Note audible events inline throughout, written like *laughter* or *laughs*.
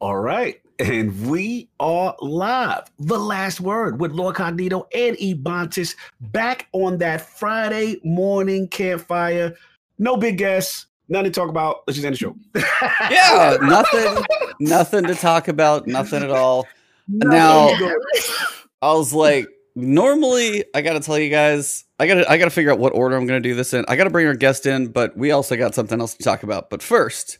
All right. And we are live. The last word with Lord Cognito and Ebontis back on that Friday morning campfire. No big guests, nothing to talk about. Let's just end the show. *laughs* yeah, nothing, nothing to talk about, nothing at all. Now, I was like, normally I gotta tell you guys, I gotta I gotta figure out what order I'm gonna do this in. I gotta bring our guest in, but we also got something else to talk about. But first,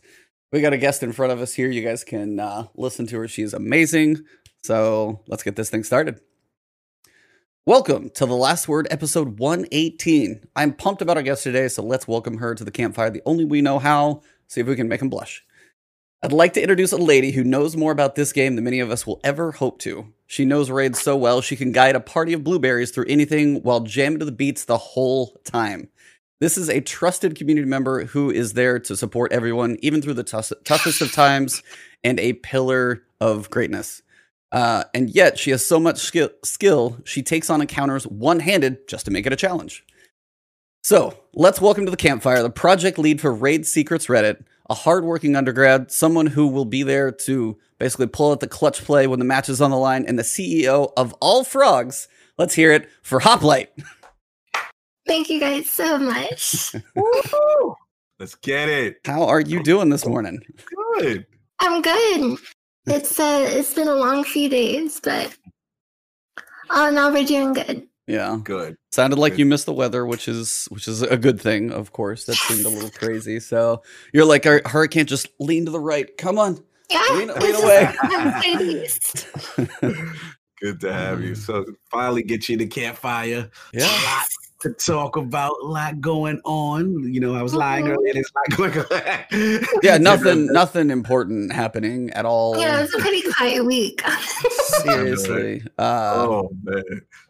we got a guest in front of us here. You guys can uh, listen to her. She's amazing. So let's get this thing started. Welcome to the Last Word, episode 118. I'm pumped about our guest today, so let's welcome her to the campfire the only we know how. See if we can make him blush. I'd like to introduce a lady who knows more about this game than many of us will ever hope to. She knows raids so well, she can guide a party of blueberries through anything while jamming to the beats the whole time. This is a trusted community member who is there to support everyone, even through the t- toughest of times, and a pillar of greatness. Uh, and yet, she has so much skill, skill, she takes on encounters one handed just to make it a challenge. So, let's welcome to the campfire the project lead for Raid Secrets Reddit, a hardworking undergrad, someone who will be there to basically pull out the clutch play when the match is on the line, and the CEO of all frogs. Let's hear it for Hoplite. *laughs* Thank you guys so much. *laughs* Let's get it. How are you doing this morning? Good. I'm good. It's uh it's been a long few days, but oh no, we're doing good. Yeah. Good. Sounded like Good. you missed the weather, which is which is a good thing, of course. That seemed a little crazy. So you're like, "Our hurricane just lean to the right. Come on. Yeah. Lean- *laughs* lean away. *laughs* Good to have you. So finally get you to campfire. Yeah. A lot to talk about, a lot going on. You know, I was lying Mhm. earlier. It's not going on. *laughs* Yeah, nothing nothing important happening at all. Yeah, it was a pretty quiet week. *laughs* Seriously. Uh oh man.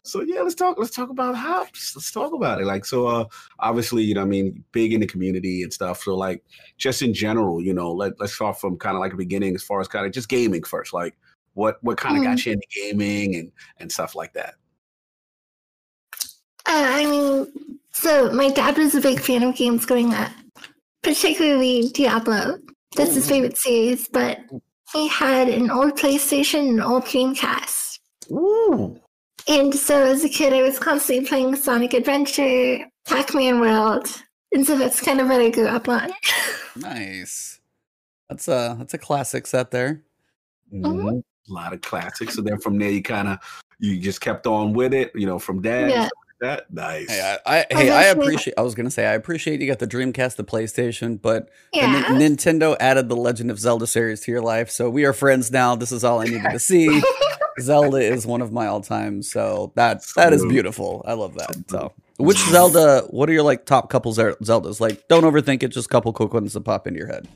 So yeah, let's talk. Let's talk about hops. Let's talk about it. Like so, uh, obviously, you know, I mean, big in the community and stuff. So like, just in general, you know, let let's start from kind of like the beginning as far as kind of just gaming first. Like, what what kind of got you into gaming and and stuff like that. Uh, I mean, so my dad was a big fan of games growing up, particularly Diablo. That's his favorite series, but he had an old PlayStation and an old Dreamcast. Ooh. And so as a kid, I was constantly playing Sonic Adventure, Pac Man World. And so that's kind of what I grew up on. *laughs* nice. That's a that's a classic set there. Mhm. A lot of classics. So then from there, you kind of you just kept on with it. You know, from dad. Yeah. That nice. Hey, I, I hey, I appreciate I was gonna say I appreciate you got the Dreamcast, the PlayStation, but the yeah. Nin- Nintendo added the Legend of Zelda series to your life, so we are friends now. This is all I needed to see. *laughs* Zelda is one of my all time, so that that is beautiful. I love that. So, which Zelda? What are your like top couple Zel- Zeldas? Like, don't overthink it. Just a couple quick ones to pop into your head.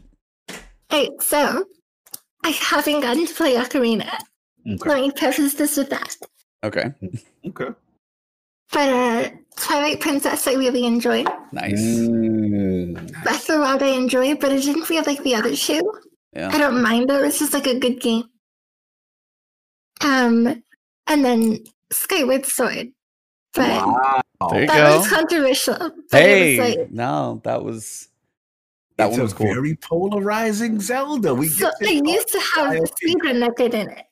Hey, so I haven't gotten to play Ocarina. Okay. Let me preface this with that. Okay, mm, Okay. But uh, Twilight Princess, I really enjoyed. nice. Mm. Breath of the Wild, I enjoyed, but it didn't feel like the other two. I don't mind though. It's just like a good game. Um, and then Skyward Sword, but Wow. There you that go. was controversial. But Hey, it was like, no, that was that it's one a was cool. very polarizing Zelda. We so get I used to have Okay. Speedrun method in it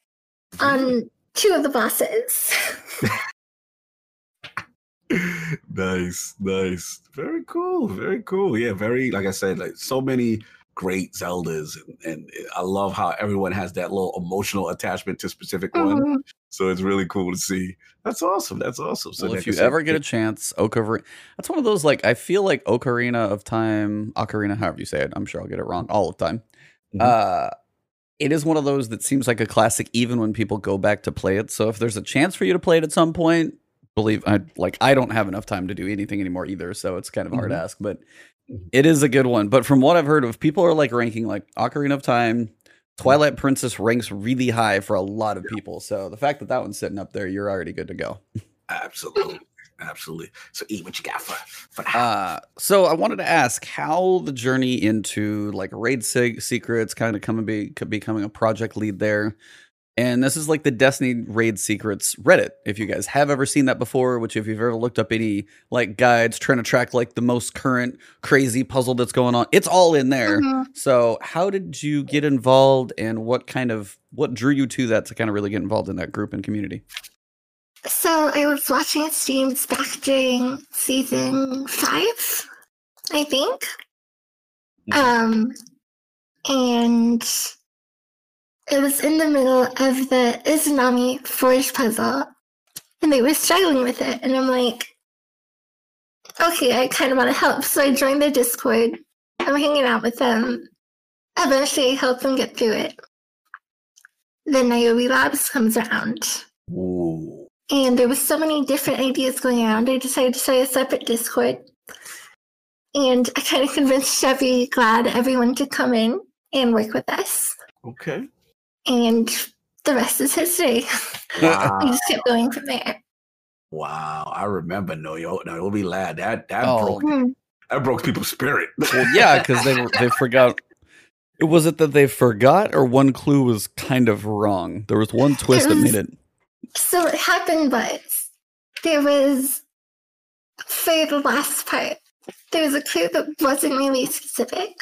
on two of the bosses. *laughs* *laughs* nice, nice. Very cool. Very cool. Yeah, very like I said, like so many great Zeldas and, and I love how everyone has that little emotional attachment to specific one. Mhm. So it's really cool to see. That's awesome. That's awesome. So well, if you said, ever get a chance, Ocarina. That's one of those like I feel like Ocarina of Time, Ocarina, however you say it. I'm sure I'll get it wrong all the time. Mhm. Uh, it is one of those that seems like a classic, even when people go back to play it. So if there's a chance for you to play it at some point, believe I like I don't have enough time to do anything anymore either, so it's kind of hard to ask. But Mhm. it is a good one. But from what I've heard of, people are like ranking like Ocarina of Time. Twilight Princess ranks really high for a lot of people. So the fact that that one's sitting up there, you're already good to go. absolutely. Absolutely. So eat what you got for for that. Uh, so I wanted to ask how the journey into like raid se- secrets kind of coming be could becoming a project lead there. And this is like the Destiny Raid Secrets Reddit. If you guys have ever seen that before, which if you've ever looked up any like guides trying to track like the most current crazy puzzle that's going on, it's all in there. Mhm. So, how did you get involved and what kind of what drew you to that to kind of really get involved in that group and community? So I was watching streams back during season five, I think. Um, and it was in the middle of the Izanami Forge puzzle, and they were struggling with it. And I'm like, okay, I kind of want to help. So I joined their Discord. I'm hanging out with them. Eventually, I help them get through it. Then Niobe Labs comes around Ooh. and there was so many different ideas going around. I decided to start a separate Discord, and I kind of convinced Chevy glad everyone to come in and work with us. Okay. And the rest is history. Wow. *laughs* we just kept going from there. wow. I remember no yo no you'll be lad. That that Oh. broke Hmm. that broke people's spirit. Well, yeah, because they they forgot. Was it that they forgot, or one clue was kind of wrong? There was one twist that made it. So it happened but there was for the last part, there was a clue that wasn't really specific.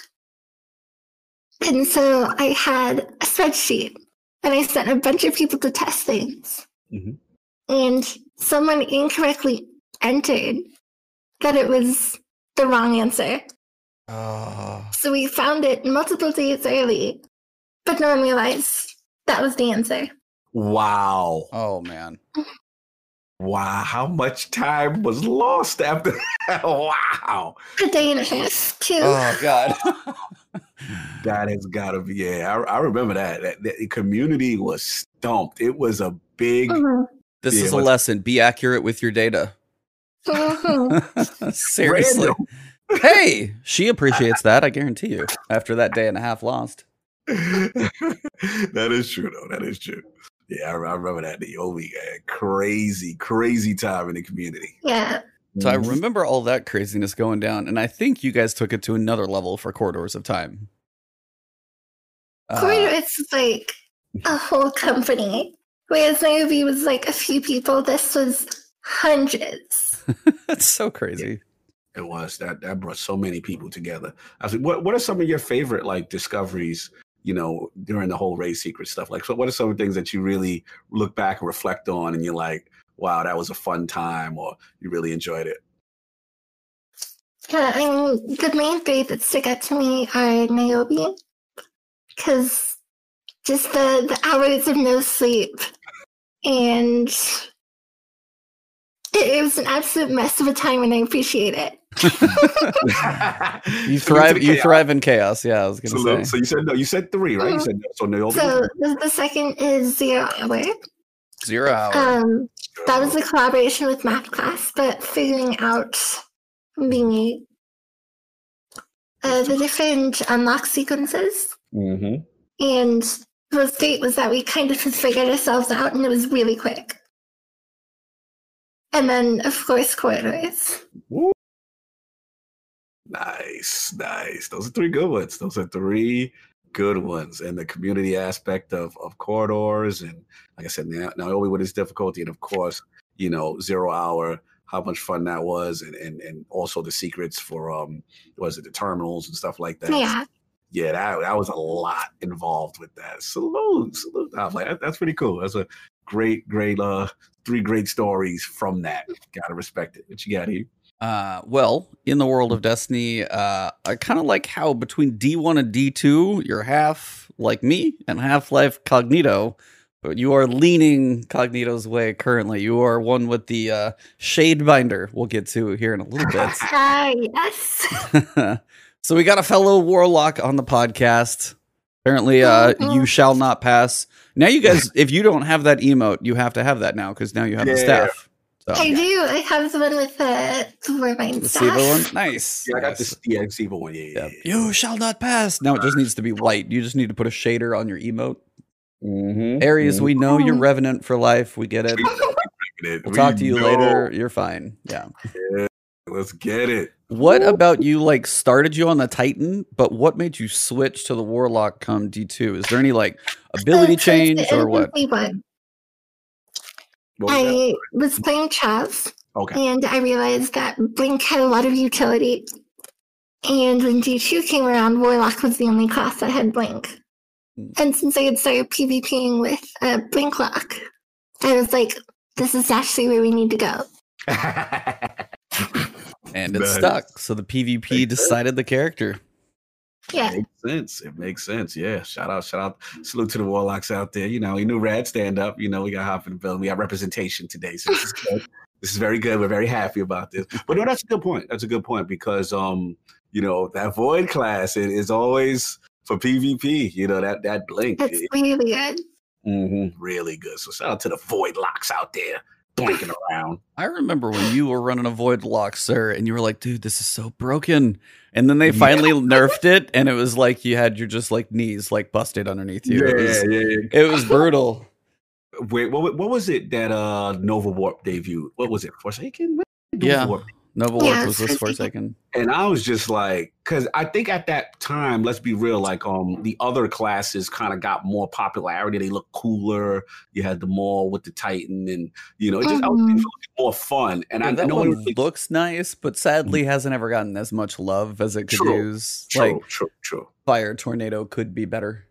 And so I had a spreadsheet and I sent a bunch of people to test things. Mhm. And someone incorrectly entered that it was the wrong answer. Oh, So we found it multiple days early, but no one realized that was the answer. Wow. oh man. Wow. How much time was lost after *laughs* that? Wow. A day and a half, too. Oh god. *laughs* That has got to be, yeah. I, I remember that. that. The community was stumped. It was a big, Mhm. this Yeah, is a lesson. Be accurate with your data. Mhm. *laughs* Seriously. Random. Hey, she appreciates that. I guarantee you. After that day and a half lost. *laughs* that is true, though. That is true. Yeah, I, I remember that. The Obi, crazy, crazy time in the community. yeah. So I Mhm. remember all that craziness going down, and I think you guys took it to another level for Corridors of Time. Uh, Corridor is like a whole company. Whereas Niobe was like a few people, this was hundreds. *laughs* that's so crazy. It was that that brought so many people together. I was like, what what are some of your favorite like discoveries? You know, during the whole race secret stuff. Like, so what are some of the things that you really look back and reflect on, and you're like, wow, that was a fun time, or you really enjoyed it? Yeah, I mean, the main three that stick out to me are Niobe, because just the, the hours of no sleep, and it, it was an absolute mess of a time, and I appreciate it. *laughs* You thrive. You thrive in chaos. Yeah, I was So, gonna so say you said no. You said three, right? You said no. so. No, So the, the second is Zero Hour. zero hour. Um, that was a collaboration with math class, but figuring out the uh, the different unlock sequences. Mhm. And the state was that we kind of just figured ourselves out, and it was really quick. And then, of course, corridors. Woo. Nice, nice. Those are three good ones. Those are three good ones. And the community aspect of of corridors, and like I said, now only with its difficulty, and of course, you know, zero hour, how much fun that was, and and and also the secrets for um, was it the terminals and stuff like that. Yeah. Yeah, that that was a lot involved with that. Salute, salute. I was like, that- that's pretty cool. That's a great, great, uh, three great stories from that. Gotta respect it. What you got here? Uh, well, in the world of Destiny, uh, I kind of like how between D1 and D2, you're half like me and half life Cognito, but you are leaning Cognito's way currently. You are one with the uh, Shadebinder. We'll get to here in a little bit. *laughs* Yes. *laughs* so we got a fellow warlock on the podcast. Apparently, uh, Mhm. you shall not pass. Now, you guys, if you don't have that emote, you have to have that now because now you have the Yeah. staff. So, I do. I have the one with the, the Warmind the staff. Siva one, nice. Yeah, I got nice. this. Yeah, Siva one. Yeah, yeah. Yeah. You shall not pass. No, it just needs to be white. You just need to put a shader on your emote. Mm-hmm. Aries, we know you're revenant for life. We get it. *laughs* We'll talk to you later. You're fine. Yeah. Let's get it. What about you? Like started you on the Titan, but what made you switch to the Warlock come D two? Is there any like ability Uh, change or what? one. What was that? I was playing chess Okay. and I realized that Blink had a lot of utility. And when D2 came around, Warlock was the only class that had Blink. Hmm. And since I had started PvPing with uh, Blinklock, I was like, this is actually where we need to go. *laughs* And it Nice. stuck. So the PvP Makes decided the character. Yeah. makes sense. It makes sense. Yeah. Shout out, shout out, salute to the warlocks out there. You know, you knew Rad stand up. You know, we got Hop in the building. We got representation today. So this is *laughs* good. this is very good. We're very happy about this. But no, that's a good point. That's a good point because um, you know, that void class it is always for PvP. You know, that that blink. It's really good. Mhm, really good. So shout out to the void locks out there blinking around. I remember when you were running a void lock, sir, and you were like, dude, this is so broken. And then they Yeah. finally nerfed it, and it was like you had your just like knees like busted underneath you. it, was, yeah, yeah. it was brutal. Wait, what, what was it that uh Nova Warp debuted? What was it? Forsaken? Yeah. Warp Nova Warp Yeah, was this a second, and I was just like, because I think at that time, let's be real, like um the other classes kind of got more popularity. They looked cooler. You had the mall with the Titan, and you know, it just I was thinking it looked more fun. And I that know one it looks nice, but sadly hasn't ever gotten as much love as it could True. use. true, Like true, true. Fire Tornado could be better.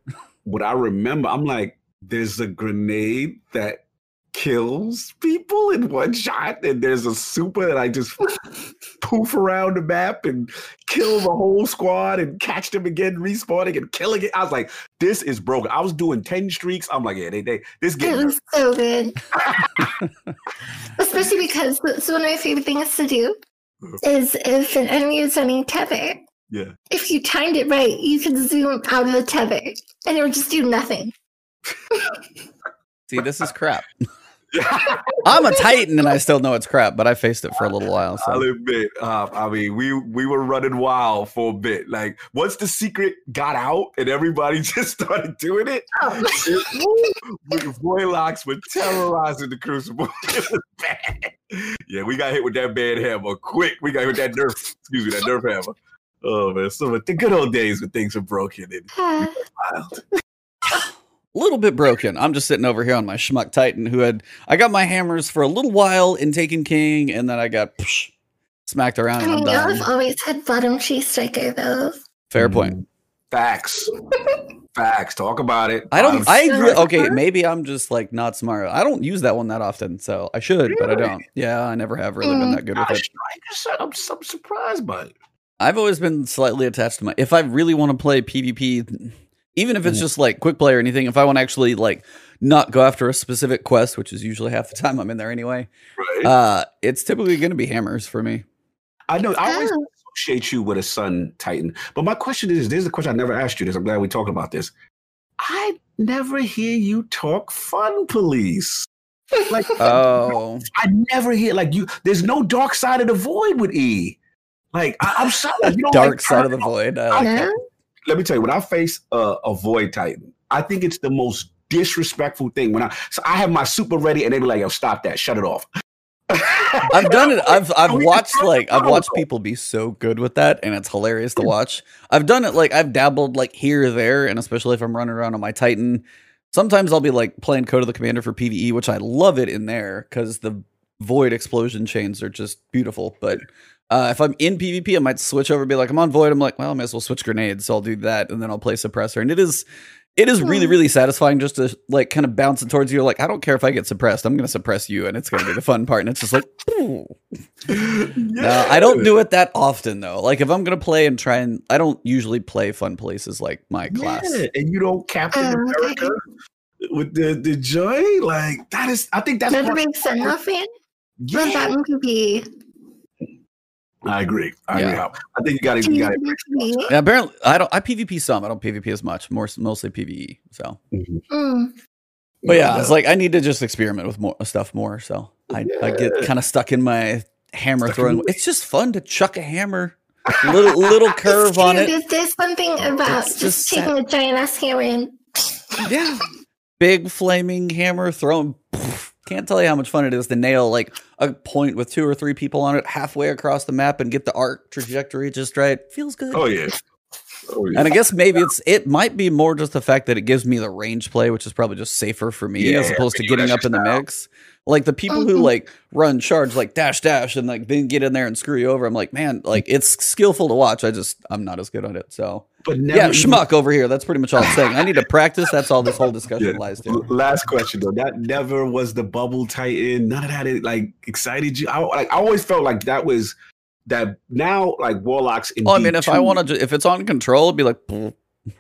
What I remember, I'm like, there's a grenade that kills people in one shot, and there's a super that I just *laughs* poof around the map and kill the whole squad and catch them again, respawning and killing it. I was like, this is broken. I was doing 10 streaks. I'm like, yeah, they, they this game. It getting was so good. *laughs* Especially because so one of my favorite things to do uh-huh. is if an enemy is running tether, yeah. if you timed it right, you can zoom out of the tether and it would just do nothing. *laughs* See, this is crap. *laughs* I'm a Titan and I still know it's crap, but I faced it for a little while. I'll So admit, uh, I mean, we we were running wild for a bit. Like once the secret got out and everybody *laughs* just started doing it, Oh, it woo, Voidlocks were terrorizing the Crucible. *laughs* It was bad. Yeah, we got hit with that bad hammer quick. We got hit with that nerf, excuse me, that nerf hammer. Oh man, so the good old days when things were broken and uh, wild. A little bit broken. I'm just sitting over here on my schmuck Titan who had I got my hammers for a little while in Taken King, and then I got psh, smacked around I and I'm mean, y'all have always had bottom cheese striker though. Fair mm. point. Facts. *laughs* Facts. Talk about it. I don't. I Smart. re- okay. Maybe I'm just like not smart. I don't use that one that often, so I should, but I don't. Yeah, I never have really been mm. that good with Gosh, it. I'm, I'm surprised by it. I've always been slightly attached to my. If I really want to play PvP, even if it's just like quick play or anything, if I want to actually like not go after a specific quest, which is usually half the *laughs* time I'm in there anyway, Right. uh, it's typically going to be hammers for me. I know. I always Oh. associate you with a Sun Titan, but my question is: This is a question I never asked you. This. I'm glad we talked about this. I never hear you talk fun police. Like *laughs* Oh, I never hear like you. There's no dark side of the void with E. Like I, I'm sorry, you *laughs* don't dark like side of the void. I like No? Let me tell you, when I face a, a void titan, I think it's the most disrespectful thing. When I so I have my super ready, and they be like, "Yo, stop that, shut it off." *laughs* I've done it. I've I've watched like I've watched people be so good with that, and it's hilarious to watch. I've done it like I've dabbled like here or there, and especially if I'm running around on my Titan. Sometimes I'll be like playing Code of the Commander for PVE, which I love it in there because the void explosion chains are just beautiful. But uh, if I'm in PvP, I might switch over and be like, I'm on void. I'm like, well, I might as well switch grenades. So I'll do that, and then I'll play suppressor. And it is it is really, Hmm. really satisfying just to like kind of bounce it towards you. Like, I don't care if I get suppressed. I'm gonna suppress you, and it's gonna be the fun part. And it's just like, ooh. *laughs* No, I don't do it that often though. Like if I'm gonna play and try and I don't usually play fun places like my class. Yeah, and you don't Captain okay. America with the the joy. Like that is, I think that's Never part- been Sentinel fan? But yeah. that one could be. I agree. I Yeah. agree. I think you got to. You got PvP. Yeah, apparently I don't I PvP some. I don't PvP as much. More mostly PvE. So, Mm. but yeah, it's like I need to just experiment with more stuff more. So I I get kind of stuck in my hammer Stuck throwing. It's just fun to chuck a hammer, little little *laughs* curve It's on cute. it. There's- There's something about It's just, just taking a giant ass hammer and Yeah, big flaming hammer throwing. Can't tell you how much fun it is to nail like a point with two or three people on it halfway across the map and get the arc trajectory just right. Feels good. Oh yeah. Oh, yeah. And I guess maybe it's it might be more just the fact that it gives me the range play, which is probably just safer for me as opposed to getting up in the mix. Like the people who Mhm. like run charge like dash dash and like then get in there and screw you over. I'm like, man, like it's skillful to watch. I just I'm not as good on it. So but never yeah, even- schmuck over here. That's pretty much all I'm saying. I need to practice. That's all this whole discussion Yeah. lies to. Last question though. That never was the bubble titan. None of that it, like excited you. I like I always felt like that was that now like warlocks in Well, I mean, if I D2 want to, if it's on control, it'd be like,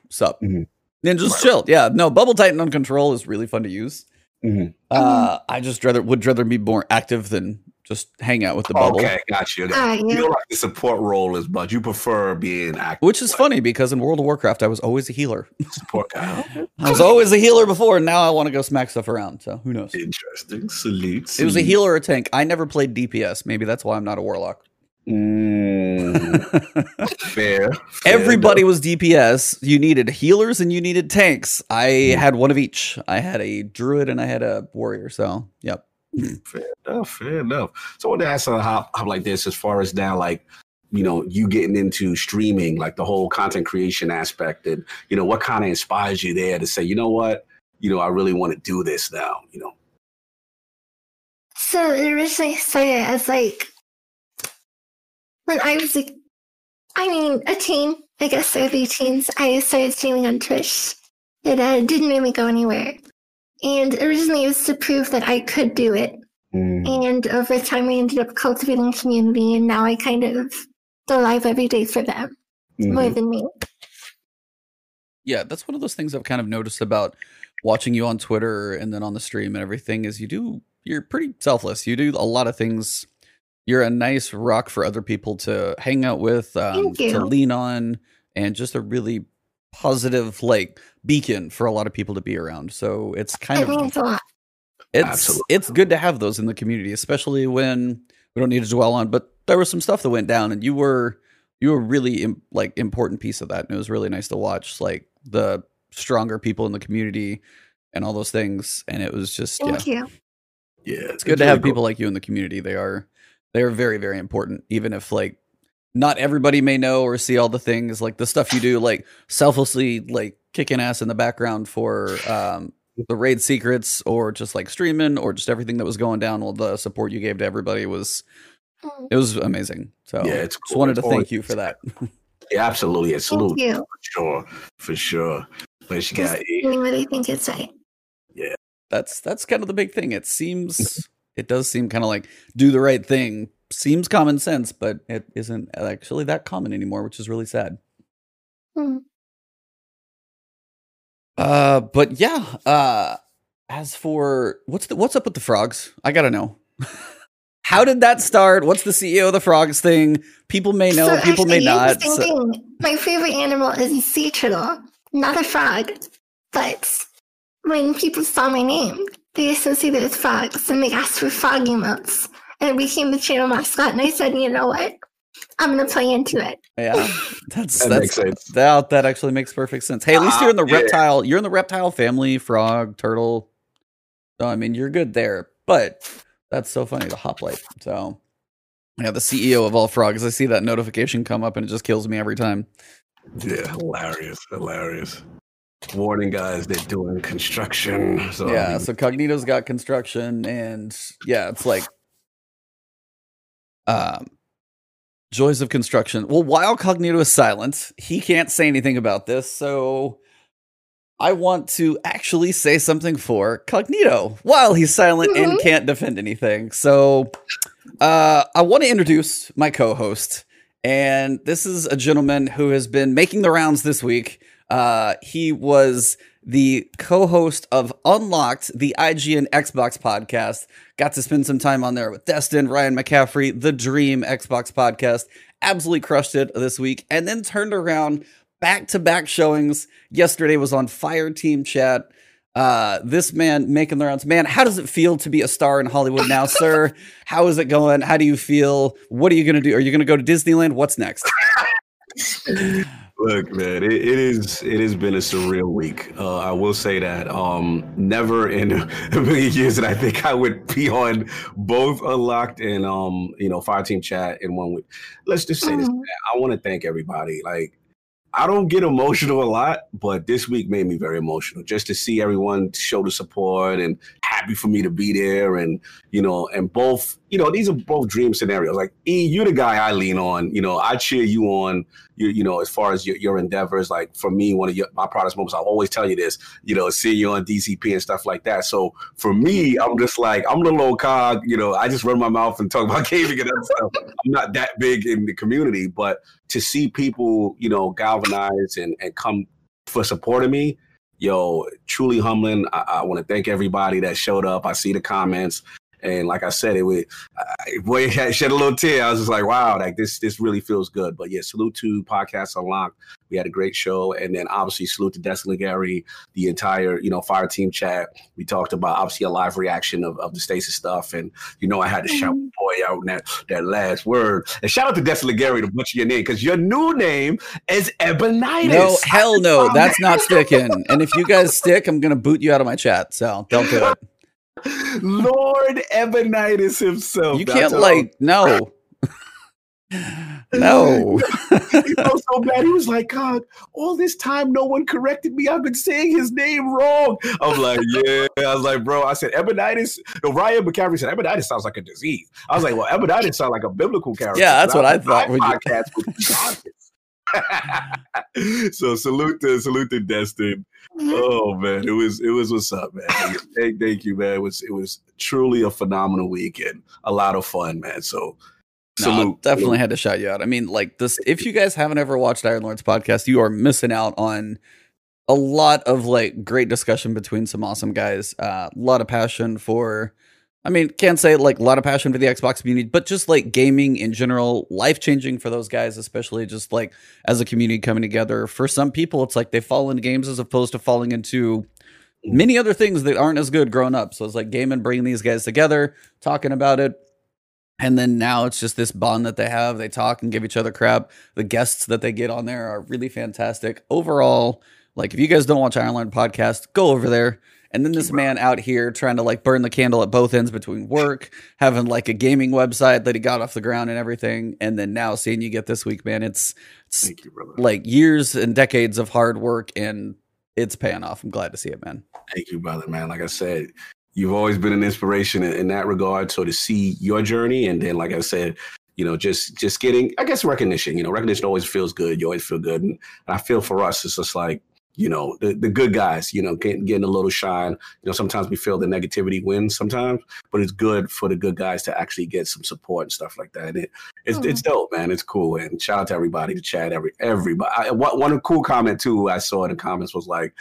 sup, Mhm. and just Right. chill. Yeah, no, Bubble Titan on control is really fun to use. Mhm. Uh, I just rather would rather be more active than just hang out with the bubble. Okay, got you. Uh, You yeah. don't like the support role as much. You prefer being active. Which is funny because in World of Warcraft, I was always a healer. support guy. *laughs* I was always a healer before, and now I want to go smack stuff around. So who knows? Interesting. Salute. It was a healer or a tank. I never played DPS. Maybe that's why I'm not a warlock. Mm, *laughs* fair, fair Everybody was DPS. You needed healers and you needed tanks. I Yeah. had one of each. I had a druid and I had a warrior. So, yep. Fair enough. Fair enough. So I want to ask how, how like this, as far as now, like you know, you getting into streaming, like the whole content creation aspect, and you know, what kind of inspires you there to say, you know what, you know, I really want to do this now. You know. So it originally started as like when I was like, I mean, a teen, I guess early teens, I started streaming on Twitch. It uh, didn't really go anywhere. And originally it was to prove that I could do it. Mm, And over time, I ended up cultivating community, and now I kind of go live every day for them more mhm. than me. Yeah, that's one of those things I've kind of noticed about watching you on Twitter and then on the stream and everything is you do you're pretty selfless. You do a lot of things. You're a nice rock for other people to hang out with, um, to lean on, and just a really positive like beacon for a lot of people to be around. So it's kind It of means a lot. it's Absolutely. it's good to have those in the community, especially when we don't need to dwell on. But there was some stuff that went down, and you were you were really im- like important piece of that, and it was really nice to watch like the stronger people in the community and all those things. And it was just yeah, Thank you. Yeah, it's good to have people like you in the community. They are they are very very important, even if like not everybody may know or see all the things like the stuff you do, like selflessly like kicking ass in the background for um the raid secrets or just like streaming or just everything that was going down. Well, the support you gave to everybody was Mm, it was amazing. So Yeah, it's just wanted to thank always- you for that. *laughs* Yeah, absolutely. Yeah, Thank salute you. for sure, for sure. But she Just got doing what I think is right. That's that's kind of the big thing. It seems it does seem kind of like do the right thing. Seems common sense, but it isn't actually that common anymore, which is really sad. Hmm. Uh, but yeah. Uh, as for what's the what's up with the frogs? I gotta know. *laughs* How did that start? What's the CEO of the frogs thing? People may know, So people may not. so- thing, My favorite animal is a sea turtle, not a frog. But when people saw my name, they associated it with frogs and they asked for frog emotes. And it became the channel mascot. And I said, you know what? I'm going to play into it. yeah, *laughs* that's That that's makes sense. that that actually makes perfect sense. Hey, at least you're in the yeah. reptile. You're in the reptile family, frog, turtle. So I mean, you're good there. But that's so funny, the hoplite. So yeah, the CEO of all frogs. I see that notification come up, and it just kills me every time. Yeah, hilarious, hilarious. Warning, guys, they're doing construction. So yeah, so Cognito's got construction, and yeah, it's like um joys of construction. Well, while Cognito is silent, he can't say anything about this, so I want to actually say something for Cognito while he's silent and Mhm. can't defend anything. So uh I want to introduce my co-host. And this is a gentleman who has been making the rounds this week. Uh, he was the co-host of Unlocked, the IGN Xbox podcast. Got to spend some time on there with Destin, Ryan McCaffrey, the Dream Xbox podcast. Absolutely crushed it this week, and then turned around back-to-back showings. Yesterday was on Fireteam Chat. Uh, this man making the rounds. Man, how does it feel to be a star in Hollywood now, *laughs* sir? How is it going? How do you feel? What are you going to do? Are you going to go to Disneyland? What's next? *laughs* Look, man, it, it is it has been a surreal week. Uh, I will say that. Um, never in *laughs* a million years that I think I would be on both unlocked and um, you know, fire team chat in one week. Let's just say this. Mhm. Man. I want to thank everybody. Like, I don't get emotional a lot, but this week made me very emotional. Just to see everyone show the support and happy for me to be there, and you know, and both, you know, these are both dream scenarios. Like, E, you're the guy I lean on. You know, I cheer you on you, you know, as far as your, your endeavors, like for me, one of your, my proudest moments, I'll always tell you this, you know, seeing you on DCP and stuff like that. So for me, I'm just like, I'm the little cog, you know, I just run my mouth and talk about *laughs* gaming and stuff. I'm not that big in the community, but to see people, you know, galvanize and, and come for supporting me, yo, truly humbling. I, I want to thank everybody that showed up. I see the comments. And like I said, it would I, boy *laughs* shed a little tear. I was just like, wow, like this this really feels good. But yeah, salute to Podcast Unlocked. We had a great show, and then obviously salute to Destin Legarie, the entire you know fire team chat. We talked about obviously a live reaction of, of the Stasis stuff, and you know I had to shout Mhm. boy out that that last word. And shout out to Destin Legarie to butcher your name because your new name is Ebonitis. No, hell no, that's not sticking. And if you guys stick, I'm gonna boot you out of my chat. So don't do it. *laughs* Lord Ebonitis himself. You can't like no, no. *laughs* he felt so bad. He was like, God, all this time no one corrected me. I've been saying his name wrong. I'm like, *laughs* yeah. I was like, bro, I said Ebonitis. No, Ryan McCaffrey said Ebonitis sounds like a disease. I was like, well, Ebonitis sounds like a biblical character. Yeah, that's what I was thought My you- podcast would *laughs* so salute to salute to Destin. Oh man, it was it was what's up, man. Thank, thank you, man. It was it was truly a phenomenal weekend. a lot of fun, man. So No, definitely salute. had to shout you out. I mean, like this. If you guys haven't ever watched Iron Lords podcast, you are missing out on a lot of like great discussion between some awesome guys. Uh, a lot of passion for. I mean, can't say like a lot of passion for the Xbox community, but just like gaming in general, life changing for those guys, especially just like as a community coming together. For some people, it's like they fall into games as opposed to falling into many other things that aren't as good growing up. So it's like gaming, bringing these guys together, talking about it. And then now it's just this bond that they have. They talk and give each other crap. The guests that they get on there are really fantastic. Overall, like if you guys don't watch Iron Lord podcast, go over there. And then this man out here trying to like burn the candle at both ends between work, having like a gaming website that he got off the ground and everything, and then now seeing you get this week, man, it's, it's Thank you, brother. like years and decades of hard work and it's paying off. I'm glad to see it, man. Thank you, brother, man. Like I said, you've always been an inspiration in, in that regard. So to see your journey, and then, like I said, you know, just just getting, I guess, recognition. You know, recognition always feels good. You always feel good, and, and I feel for us, it's just like, you know, the, the good guys. You know, getting, getting a little shine. You know, sometimes we feel the negativity wins sometimes, but it's good for the good guys to actually get some support and stuff like that. And it, it's it's hmm. dope, man. It's cool. And shout out to everybody, to chat, every everybody. I, one one cool comment too I saw in the comments was like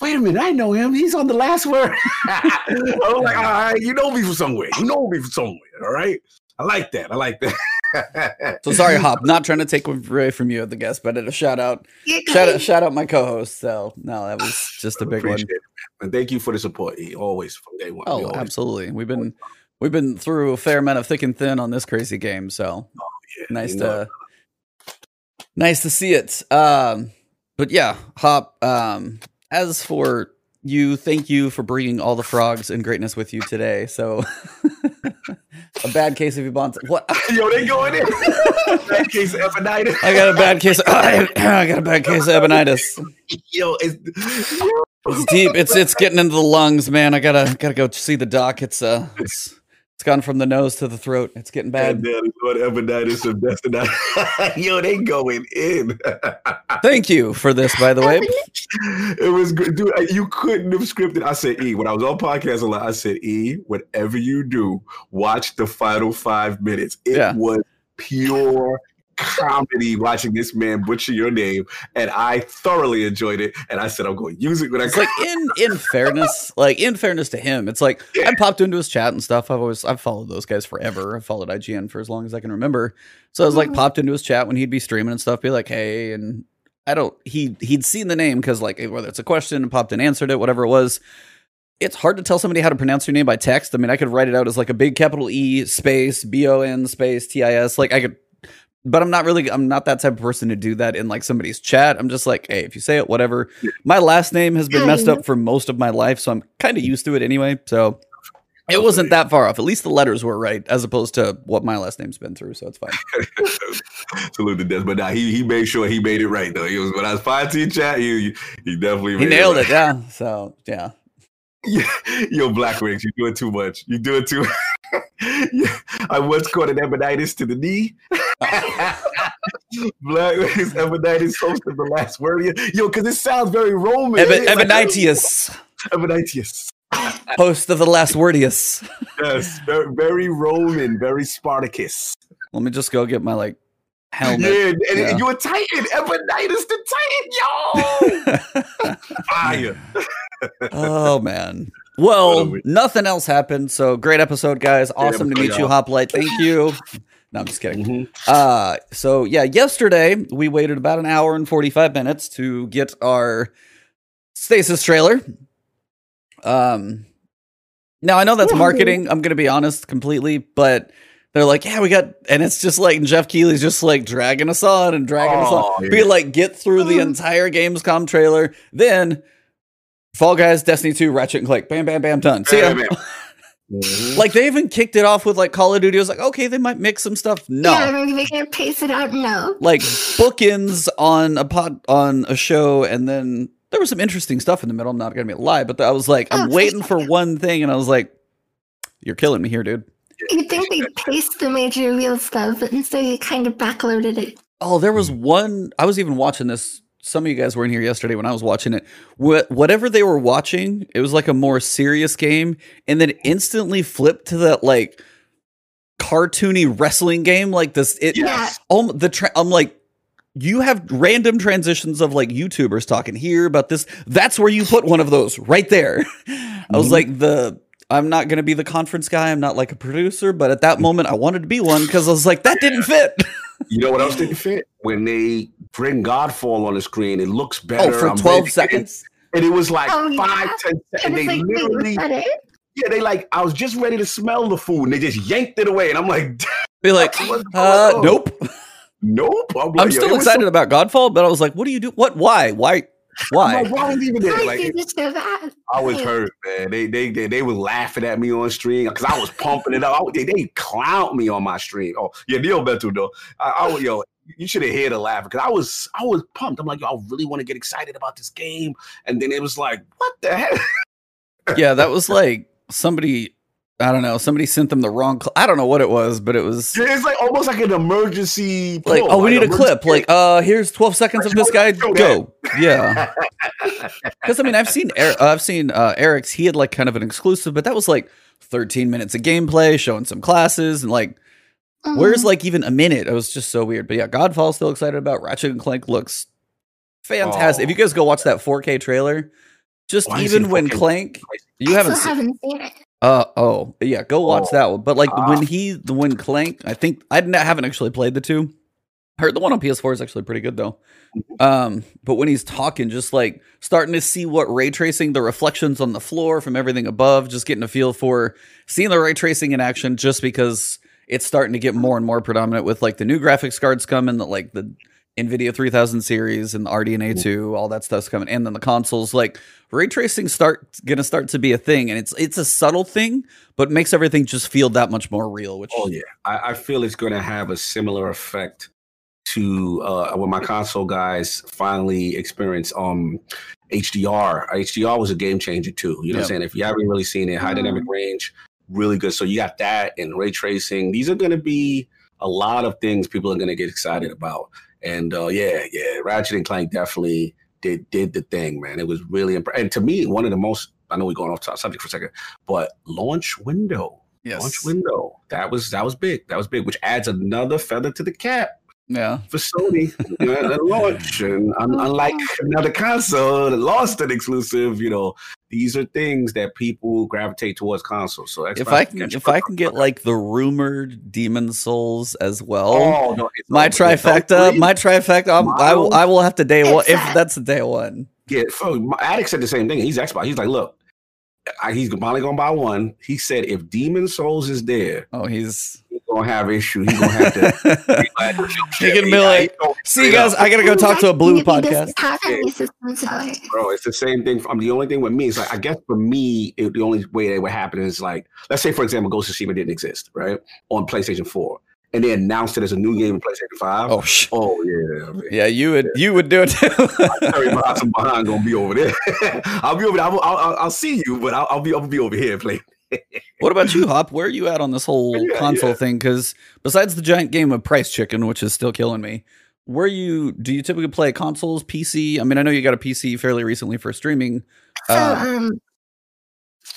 wait a minute, I know him. He's on the last word. *laughs* I was like, all right, you know me from somewhere. You know me from somewhere. All right. I like that. I like that. *laughs* So sorry, Hop, not trying to take away from you, at the guest, but a shout out, shout out, shout out my co-host. So no, that was just a big one. It. And thank you for the support. Always from day one. Oh, always- absolutely. We've been we've been through a fair amount of thick and thin on this crazy game, so yeah, nice you know. to nice to see it. Um, but yeah, Hop. Um, as for you, thank you for bringing all the frogs and greatness with you today. So *laughs* a bad case of Ebonte. What? *laughs* Yo, they going in. *laughs* Bad case of Epinitis. I got a bad case. Of, *coughs* I got a bad case of Ebonitis. Yo, it's, It's deep. It's it's getting into the lungs, man. I gotta gotta go see the doc. It's uh, it's it's gone from the nose to the throat. It's getting bad. bad. Lord Epinitis of Destiny. *laughs* Yo, they going in. *laughs* Thank you for this, by the way. *laughs* it was good, dude. You couldn't have scripted. I said, E, when I was on podcast a lot, I said, E, whatever you do, watch the final five minutes. It Yeah. was pure comedy watching this man butcher your name, and I thoroughly enjoyed it. And I said, I'm going to use it when I It's like in in fairness, like in fairness to him, it's like I popped into his chat and stuff. I've always I've followed those guys forever. I've followed IGN for as long as I can remember. So I was like Mhm. popped into his chat when he'd be streaming and stuff, be like, hey, and I don't he he'd seen the name because like whether it's a question and popped and answered it, whatever it was. It's hard to tell somebody how to pronounce your name by text. I mean, I could write it out as like a big capital E space B O N space T I S. Like I could but I'm not really I'm not that type of person to do that in like somebody's chat. I'm just like, hey, if you say it, whatever. My last name has been messed up for most of my life, so I'm kind of used to it anyway. So it wasn't that far off. At least the letters were right, as opposed to what my last name's been through. So it's fine. *laughs* Salute to death, but nah, he he made sure he made it right though. He was when I was five to chat, he he definitely he nailed it, it. Yeah. So yeah. *laughs* Yeah, yo, Black Wings, you're doing too much. You're doing too. *laughs* *laughs* I once caught an ebonitis to the knee. Black Rings, ebonitis, host of the last word. Yo, because it sounds very Roman. Eb- Ebonitius. Like. Host of the last wordius. yes, very, very Roman, very Spartacus. Let me just go get my like helmet. Yeah, and, yeah. and you're a Titan. Ebonitis the Titan, yo! *laughs* Fire. oh man. Well, nothing else happened. So great episode, guys. Awesome to meet you, Hoplite. Thank you. *laughs* No, I'm just kidding. Mm-hmm. Uh, so yeah, yesterday we waited about an hour and 45 minutes to get our Stasis trailer. Um, now I know that's marketing. I'm gonna be honest completely, but they're like, yeah, we got, and it's just like Geoff Keighley's just like dragging us on and dragging oh, us on. Yeah. Be like, get through the entire Gamescom trailer, then Fall Guys, Destiny 2, Ratchet and Clank, bam, bam, bam, done. See ya. Mm-hmm. Like they even kicked it off with like Call of Duty. I was like, okay, they might mix some stuff. No, yeah, maybe they can pace it out. No, like bookends on a pod on a show, and then there was some interesting stuff in the middle. I'm not gonna be a lie, but I was like, I'm oh, waiting for one thing, and I was like, you're killing me here, dude. You think they paced the major real stuff, but instead they kind of backloaded it. Oh, there was one. I was even watching this. Some of you guys weren't here yesterday when I was watching it. What, whatever they were watching, it was like a more serious game, and then instantly flipped to that like cartoony wrestling game, like this. It, yes. Um, the tra- I'm like, you have random transitions of like YouTubers talking here about this. That's where you put one of those right there. *laughs* I was mm-hmm. like the I'm not going to be the conference guy. I'm not like a producer, but at that moment I wanted to be one because I was like that didn't fit. *laughs* you know what else didn't fit? When they bring Godfall on the screen, it looks oh, better. Oh, for I'm 12 seconds. And it was like oh, five, yeah. ten seconds. And they like, literally Yeah, they like I was just ready to smell the food and they just yanked it away. And I'm like, *laughs* be like, uh, nope. *laughs* Nope. I'm, like, I'm still excited so- about Godfall, but I was like, what do you do? What? Why? Why? Why? Like, why was even there? Like, I was hurt, man. They they they, they were laughing at me on stream because I was pumping it up. I, they they clowned me on my stream. Oh yeah, Neil Betu though. I, I yo, you should have heard the laugh because I was I was pumped. I'm like, yo, I really want to get excited about this game, and then it was like, what the heck? yeah, that was like somebody I don't know. Somebody sent them the wrong. Cl- I don't know what it was, but it was. It's like almost like an emergency. Like, oh, we like need a clip. Like, uh, here's 12 seconds of this guy. Go. *laughs* Yeah. Because I mean, I've seen uh, I've seen uh, Eric's. He had like kind of an exclusive, but that was like 13 minutes of gameplay, showing some classes, and like, mm-hmm. where's like even a minute? It was just so weird. But yeah, Godfall still excited about. Ratchet and Clank looks fantastic. Oh. If you guys go watch that 4K trailer, just Why even when Clank, you haven't, seen, haven't seen it. Uh oh yeah, go watch oh. that one. But like when he the when Clank, I think I haven't actually played the two. Heard the one on PS4 is actually pretty good though. Mm-hmm. Um, but when he's talking, just like starting to see what ray tracing, the reflections on the floor from everything above, just getting a feel for seeing the ray tracing in action, just because it's starting to get more and more predominant with like the new graphics cards coming, that like the NVIDIA 3000 series and the RDNA 2, all that stuff's coming. And then the consoles, like ray tracing start gonna start to be a thing. And it's it's a subtle thing, but makes everything just feel that much more real. Which Oh yeah. I, I feel it's gonna have a similar effect to uh when my console guys finally experience um HDR. HDR was a game changer too. You know yep. what I'm saying? If you haven't really seen it, high dynamic mm-hmm. range, really good. So you got that and ray tracing. These are gonna be a lot of things people are gonna get excited about. And uh, yeah, yeah, Ratchet and Clank definitely did did the thing, man. It was really impressive. And to me, one of the most I know we're going off subject for a second, but launch window. Yes. Launch window. That was that was big. That was big, which adds another feather to the cap yeah. For Sony at launch. And oh, unlike another console that lost an exclusive, you know, these are things that people gravitate towards consoles. So Xbox if I can, if I can get like the rumored Demon Souls as well, oh, no, my trifecta, uh, my trifecta, I will, I will have to day one if that's the day one. Yeah, so Addict said the same thing. He's Xbox. He's like, look, I, he's probably gonna buy one. He said if Demon Souls is there, oh, he's gonna have issue. He gonna have to. He *laughs* can be like, see, guys, I gotta go talk to a blue podcast. Have any systems seller. Bro, it's the same thing. I'm the only thing with me is like I guess for me, it, the only way it would happen is like, let's say for example, Ghost of Tsushima didn't exist, right, on PlayStation Four, and they announced it as a new game in PlayStation Five. Oh, sh- Oh yeah, man. yeah, you would you would do it too. *laughs* Terry Boston behind gonna be over there. *laughs* I'll be over there. I'll, I'll, I'll, I'll see you, but I'll, I'll be I'll be over here playing. What about you, Hop? Where are you at on this whole *laughs* Yeah, console yeah. thing? Because besides the giant game of Price Chicken, which is still killing me, where you do you typically play consoles, PC? I mean, I know you got a PC fairly recently for streaming. So, Uh, um,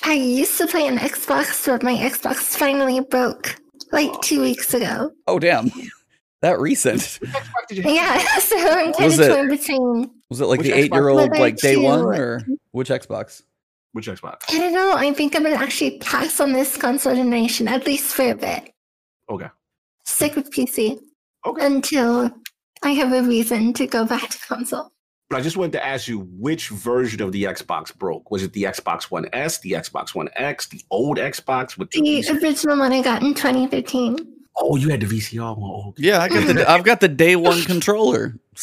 I used to play an Xbox, but my Xbox finally broke like two weeks ago. Oh damn, *laughs* that recent Yeah, *laughs* so I'm kind Was of it- torn between. was it like the eight year old like day to- one or which Xbox? Which Xbox? I don't know. I think I'm gonna actually pass on this console generation at least for a bit. Okay. Stick with PC Okay. until I have a reason to go back to console. But I just wanted to ask you which version of the Xbox broke. Was it the Xbox One S, the Xbox One X, the old Xbox with the? The original one I got in 2013. Oh, you had the VCR one. Oh, okay. Yeah, I got the I've got the day one control.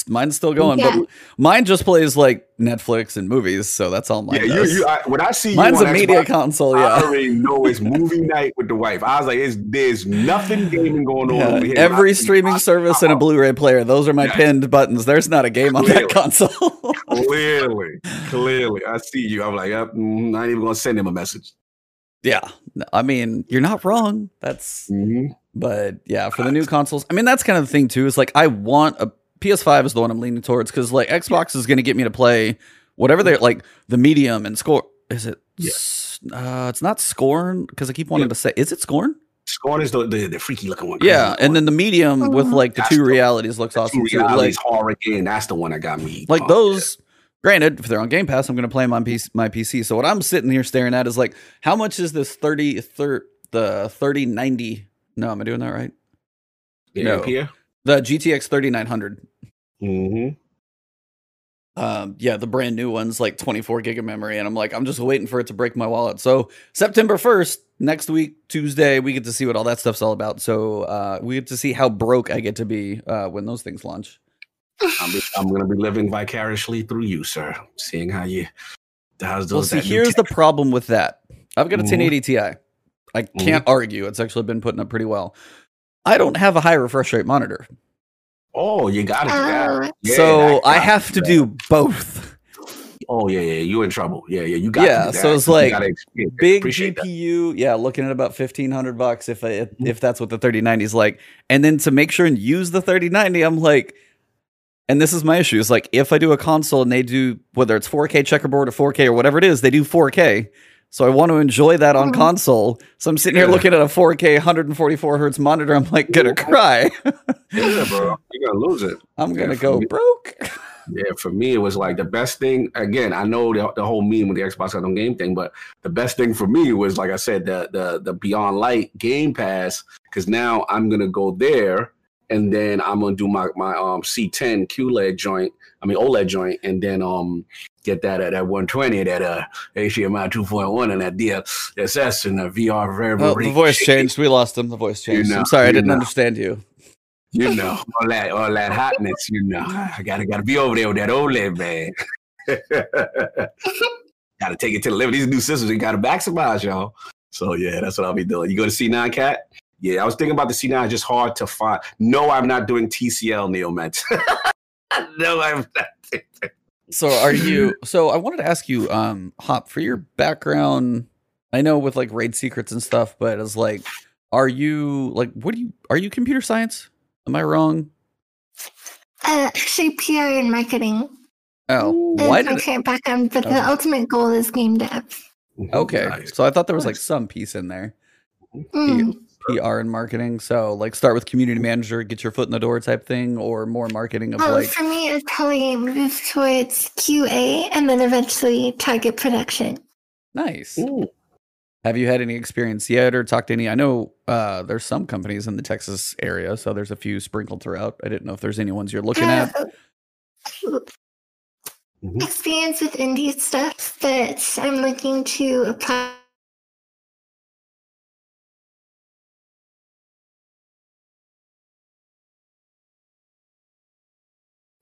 Mine's still going, Yeah. but mine just plays like Netflix and movies, so that's all mine Yeah, you, does. you, I, when I see you Mine's on a media Xbox, console, I yeah. already know it's *laughs* movie night with the wife. I was like, it's, there's nothing gaming going on Yeah, over here. Every I- streaming service and a Blu-ray player. Those are my Yeah. pinned buttons. There's not a game on that console. Clearly, *laughs* clearly, I see you. I'm like, yep, mm, I ain't even gonna send him a message. yeah, I mean, you're not wrong. That's, Mhm. but yeah, for the new consoles, I mean, that's kind of the thing too. Is like I want a PS5 is the one I'm leaning towards because like Xbox is going to get me to play whatever they're like the medium and score. Is it? Yeah. Uh, it's not Scorn because I keep wanting Yeah. to say. Is it Scorn? Scorn is the, the, the freaky looking one. Yeah, and then the medium with like the two the- realities looks Two awesome too. realities, Like, horror again. That's the one that got me. like pumped. those. Granted, if they're on Game Pass, I'm going to play them on PC, my PC. So what I'm sitting here staring at is like, how much is this 30, thir- the 3090? No, am I doing that right? Yeah, no. The GTX 3900. Mm-hmm. Um, yeah, the brand new one's like 24 gig of memory, and I'm like, I'm just waiting for it to break my wallet. So September 1st, next week, Tuesday, we get to see what all that stuff's all about. So uh, we get to see how broke I get to be uh, when those things launch. I'm, I'm going to be living vicariously through you, sir. Seeing how you, how's Well, see, here's the problem with that. I've got a Mhm. 1080 Ti. I Mm-hmm. can't argue. It's actually been putting up pretty well. I don't have a high refresh rate monitor. Oh, you got it. Uh, so I have to that. do both. Oh yeah, yeah, you in trouble. Yeah, yeah, you got. Yeah, to so it's like gotta ex- yeah, Big appreciate that. GPU, yeah, looking at about 1500 bucks if I, if, Mhm. if that's what the 3090 is like. And then to make sure and use the 3090, I'm like and this is my issue. Is like if I do a console and they do whether it's 4K checkerboard or 4K or whatever it is, they do 4K. So I want to enjoy that on Mhm. console. So I'm sitting here looking at a 4K 144 hertz monitor. I'm like gonna cry. Yeah, bro, you're gonna lose it. *laughs* I'm gonna for go me- broke. Yeah, for me, it was like the best thing. Again, I know the, the whole meme with the Xbox on game thing, but the best thing for me was, like I said, the the the Beyond Light Game Pass, because now I'm gonna go there, and then I'm gonna do my my um C10 QLED joint. I mean OLED joint, and then um get that at that 120, that uh HDMI 2.1, and that DLSS and the VR variable. Oh, the voice changed. We lost him. The voice You changed. know, I'm sorry, I didn't know. understand you. You know, all that all that hotness, you know. I gotta gotta be over there with that OLED man. *laughs* gotta take it to the limit. These new systems, you gotta maximize, y'all. So yeah, that's what I'll be doing. You go to C9 Cat? Yeah, I was thinking about the C9, it's just hard to find. No, I'm not doing TCL Neomet. *laughs* *laughs* no, I'm not. So are you so I wanted to ask you, um, Hop, for your background, I know with like raid secrets and stuff, but it's like are you like what do you are you computer science? Am I wrong? uh, actually, PR and marketing. Oh, is why my did it, current background, but Okay. the ultimate goal is game dev. okay? Nice. So I thought there was like some piece in there, Mm. PR and marketing. So like start with community manager, get your foot in the door type thing, or more marketing of Oh, like for me, it's probably move towards QA and then eventually target production. nice. Ooh. Have you had any experience yet, or talked to any? I know uh, there's some companies in the Texas area, so there's a few sprinkled throughout. I didn't know if there's any ones you're looking at. Uh, Mhm. experience with indie stuff, but I'm looking to apply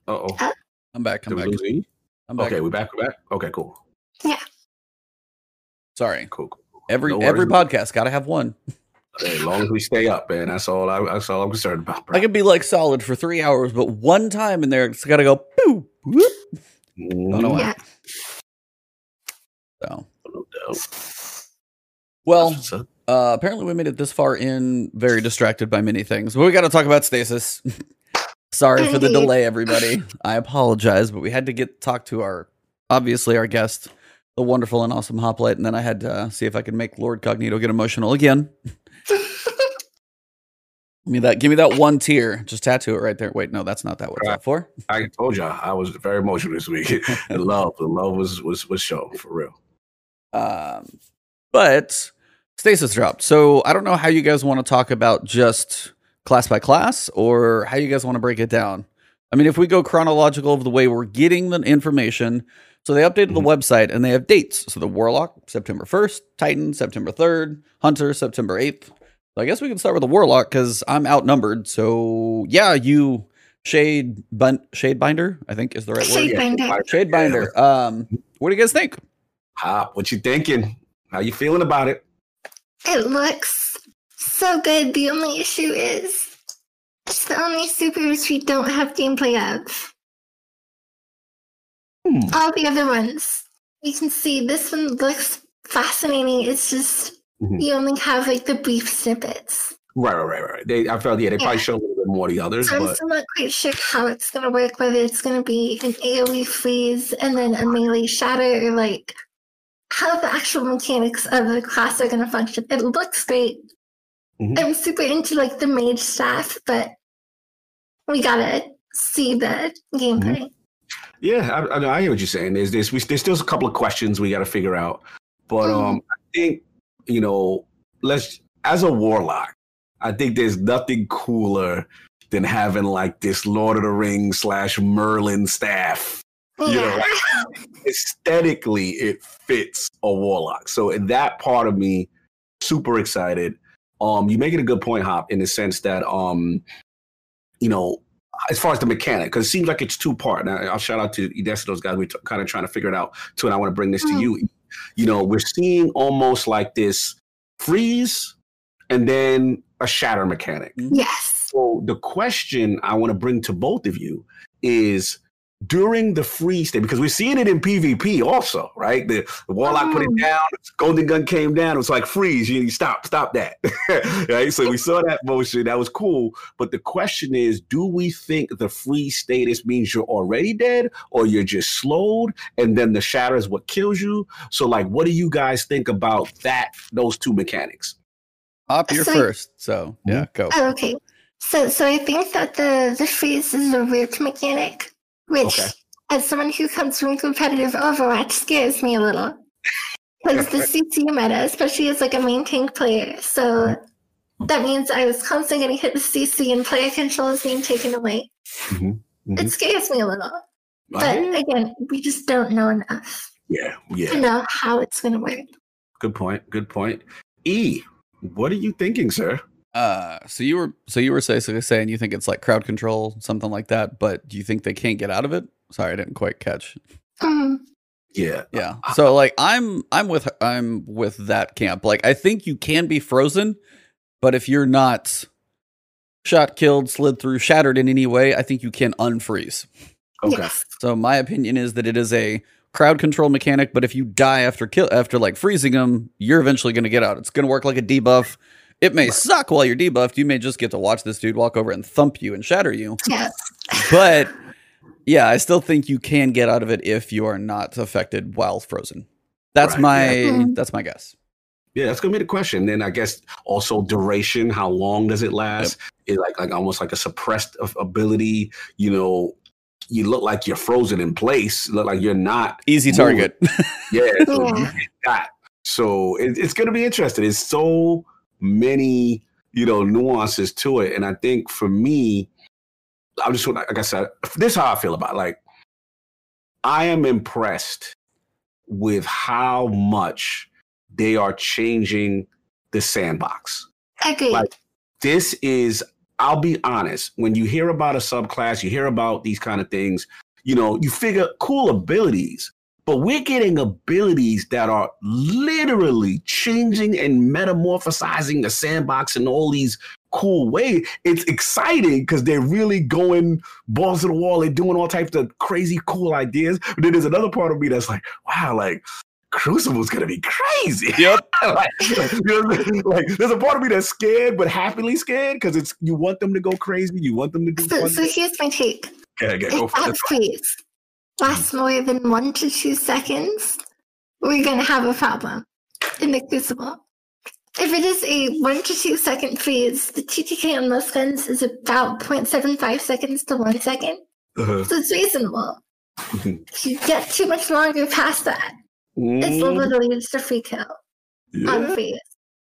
Uh oh. I'm back. I'm back. lose? I'm back. Okay, we back. We back. Okay, cool. Yeah. Sorry. Cool. cool. Every No every podcast got to have one. *laughs* As long as we stay up, man, that's all. I, that's all I'm concerned about. Bro. I can be like solid for three hours, but one time in there, it's got to go. Boo, whoop. Mhm. Don't know why. Yeah. So, No doubt. well, That's what's up. uh, apparently we made it this far in, very distracted by many things. But we got to talk about stasis. *laughs* Sorry for the *laughs* delay, everybody. I apologize, but we had to get talk to our obviously our guest, the wonderful and awesome Hoplite, and then I had to uh, see if I could make Lord Cognito get emotional again. *laughs* Give me that. Give me that one tear. Just tattoo it right there. Wait, no, that's not that. What's that for? I told you I was very emotional this week. *laughs* the love, the love was was was shown for real. Um, but Stasis dropped. So I don't know how you guys want to talk about just class by class or how you guys want to break it down. I mean, if we go chronological of the way we're getting the information, so they updated the Mhm. website and they have dates. So the Warlock, September 1st, Titan, September 3rd, Hunter, September 8th. So I guess we can start with the Warlock because I'm outnumbered. So yeah, you Shade Bun- Shade Binder, I think is the right word. Shade Binder. Shade Binder. Um, what do you guys think? Hop, what you thinking? How you feeling about it? It looks so good. The only issue is it's the only supers we don't have gameplay of. Hmm. All the other ones, you can see this one looks fascinating. It's just Mhm. you only have like the brief snippets. Right, right, right, right. They, I felt yeah, they probably show a little bit more of the others, So I'm still not quite sure how it's gonna work, whether it's gonna be an AoE freeze and then a melee shatter, or like how the actual mechanics of the class are gonna function. It looks great. Mhm. I'm super into like the mage staff, but we gotta see the gameplay. yeah, I, I, know- I hear what you're saying. There's this, there's still a couple of questions we got to figure out, but Mhm. um, I think you know, let's as a warlock, I think there's nothing cooler than having like this Lord of the Rings slash Merlin staff Yeah. You know, *laughs* aesthetically it fits a warlock. So in that part of me, super excited. Um, you make it a good point, Hop, in the sense that um, you know, as far as the mechanic, because it seems like it's two part. Now I'll shout out to Edessa, those guys. We're t- kind of trying to figure it out too, and I want to bring this to Mm. you. You know, we're seeing almost like this freeze and then a shatter mechanic. yes. So the question I want to bring to both of you is during the freeze state, because we're seeing it in PvP also, right? The, the warlock put it Oh. down, golden gun came down, it was like freeze, you, you stop, stop that. *laughs* right? So we saw that motion, that was cool. But the question is, do we think the freeze status means you're already dead or you're just slowed and then the shatter is what kills you? So like what do you guys think about that, those two mechanics? Up, you're So- first. So yeah, mm-hmm. go. Oh, okay. So, so I think that the the freeze is a root mechanic, which, Okay. as someone who comes from competitive Overwatch, scares me a little. Because the CC meta, especially as like a main tank player, so that means I was constantly getting hit with CC and player control is being taken away. Mhm. It scares me a little, but again, we just don't know enough yeah, yeah. to know how it's going to work. Good point. Good point. E, what are you thinking, sir? Uh, so you were so you were basically saying you think it's like crowd control, something like that, but do you think they can't get out of it? Sorry, I didn't quite catch. Mm, Yeah. Yeah. So like I'm I'm with I'm with that camp. Like I think you can be frozen, but if you're not shot, killed, slid through, shattered in any way, I think you can unfreeze. Okay. Yes. So my opinion is that it is a crowd control mechanic, but if you die after kill after like freezing them, you're eventually going to get out. It's going to work like a debuff. It may suck while you're debuffed. You may just get to watch this dude walk over and thump you and shatter you. Yes. But yeah, I still think you can get out of it if you are not affected while frozen. That's Right, my yeah. Mhm. that's my guess. Yeah, that's gonna be the question. Then I guess also duration. How long does it last? It like like almost like a suppressed ability. You know, you look like you're frozen in place. Look like you're not. Easy Move. target. Yeah. So Yeah. that. So it, it's gonna be interesting. It's so many you know nuances to it, and I think for me, I'm just like I said, this is how I feel about it. like. I am impressed with how much they are changing the sandbox. Agreed. Like, This is, I'll be honest. When you hear about a subclass, you hear about these kind of things. You know, you figure cool abilities, but we're getting abilities that are literally changing and metamorphosizing the sandbox in all these cool ways. It's exciting because they're really going balls to the wall. They're doing all types of crazy, cool ideas. But then there's another part of me that's like, wow, like Crucible's gonna be crazy. *laughs* Yep. like, you know, like, there's a part of me that's scared, but happily scared because it's you want them to go crazy. You want them to do. So, so here's my take. Okay, okay, go If for that it. Lasts more than one to two seconds, we're gonna have a problem in the crucible. If it is a one to two second freeze, the TTK on most guns is about 0.75 seconds to one second. Uh-huh. So it's reasonable. if *laughs* you get too much longer past that, it's Mm, literally just a free kill on yeah, freeze.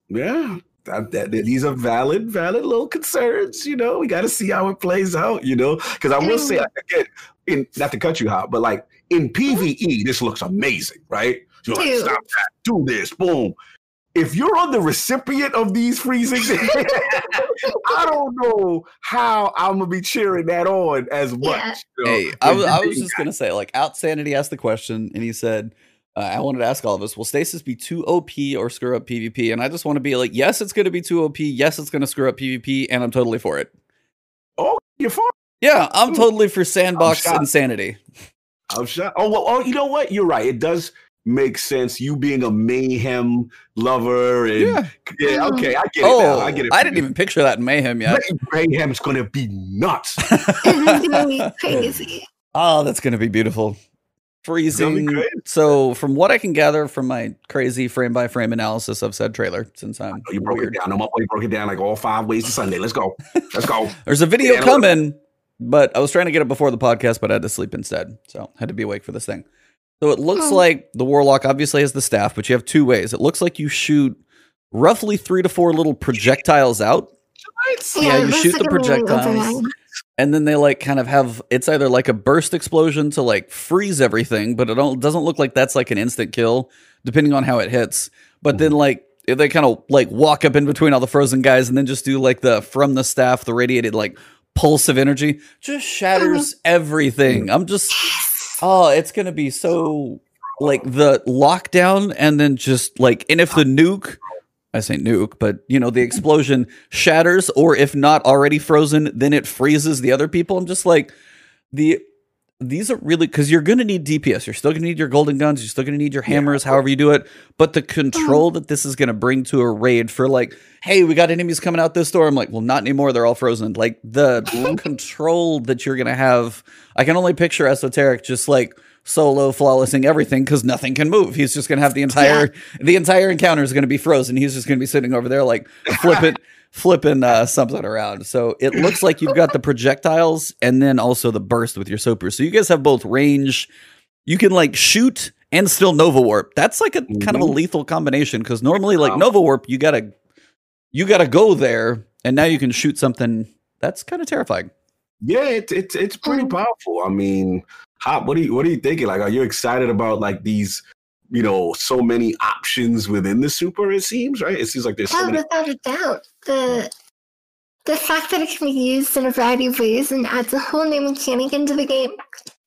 yeah. That, that, these are valid, valid little concerns. You know, we got to see how it plays out. You know, because I will say again, in not to cut you out, but like in PVE, this looks amazing, right? You're like, Dude. stop that, do this, boom. If you're on the recipient of these freezing, *laughs* I don't know how I'm gonna be cheering that on as much. Yeah. you know, Hey, I was, I was do just gonna say, like, Outsanity asked the question, and he said, uh, "I wanted to ask all of us: Will Stasis be too OP or screw up PvP?" And I just want to be like, "Yes, it's going to be too OP. Yes, it's going to screw up PvP, and I'm totally for it." Oh, you're fine. Yeah, I'm Ooh. totally for sandbox shocked. insanity. I'm shocked. Oh, well, oh, you know what? You're right. It does make sense. You being a mayhem lover, and Yeah. yeah, mm. okay, I get it Oh, now. I oh, get it. I didn't even picture that in Mayhem yet. Mayhem's gonna be nuts. *laughs* It is *laughs* ah, gonna be crazy. oh, that's going to be beautiful. gonna be Freezing. So, from what I can gather from my crazy frame by frame analysis of said trailer, since I'm Oh, you broke weird, it down. No, my boy broke it down like all five ways to Sunday. Let's go. Let's go. *laughs* there's a video Yeah, I know. coming, but I was trying to get it before the podcast, but I had to sleep instead, so I had to be awake for this thing. So it looks Oh. like the warlock obviously has the staff, but you have two ways. It looks like you shoot roughly three to four little projectiles out Yeah, you shoot the like a projectiles. and then they like kind of have it's either like a burst explosion to like freeze everything, but it don't doesn't look like that's like an instant kill, depending on how it hits. But then mm-hmm. like they kind of like walk up in between all the frozen guys and then just do like the from the staff, the radiated like pulse of energy, just shatters uh-huh. everything. I'm just oh, it's gonna be so like the lockdown and then just like and if the nuke I say nuke, but you know, the explosion shatters, or if not already frozen, then it freezes the other people. I'm just like, the these are really because you're gonna need DPS. You're still gonna need your golden guns, you're still gonna need your hammers, however you do it. But the control uh-huh. that this is gonna bring to a raid for like, hey, we got enemies coming out this door. I'm like, well, not anymore, they're all frozen. Like the *laughs* control that you're gonna have, I can only picture esoteric just like solo flawlessing everything because nothing can move. He's just gonna have the entire the entire encounter is gonna be frozen. He's just gonna be sitting over there like *laughs* flipping flipping uh, something around. So it looks like you've got the projectiles and then also the burst with your super. So you guys have both range. You can like shoot and still Nova Warp. That's like a kind of a Mhm. lethal combination because normally like Wow. Nova Warp, you gotta you gotta go there and now you can shoot something that's kind of terrifying. Yeah, it's it's it's pretty Mm. powerful. I mean, how, what are you what are you thinking? Like, are you excited about like these? You know, so many options within the super. It seems right. It seems like there's so Oh, many. without a doubt. The the fact that it can be used in a variety of ways and adds a whole new mechanic into the game.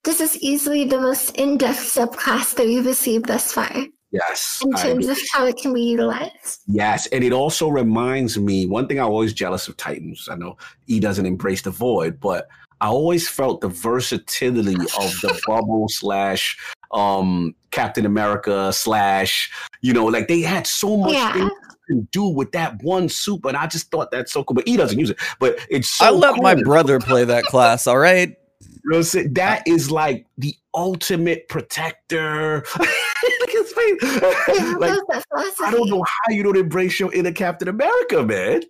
This is easily the most in-depth subclass that we've received thus far Yes, in terms of how it can be utilized. Yes, and it also reminds me one thing. I'm always jealous of Titans. I know he doesn't embrace the void, but I always felt the versatility of the *laughs* bubble slash um Captain America slash you know like they had so much Yeah. Things can do with that one super, and I just thought that's so cool. But he doesn't use it, but it's so I let my brother play that class, All right. You know what I'm that is like the ultimate protector. Look at his face. I like love that philosophy. I don't know how you don't embrace your inner Captain America, man.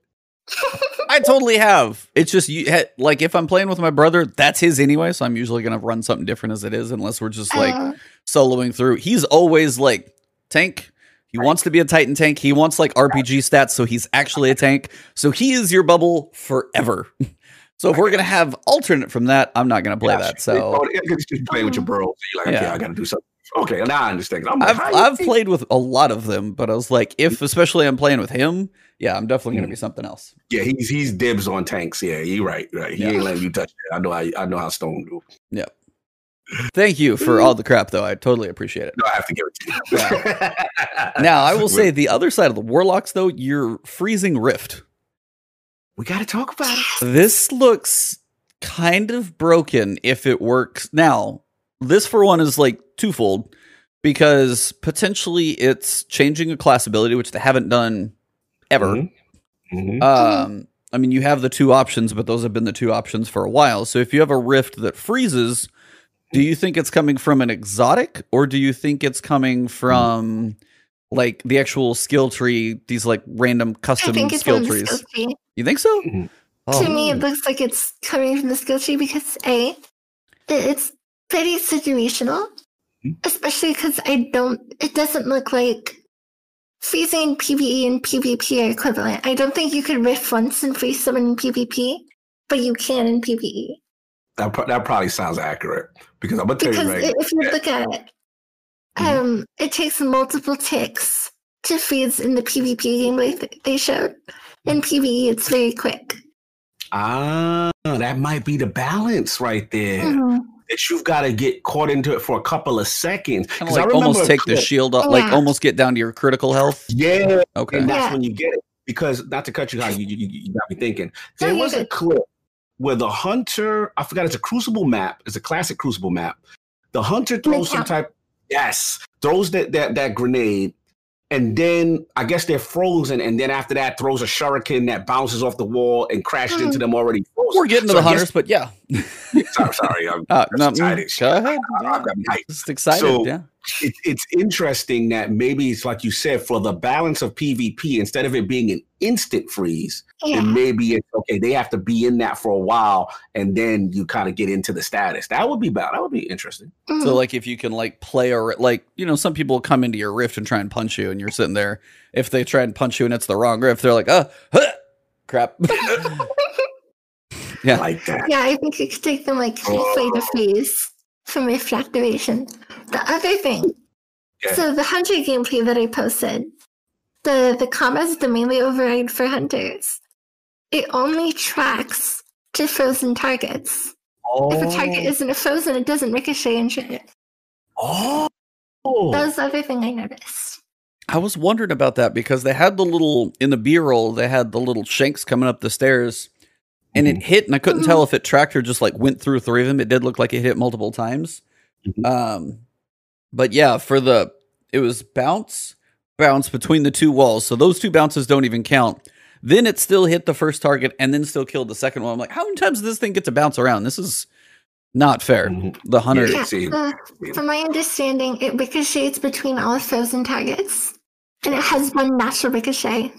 I totally have. It's just you like if I'm playing with my brother, that's his anyway. So I'm usually gonna run something different as it is, unless we're just like Uh, soloing through. He's always like tank. He wants to be a Titan tank. He wants like RPG stats, so he's actually a tank. So he is your bubble forever. *laughs* so if we're gonna have alternate from that, I'm not gonna play Yeah, that. So Oh, 'cause you're playing with your bro. You're like, okay, Yeah. I got to do something Okay, now I understand. I'm like, I've I've played with a lot of them, but I was like, if mm-hmm. especially I'm playing with him, yeah, I'm definitely gonna mm-hmm. be something else. Yeah, he's he's dibs on tanks. Yeah, you're right, right. He Yeah. ain't letting you touch it. I know how I know how Stone do. Thank you for all the crap, though. I totally appreciate it. No, I have to give it to you. *laughs* Now, I will say the other side of the warlocks, though, you're freezing rift. we got to talk about it. This looks kind of broken if it works. Now, this for one is like twofold because potentially it's changing a class ability, which they haven't done ever. Mhm. Mhm. Um, I mean, you have the two options, but those have been the two options for a while. So if you have a rift that freezes, do you think it's coming from an exotic, or do you think it's coming from like the actual skill tree? These like random I custom think it's skill from the trees. skill tree. You think so? Mhm. Oh. To me, it looks like it's coming from the skill tree because a, it's pretty situational, Mhm. especially because I don't. It doesn't look like freezing PVE and PvP are equivalent. I don't think you could rift once and freeze someone in PvP, but you can in PvE. That, pro- that probably sounds accurate because I'm gonna tell Because you right. i- if you look at it, Mhm. um, it takes multiple ticks to freeze in the PvP game like they showed. In PvE, it's very quick. Ah, that might be the balance right there. Mhm. That you've got to get caught into it for a couple of seconds. Because of I remember almost a take the clip- shield off, like almost get down to your critical health. Yeah, Okay. and that's Yeah. when you get it. Because not to cut you out, you, you, you got me thinking. No, There was a clip where the hunter, I forgot, it's a Crucible map. It's a classic Crucible map. The hunter throws some Mid-cap. type, yes, throws that that that grenade, and then I guess they're frozen, and then after that throws a shuriken that bounces off the wall and crashes into them already frozen. We're getting to So the I hunters, guess- but yeah. *laughs* sorry, sorry, I'm Uh, that's no, exciting. mm, go ahead. I- *laughs* Yeah. I've got me hyped. Just excited. So- yeah. It, it's interesting that maybe it's like you said for the balance of PvP instead of it being an instant freeze, Yeah. and maybe it's okay. They have to be in that for a while, and then you kind of get into the status. That would be bad. That would be interesting. Mhm. So like if you can like play or like you know some people come into your rift and try and punch you and you're sitting there if they try and punch you and it's the wrong rift they're like uh huh, crap *laughs* *laughs* Yeah. like that. Yeah, I think it could take them like halfway to freeze from rift activation. The other thing, Yeah. so the hunter gameplay that I posted, the the commas, the melee override for hunters, it only tracks to frozen targets. Oh, If a target oh. isn't frozen, it doesn't ricochet and shit. oh, That was the other thing I noticed. I was wondering about that because they had the little in the b-roll they had the little shanks coming up the stairs and Mm-hmm. it hit and I couldn't tell if it tracked or just like went through three of them it did look like it hit multiple times Mhm. um but yeah for the it was bounce bounce between the two walls so those two bounces don't even count then it still hit the first target and then still killed the second one I'm like how many times does this thing get to bounce around this is not fair Mhm. the hunter Yeah. Yeah, uh, from my understanding, it ricochets between all frozen targets, and it has one natural ricochet.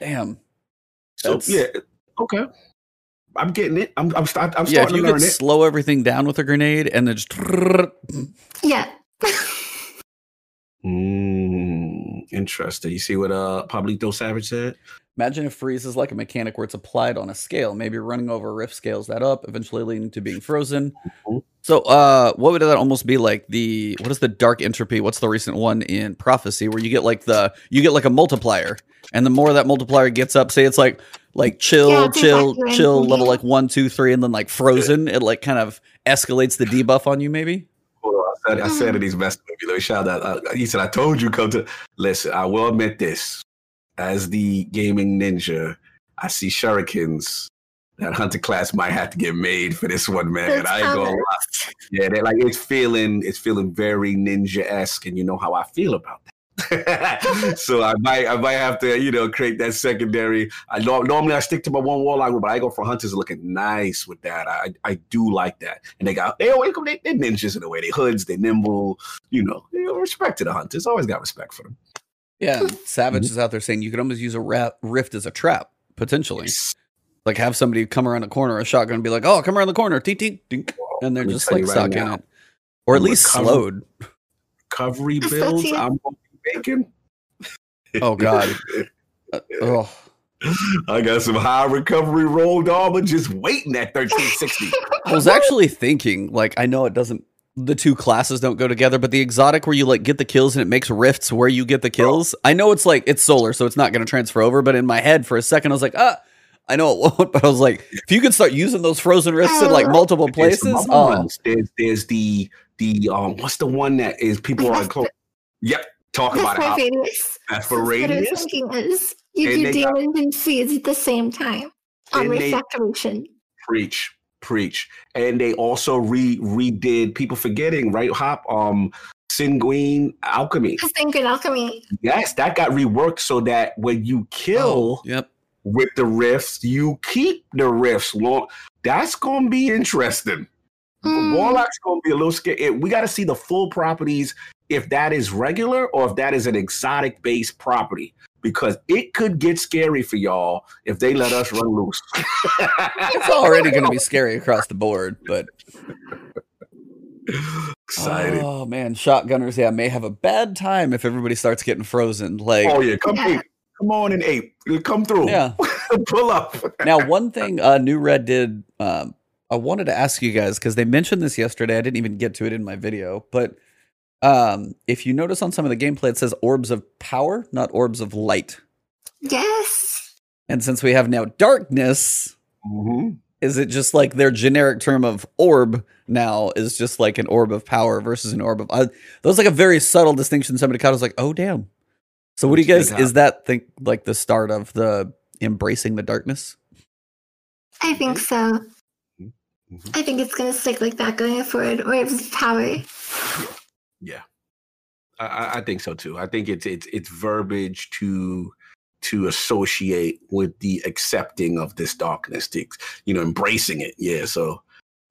damn So That's- yeah, okay. I'm getting it. I'm I'm, start, I'm yeah if starting you to could it. slow everything down with a grenade and then just *laughs* Yeah. Mm, interesting. You see what uh Pablito Savage said? Imagine if freeze is like a mechanic where it's applied on a scale. Maybe running over a rift scales that up, eventually leading to being frozen. Mhm. So, uh, what would that almost be like? The what is the dark entropy? What's the recent one in prophecy where you get like the you get like a multiplier, and the more that multiplier gets up, say it's like like chill, Yeah, chill, exactly right. chill, level Yeah. like one, two, three, and then like frozen. It like kind of escalates the debuff on you. Maybe. Hold on, I said, I said Mhm. in these messages, let me shout out. He said, I told you come to listen. I will admit this. As the gaming ninja, I see shurikens. That hunter class might have to get made for this one, man. Those I ain't gonna lie. Yeah, like it's feeling it's feeling very ninja esque, and you know how I feel about that. *laughs* so I might I might have to you know create that secondary. I know normally I stick to my one wall line, but I go for hunters looking nice with that. I I do like that, and they got they always they, they're ninjas in a way. They hoods, they nimble. You know, you know, respect to the hunters. Always got respect for them. Yeah, and *laughs* Savage Mhm. is out there saying you could almost use a ra- rift as a trap potentially. Like have somebody come around the corner, a shotgun, and be like, "Oh, come around the corner, tink tink dink," and they're just like you right stuck in it, or at least recover- slowed. Recovery *laughs* That's builds. I'm gonna be making. Oh, God. *laughs* Uh, oh, I got some high recovery rolled armor just waiting at 1360. I was actually thinking, like, I know it doesn't the two classes don't go together, but the exotic where you like get the kills and it makes rifts where you get the kills. I know it's like it's solar, so it's not going to transfer over. But in my head, for a second, I was like, ah, I know it *laughs* won't. But I was like, if you could start using those frozen rifts in like multiple There's some places, other oh. There's there's the the um what's the one that is people are close. Yep, talk That's about it. my How, radius. that's for That's what I was radius. thinking is you And do they got- damage and seeds at the same time on And they- Preach, preach. And they also re redid people forgetting, right? Hop um Sanguine Alchemy. Because then good alchemy. Yes, that got reworked so that when you kill yep. with the rifts, you keep the rifts long. That's gonna be interesting. Hmm. Warlock's gonna be a little scared. We got to see the full properties if that is regular or if that is an exotic based property because it could get scary for y'all if they let us run loose. *laughs* It's already going to be scary across the board, but Excited. oh man, shotgunners, yeah, may have a bad time if everybody starts getting frozen. Like, Oh yeah, come Yeah. ape. Come on in ape. Come through. yeah. *laughs* Pull up. now one thing uh new red did um i wanted to ask you guys because they mentioned this yesterday i didn't even get to it in my video but um if you notice on some of the gameplay it says orbs of power not orbs of light Yes. and since we have now darkness Mhm. is it just like their generic term of orb now is just like an orb of power versus an orb of uh, that was like a very subtle distinction somebody caught I was like oh damn so what do you guys is that think like the start of the embracing the darkness I think so. Mhm. I think it's gonna stick like that going forward. Orbs of power. Yeah, I- I, I think so too. I think it's it's it's verbiage to to associate with the accepting of this darkness, the, you know, embracing it. Yeah, so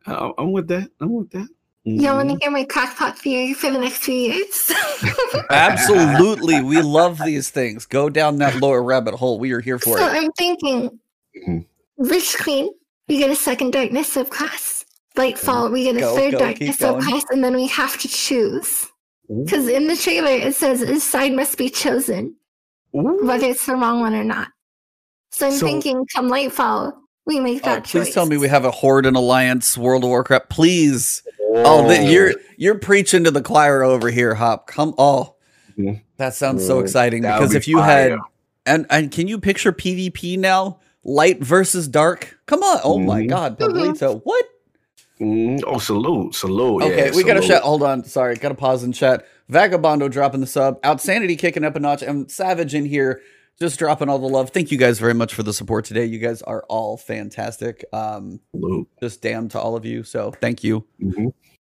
uh, I'm with that. I'm with that. Y'all want to hear my crackpot theory for the next few years? *laughs* Absolutely. We love these things. Go down that lower rabbit hole. We are here for so it. I'm thinking, Mhm. Witch Queen, we get a second darkness of subclass. Lightfall, we get a Go, third go, darkness keep going. and then we have to choose. Because in the trailer it says a side must be chosen, Ooh. whether it's the wrong one or not. So I'm So- thinking, come Lightfall, we make Oh, that choice. please tell me we have a Horde and Alliance World of Warcraft. Please. Oh, the, you're you're preaching to the choir over here, Hop. Come oh. That sounds so exciting that because be if you had and and can you picture PvP now? Light versus dark? Come on. Oh my Mhm. god. Pablito. What? Mm, oh, salute, salute. Okay, yeah, we gotta salute. chat. Hold on, sorry, gotta pause and chat. Vagabondo dropping the sub, Outsanity kicking up a notch, and Savage in here just dropping all the love. Thank you guys very much for the support today. You guys are all fantastic. Um, Salute. just damn to all of you. So thank you. Mhm.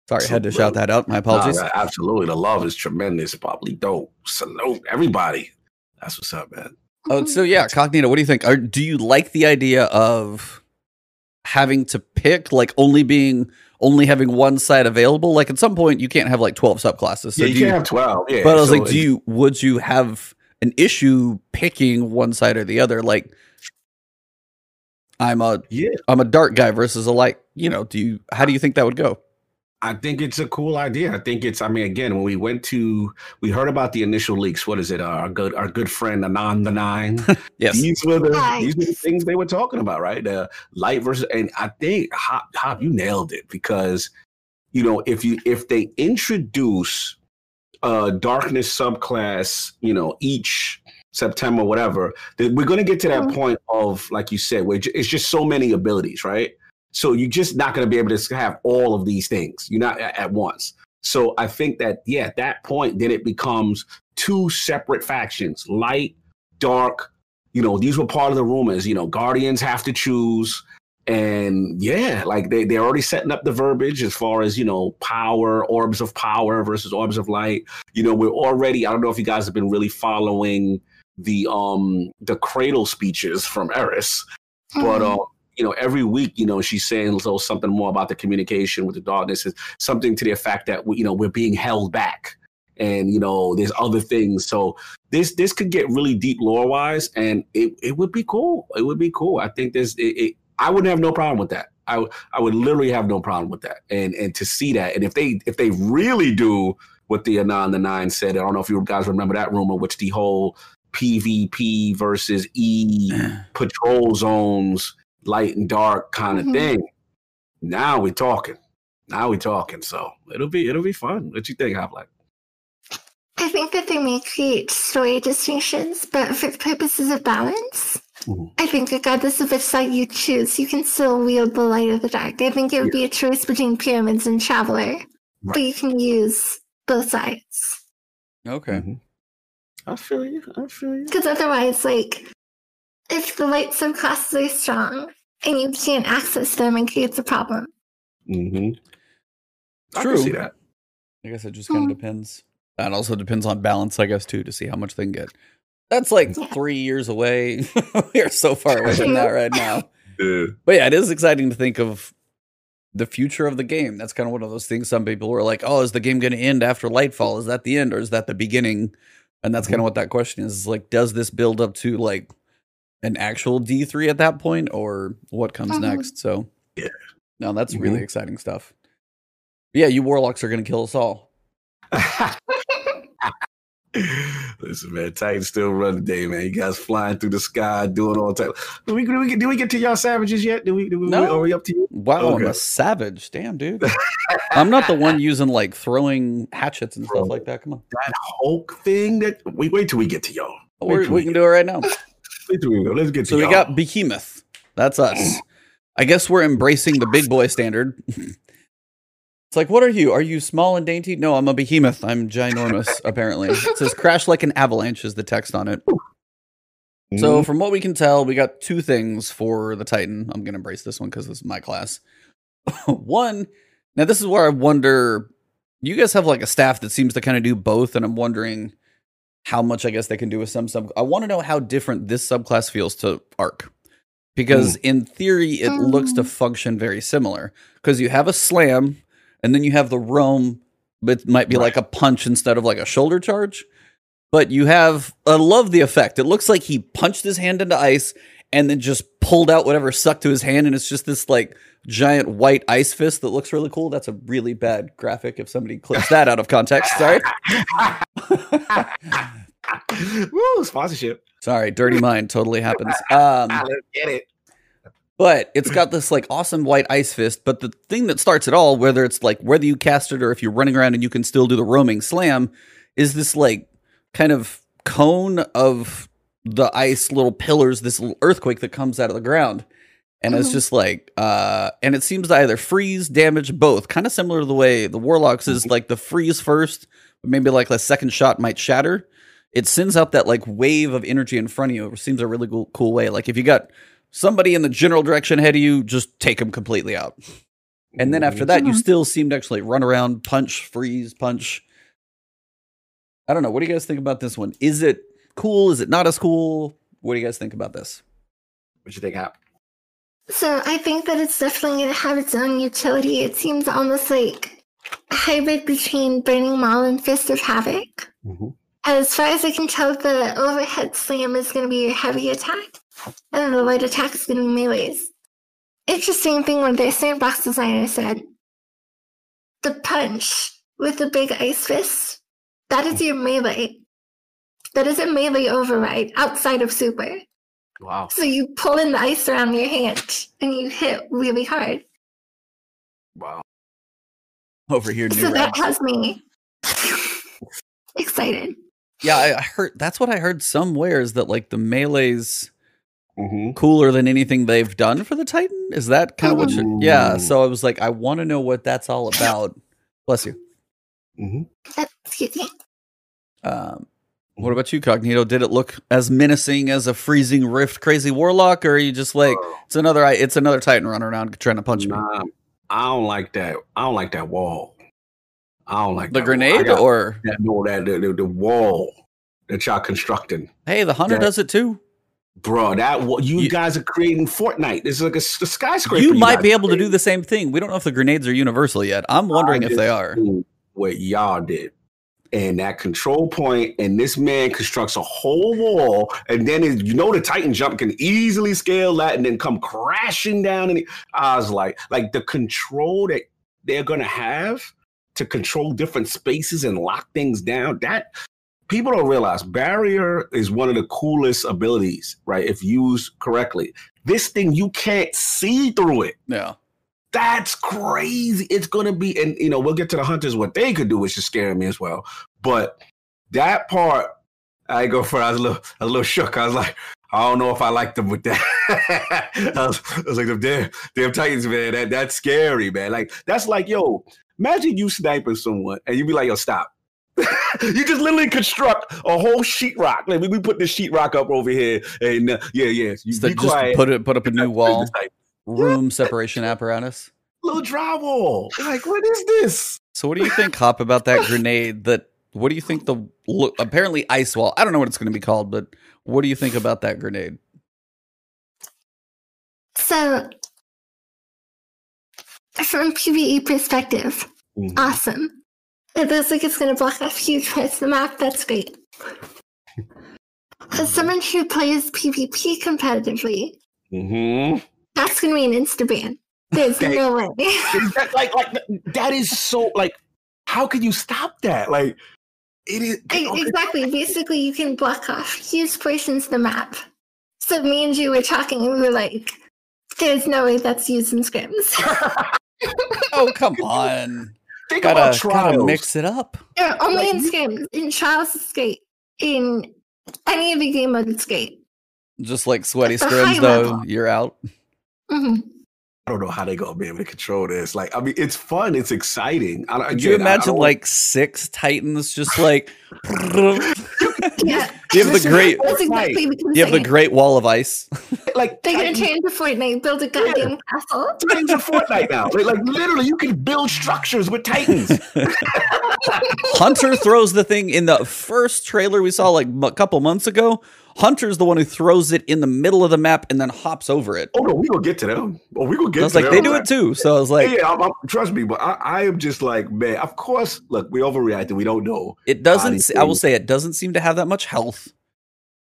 Sorry, I had to shout that out. My apologies. Nah, absolutely, the love is tremendous. Probably dope. Salute everybody. That's what's up, man. Oh, so yeah, Cognito, what do you think? Are, do you like the idea of having to pick, like only being only having one side available? Like at some point, you can't have like twelve subclasses. So yeah, do you you, can have twelve. Yeah, but I was so like, do you would you have an issue picking one side or the other? Like, I'm a Yeah, I'm a dark guy versus a light. You know, do you? How do you think that would go? I think it's a cool idea. I think it's. I mean, again, when we went to, we heard about the initial leaks. What is it? Our good, our good friend Anon the Nine. *laughs* Yes. These were the Right. these were the things they were talking about, right? The light versus, and I think Hop, Hop, you nailed it because you know if you if they introduce a darkness subclass, you know, each September, whatever, then we're going to get to that Mhm. point of like you said, where it's just so many abilities, right? So you're just not going to be able to have all of these things. You're not at, once. So I think that yeah, at that point, then it becomes two separate factions: light, dark. You know, these were part of the rumors. You know, guardians have to choose, and yeah, like they they're already setting up the verbiage as far as you know, power, orbs of power versus orbs of light. You know, we're already. I don't know if you guys have been really following the um the cradle speeches from Eris, but Mhm. um you know every week you know she's saying a little something more about the communication with the darkness is something to the effect that we, you know we're being held back and you know there's other things. So this this could get really deep lore wise and it, it would be cool. It would be cool. I think there's it, it, i wouldn't have no problem with that. I, I would literally have no problem with that. And and to see that and if they if they really do what the anon the nine said i don't know if you guys remember that rumor which the whole pvp versus e patrol zones, light and dark kind of Mhm. thing. Now we're talking. Now we're talking. So it'll be it'll be fun. What you think, Hoplite? I think that they may create story distinctions, but for the purposes of balance, Mhm. I think regardless of which side you choose, you can still wield the light of the dark. I think it would be a choice between pyramids and traveler, but you can use both sides. Okay. Mhm. I feel you. I feel you. Because otherwise, like, if the light subclasses are strong and you can't access them, and creates a problem. Mm-hmm. I True. can see that. I guess it just kind of depends. That also depends on balance, I guess, too, to see how much they can get. That's like Yeah. three years away. *laughs* we are so far away from that right now. *laughs* Yeah. But yeah, it is exciting to think of the future of the game. That's kind of one of those things. Some people were like, "Oh, is the game going to end after Lightfall? Is that the end, or is that the beginning?" And that's Mm-hmm. kind of what that question is. is Like, does this build up to like an actual D three at that point, or what comes Mhm. next? So, Yeah. no, that's Mhm. really exciting stuff. But yeah, you warlocks are going to kill us all. *laughs* Listen, man, Titans still run the day, man. You guys flying through the sky, doing all type. Did we, did we, get- we get to y'all savages yet? Do we? Did we No. Are we up to you? Wow, I'm a savage. Damn, dude. *laughs* I'm not the one using like throwing hatchets and Bro. stuff like that. Come on. That Hulk thing. That we wait till we get to y'all. Wait We're, we can do it right now. Let's get to So we got Behemoth. That's us. I guess we're embracing the big boy standard. it's like, what are you? Are you small and dainty? No, I'm a behemoth. I'm ginormous, *laughs* apparently. It says crash like an avalanche is the text on it. So Mhm. from what we can tell, we got two things for the Titan. I'm gonna embrace this one because this is my class. *laughs* one, now this is where I wonder. You guys have like a staff that seems to kind of do both, and I'm wondering how much I guess they can do with some sub. I want to know how different this subclass feels to Arc, because in theory it looks to Mm. function very similar. Because you have a slam, and then you have the roam, but it might be Right. like a punch instead of like a shoulder charge but you have I love the effect. It looks like he punched his hand into ice and then just pulled out whatever stuck to his hand, and it's just this like giant white ice fist that looks really cool. That's a really bad graphic if somebody clips that out of context. Sorry. *laughs* Woo, sponsorship. Sorry, dirty mind totally happens. *laughs* Um let's get it. but it's got this like awesome white ice fist. But the thing that starts it all, whether it's like whether you cast it or if you're running around and you can still do the roaming slam, is this like kind of cone of the ice little pillars, this little earthquake that comes out of the ground. And it's Mhm. just like, uh, and it seems to either freeze, damage, both. Kind of similar to the way the Warlocks is like the freeze first, but maybe like the second shot might shatter. It sends out that like wave of energy in front of you. It seems a really cool, cool way. Like if you got somebody in the general direction ahead of you, just take them completely out. And then after that, you Mhm. still seem to actually run around, punch, freeze, punch. I don't know. What do you guys think about this one? Is it cool? Is it not as cool? What do you guys think about this? What do you think, Hap? So I think that it's definitely going to have its own utility. It seems almost like a hybrid between Burning Maul and Fist of Havoc. Mhm. As far as I can tell, the overhead slam is going to be a heavy attack, and the light attack is going to be melees. Interesting thing when the sandbox designer said, the punch with the big ice fist, that is your melee. That is a melee override outside of super. Wow. So you pull in the ice around your hand and you hit really hard. Wow. Over here, new So that has me *laughs* excited. Yeah, I, I heard that's what I heard somewhere is that like the melee's Mm-hmm. cooler than anything they've done for the Titan. Is that kind of what you Yeah, so I was like, I want to know what that's all about. Bless you. Mm-hmm. Excuse me. Um, what about you, Cognito? Did it look as menacing as a freezing rift crazy warlock, or are you just like it's another it's another Titan running around trying to punch me? I don't like that. I don't like that wall. I don't like The that grenade, got or that, no, that the, the, the wall that y'all constructing, hey, the hunter that- does it too. bro. That you, You- guys are creating Fortnite. This is like a skyscraper. You might be able to do the same thing. We don't know if the grenades are universal yet. I'm wondering if they are. What y'all did. And that control point, and this man constructs a whole wall, and then it, you know the Titan jump can easily scale that, and then come crashing down. And I was like, like the control that they're gonna have to control different spaces and lock things down. That people don't realize barrier is one of the coolest abilities, right? If used correctly. This thing you can't see through it. Yeah. That's crazy. It's gonna be, and you know, we'll get to the hunters. What they could do, which is scaring me as well. But that part, I go for. I was a little, a little shook. I was like, I don't know if I like them with that. *laughs* I, was, I was like, damn, damn Titans, man. That that's scary, man. Like that's like, yo, imagine you sniping someone and you be like, yo, stop. *laughs* you just literally construct a whole sheetrock. Like we, we put the sheetrock up over here, and uh, yeah, yeah. You So be quiet. put it put up a *laughs* new wall, Like, room separation apparatus. little drywall. Like, what is this? So what do you think, Hop, about that *laughs* grenade? That what do you think the look? Apparently, ice wall. I don't know what it's going to be called, but what do you think about that grenade? So, from PvE perspective, Mm-hmm. awesome. It looks like it's going to block off huge parts of the map. That's great. As someone who plays PvP competitively, Mm-hmm. That's going to be an insta ban. There's Okay. no way. *laughs* That, like, like that is so like. How can you stop that? Like, it is. Exactly. Basically, you can block off huge portions of the map. So me and you were talking, and we were like, "There's no way that's used in scrims." *laughs* Oh come on! Think about Gotta gotta mix it up. Yeah, only Like, in scrims. In trials, it's great. In any of the game modes, it's great. Just like sweaty At the scrims, though, level. you're out. Hmm I don't know how they're gonna be able to control this. Like, I mean, it's fun. It's exciting. I, Could you again, I- I imagine like six titans just like? *laughs* Yeah, You have the great, that's exactly what you have the great wall of ice. *laughs* like They're gonna change turn into Fortnite, build a goddamn castle. Titans are Fortnite now. Like, like literally, you can build structures with Titans. *laughs* Hunter throws the thing in the first trailer we saw like a couple months ago. Hunter's the one who throws it in the middle of the map and then hops over it. oh no, we gonna get to them. Oh, we gonna get. I was to like, them. they do it too. So I was like, yeah, yeah, I'm, I'm- trust me, but I, I am just like, man. Of course, look, we overreacted. We don't know. it doesn't. se- I will say it doesn't seem to have that much health.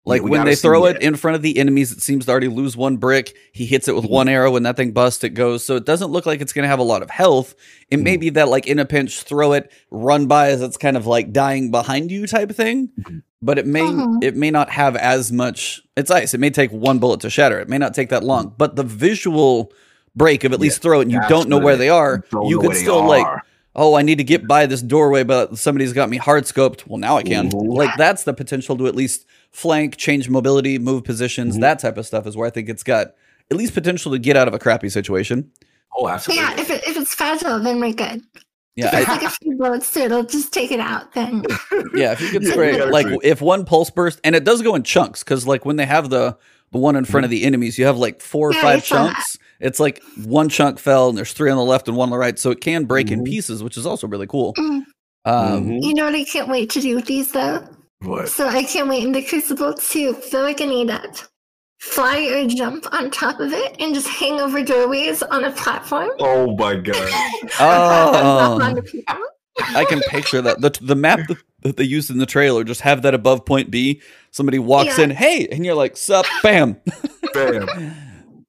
Like we when they throw it in front of the enemies, it seems to already lose one brick. He hits it with Mm-hmm. one arrow, and that thing busts. It goes. So it doesn't look like it's going to have a lot of health. It may Mm-hmm. be that like in a pinch, throw it, run by as it's kind of like dying behind you type thing. Mhm. But it may Mhm. it may not have as much. It's ice. It may take one bullet to shatter. It may not take that long. But the visual break of at least throw it, and you don't know where they are. You know could still like are. oh, I need to get by this doorway, but somebody's got me hard scoped. Well, now I can. Mhm. Like that's the potential to at least flank, change mobility, move positions, Mhm. that type of stuff is where I think it's got at least potential to get out of a crappy situation. Oh, absolutely. Yeah, if, it, if it's fragile, then we're good. Yeah, If it's I, like a *laughs* few bullets, too, it'll just take it out. Then yeah. If you could *laughs* spray you like if one pulse burst, and it does go in chunks, because like when they have the the one in front of the enemies, you have like four or Yeah, five saw that. chunks. It's like one chunk fell, and there's three on the left and one on the right, so it can break in Mhm. pieces, which is also really cool. Mm. Um, Mhm. you know what I can't wait to do with these though. What? So I can't wait in the Crucible too. fill like I need up, fly or jump on top of it, and just hang over doorways on a platform. Oh my god. *laughs* Oh. Knock onto people. I can picture that. The the map that, that they used in the trailer just have that above point B. Somebody walks Yeah. in, hey, and you're like, sup, bam. Bam. *laughs*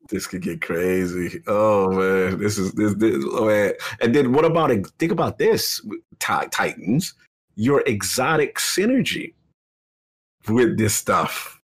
This could get crazy. Oh man, this is this, this oh, man. And then what about it? Think about this, Ti- Titans. Your exotic synergy with this stuff.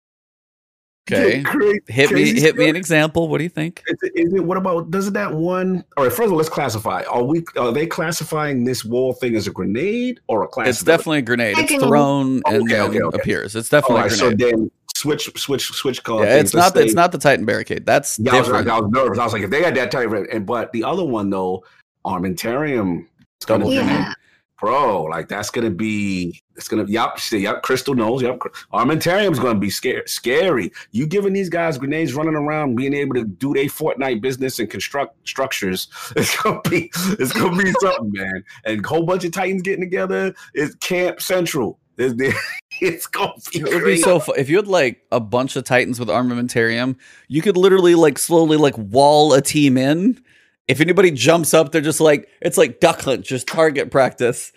Okay. Get cra- Hit me crazy hit me an example. What do you think? Is it, is it what about doesn't that one all right first of all let's classify are we are they classifying this wall thing as a grenade or a class It's definitely a grenade. It's thrown and Okay, then okay, okay. appears. It's definitely right a so then switch switch switch color yeah, it's not it's not the Titan barricade. That's yeah, I was, different. like, I was nervous I was like if they got that type of and but the other one though Armamentarium it's gonna Double be grenade. Bro like that's gonna be it's gonna yep see, yep Crystal knows yep Armamentarium's gonna be scary scary. You giving these guys grenades running around being able to do their Fortnite business and construct structures *laughs* it's gonna be it's gonna be *laughs* something man. And a whole bunch of Titans getting together it's Camp Central. It's, *laughs* it's gonna be It would be so if you had like a bunch of titans with armamentarium, you could literally like slowly like wall a team in. If anybody jumps up, they're just like it's like duck hunt, just target practice.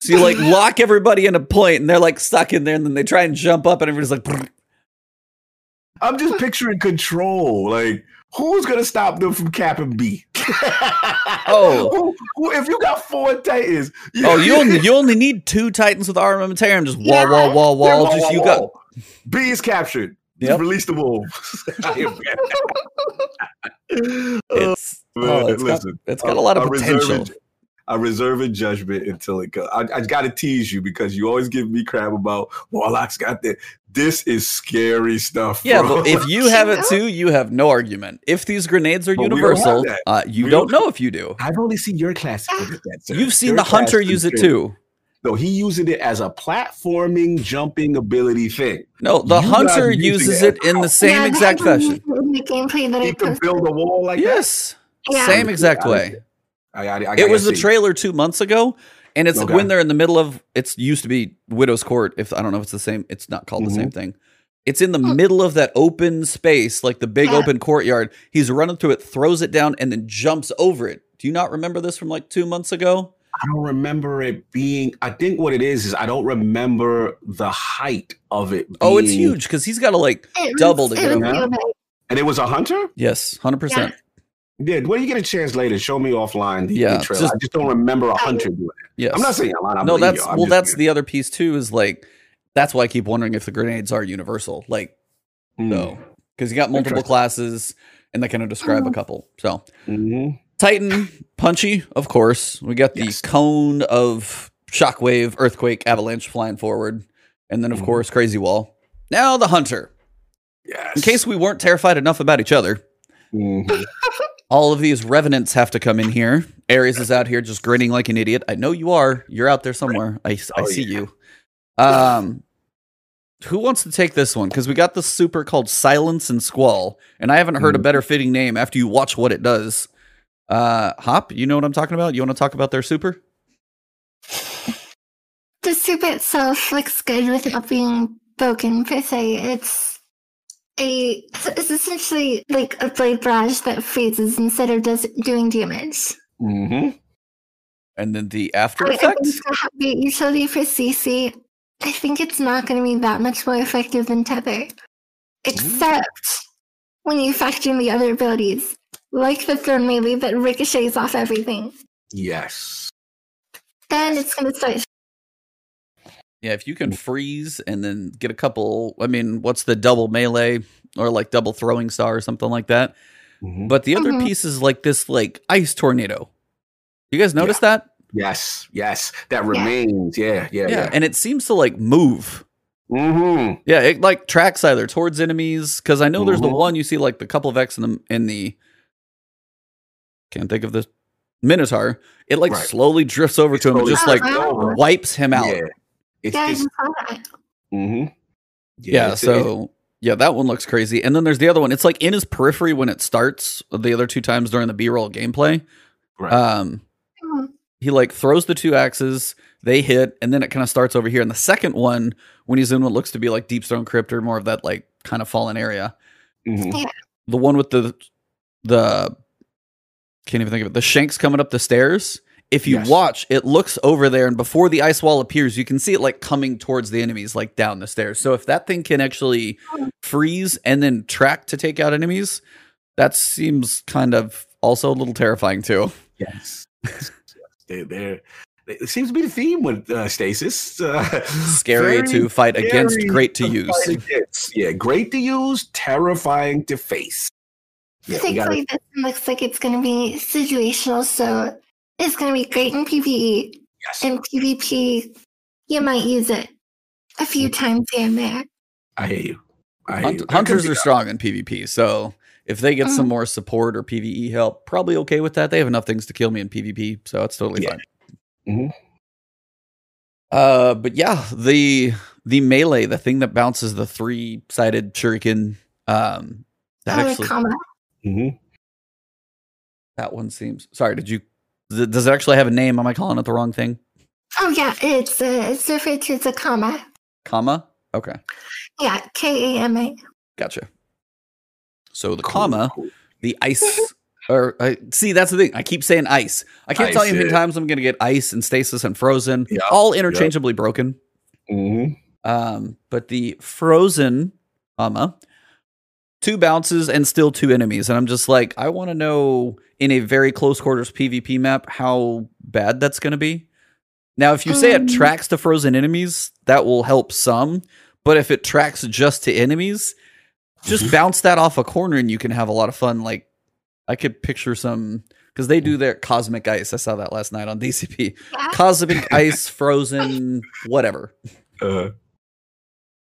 So you like *laughs* lock everybody in a point, and they're like stuck in there, and then they try and jump up, and everybody's like, "Brr." I'm just *laughs* picturing control. Like, who's gonna stop them from capping B? *laughs* Oh. Who- who- if you got four Titans, "Oh, you only you only need two titans with armamentarium, just wall, Yeah. wall, wall, Yeah, wall. Just you got B is captured. Yep. Release the wolves. It's oh, it's got, listen, it's got a lot of I'm reserving- potential. I reserve a judgment until it comes. I, I got to tease you because you always give me crap about Warlock's got that. This is scary stuff. Yeah, bro. but if *laughs* you have it too, you have no argument. If these grenades are But we don't universal, uh, you don't don't- know if you do. I've only seen your class with that. sir. You've seen Your the hunter class use it too. No, he using it as a platforming, jumping ability thing. No, the You hunter uses it it in the same Yeah, exact fashion. The gameplay that He can build a wall like Yes, Yeah. same exact way. that. I, I, I It was the see. trailer two months ago, and it's Okay. when they're in the middle of. It's used to be Widow's Court. If I don't know if it's the same, it's not called the Mm-hmm. same thing. It's in the middle of that open space, like the big Yeah. open courtyard. He's running through it, throws it down, and then jumps over it. Do you not remember this from like two months ago? I don't remember it being. I think what it is is I don't remember the height of it. Oh, it's huge because he's got to like It was- double to it get was him. out. real big. And it was a hunter. yes, hundred percent. Yeah, when you get a chance later, show me offline the, Yeah, the trailer. just- I just don't remember a hunter doing it. Yes, I'm not saying a lot. I no. That's. Well. That's saying. the other piece too. Is like that's why I keep wondering if the grenades are universal. Like Mm. so, because you got multiple classes, and they kind of describe a Mhm. couple. So Mhm. Titan, punchy, of course. We got the Yes. cone of shockwave, earthquake, avalanche flying forward, and then of Mhm. course crazy wall. Now the hunter. Yes. In case we weren't terrified enough about each other, Mhm. *laughs* all of these revenants have to come in here. Ares is out here just grinning like an idiot. I know you are. You're out there somewhere. I, I Oh, see yeah. you. Um, who wants to take this one? Because we got the super called Silence and Squall, and I haven't heard a Mhm. better fitting name after you watch what it does. Uh, Hop, you know what I'm talking about? You want to talk about their super? The soup itself looks good without being broken per se. It's a it's essentially like a blade barrage that freezes instead of does doing damage. Mhm. And then the after I, effect? the utility for CC, I think it's not going to be that much more effective than Tether, except when you factor in the other abilities, like the thrown melee that ricochets off everything. Yes. Then it's going to start. Yeah, if you can freeze and then get a couple, I mean, what's the double melee or like double throwing star or something like that? Mhm. But the other Mhm. piece is like this like ice tornado. You guys notice that? Yes. Yes. That remains. Yeah. Yeah. Yeah, Yeah. and it seems to like move. Mm-hmm. Yeah, it like tracks either towards enemies because I know there's the Mhm. one you see like the couple of X in the in the can't think of the Minotaur. It like Right. slowly drifts over to him and just like over. wipes him out. Yeah. It's, Yeah, just mm-hmm. Yeah, it's- so yeah, that one looks crazy. And then there's the other one. It's like in his periphery when it starts. The other two times during the B-roll gameplay, right. um, he like throws the two axes, they hit, and then it kind of starts over here. And the second one, when he's in what looks to be like Deep Stone Crypt or more of that like kind of fallen area, Mhm. the one with the the can't even think of it. The shanks coming up the stairs. If you Yes. watch, it looks over there, and before the ice wall appears, you can see it like coming towards the enemies, like down the stairs. So if that thing can actually freeze and then track to take out enemies, that seems kind of also a little terrifying too. Yes. yes. They, they're, it seems to be the theme with uh, Stasis. *laughs* Uh, Scary to fight against, great to use. Yeah, great to use, terrifying to face. Yeah, we gotta, like this looks like it's going to be situational, so it's going to be great in PvE. yes, In PvP, you might use it a few times here and there. I hear you. I hear Hunt- you. hunters are strong in PvP, so if they get some Mhm. more support or PvE help, probably okay with that. They have enough things to kill me in PvP, so it's totally Yeah. fine. Mhm. Uh, but yeah, the the melee, the thing that bounces the three sided shuriken, um, that Oh, actually kama. Mhm. that one seems. Sorry, did you? Does it, does it actually have a name? Am I calling it the wrong thing? Oh yeah, it's uh, it's referred to as a kama. Kama. Okay, Yeah, K A M A. gotcha. So the Cool, kama, cool. the ice. Or I see that's the thing. I keep saying ice. I can't tell you how many yeah. times I'm going to get ice and stasis and frozen, Yeah, all interchangeably broken. Mhm. Um, but the frozen kama, two bounces and still two enemies, and I'm just like, I want to know in a very close quarters PvP map how bad that's going to be. Now, if you say it Um. tracks to frozen enemies, that will help some. But if it tracks just to enemies, just Mhm. bounce that off a corner and you can have a lot of fun. Like I could picture some because they do their cosmic ice. I saw that last night on DCP. *laughs* Cosmic ice, frozen, whatever. Uh,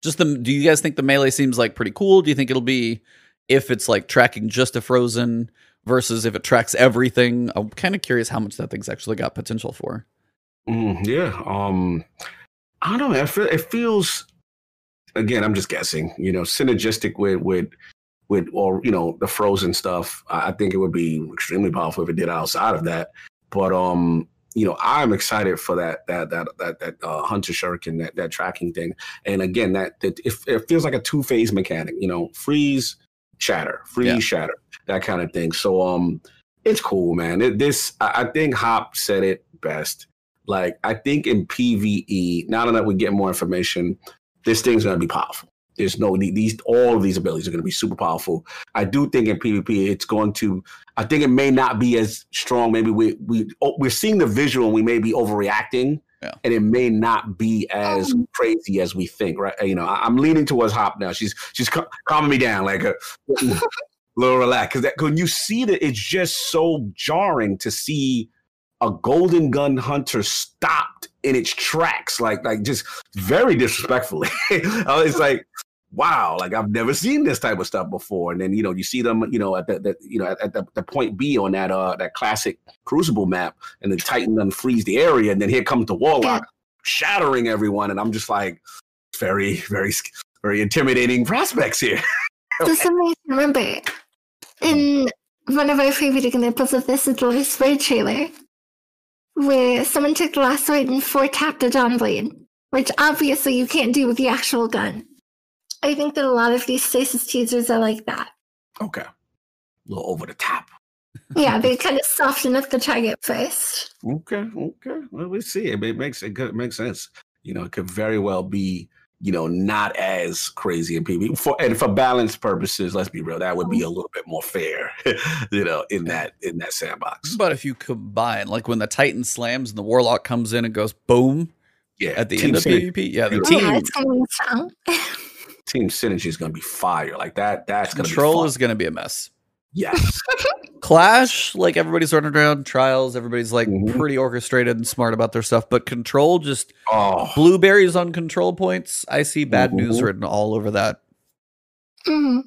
Just the. Do you guys think the melee seems like pretty cool? Do you think it'll be if it's like tracking just a frozen versus if it tracks everything? I'm kind of curious how much that thing's actually got potential for. mm, yeah. Um, I don't know. I feel, it feels. Again, I'm just guessing. You know, synergistic with with with or you know the frozen stuff. I think it would be extremely powerful if it did outside of that. But um, you know, I'm excited for that that that that that uh, hunter shuriken that that tracking thing. And again, that, that it, it feels like a two phase mechanic. You know, freeze, shatter, freeze, Yeah. shatter, that kind of thing. So um, it's cool, man. It, this I, I think Hop said it best. Like I think in PVE, now that we get more information, this thing's gonna be powerful. There's no need. these all of these abilities are gonna be super powerful. I do think in PvP it's going to. I think it may not be as strong. Maybe we we oh, we're seeing the visual and we may be overreacting, Yeah. and it may not be as Um, crazy as we think. Right? You know, I, I'm leaning towards Hop now. She's she's cal- calming me down like a *laughs* little relax because when you see that, it's just so jarring to see a golden gun hunter stopped in its tracks, like like just very disrespectfully. *laughs* it's like, wow, like I've never seen this type of stuff before. And then you know you see them, you know, at the, the you know at, at the, the point B on that uh that classic Crucible map, and the Titan unfreeze the area, and then here comes the Warlock shattering everyone, and I'm just like, very very very intimidating prospects here. *laughs* Something to remember. In one of our favorite examples of this is the Last Word trailer, where someone took the last word and four tapped a Dawnblade, which obviously you can't do with the actual gun. I think that a lot of these stasis teasers are like that. Okay, a little over the top. Yeah, they *laughs* kind of soften up the target first. Okay, okay. Well, we see. It, it makes it, could, it makes sense. You know, it could very well be, you know, not as crazy and PvP. For and for balance purposes, let's be real, that would be a little bit more fair. *laughs* you know, in that in that sandbox. But if you combine, like when the Titan slams and the Warlock comes in and goes boom Yeah, at the end of synergy, PvP, yeah, the Yeah. Oh, yeah, team *laughs* it's going to be strong. team synergy is going to be fire. Like that. That's going to be control fun. is going to be a mess. yes. *laughs* Clash, like everybody's running around trials, everybody's like Mhm. pretty orchestrated and smart about their stuff. But control, just Oh, blueberries on control points. I see bad news Mhm. written all over that. Mhm.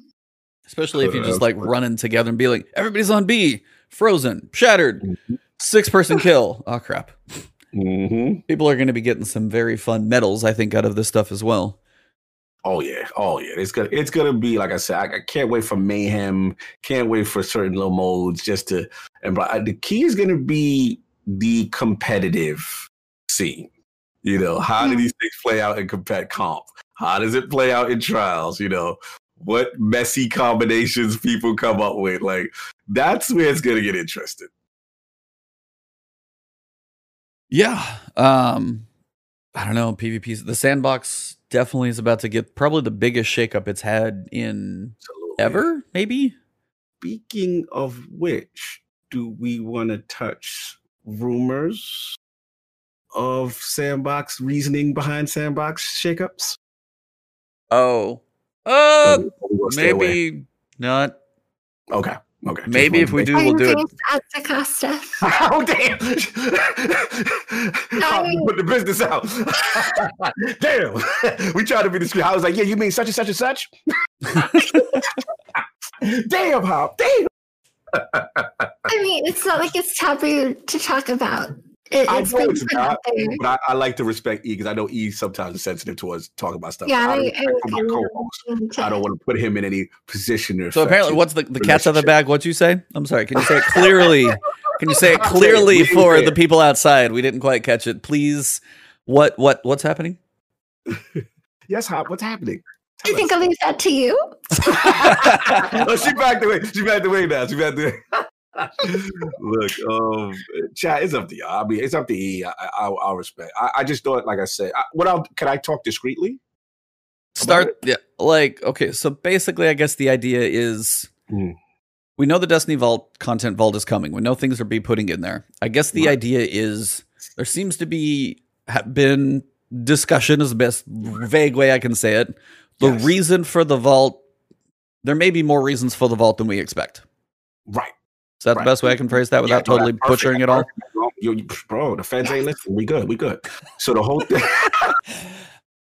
Especially if you just like running together and be like, everybody's on B, frozen, shattered, Mhm. six person kill. *laughs* Oh crap. hmm People are going to be getting some very fun medals, I think, out of this stuff as well. Oh yeah, oh yeah. It's gonna it's gonna be like I said. I, I can't wait for mayhem. Can't wait for certain little modes just to. And but the key is gonna be the competitive scene. You know, how do these things play out in compet comp? How does it play out in trials? You know, what messy combinations people come up with. Like that's where it's gonna get interesting. Yeah. Um I don't know, PvP's the sandbox definitely is about to get probably the biggest shakeup it's had in Absolutely. ever, maybe. Speaking of which, do we want to touch rumors of sandbox reasoning behind sandbox shakeups? Oh. Uh we wanna stay away? maybe not. Okay. Okay. Maybe if we do, we'll do it. James Acosta. to- oh damn! Put the business out. *laughs* damn. we tried to be discreet. I was like, "Yeah, you mean such and such and such." *laughs* damn, Hop. Damn. I mean, it's not like it's taboo to talk about. It, I it's know it's put out there. But I, I like to respect E because I know E sometimes is sensitive towards talking about stuff. Yeah, I I, respect for my I. I don't want to put him in any position or So apparently what's the, the cat's out of the bag? What'd you say? I'm sorry. Can you say it clearly? Can you say it I'll *laughs* say it. clearly for the people outside? We didn't quite catch it. Please. What what what's happening? *laughs* Yes, Hop. What's happening? I think I'll leave that to you. *laughs* oh, she backed away. She backed away now. She backed away. Look, um, chat. It's up to you. I mean, it's up to E. I, I, I'll respect. I, I just thought, like I said, I, what I'll can I talk discreetly? Start yeah, like okay, so basically I guess the idea is Mm. we know the Destiny Vault content vault is coming. We know things are be putting in there. I guess the Right. idea is there seems to be ha- been discussion is the best vague way I can say it. The Yes. reason for the vault there may be more reasons for the vault than we expect. Right. Is that Right. the best way I can phrase that without Yeah, totally perfect. butchering it all? Bro, you- bro, the feds ain't listening. We good. We good. So the whole thing. *laughs*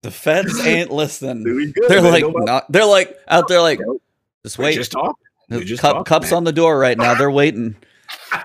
The feds ain't listening. *laughs* good. They're man. like Nobody- not. They're like out there like just we're wait. just talking. just cup, talking, cups man. on the door right now. They're waiting. *laughs*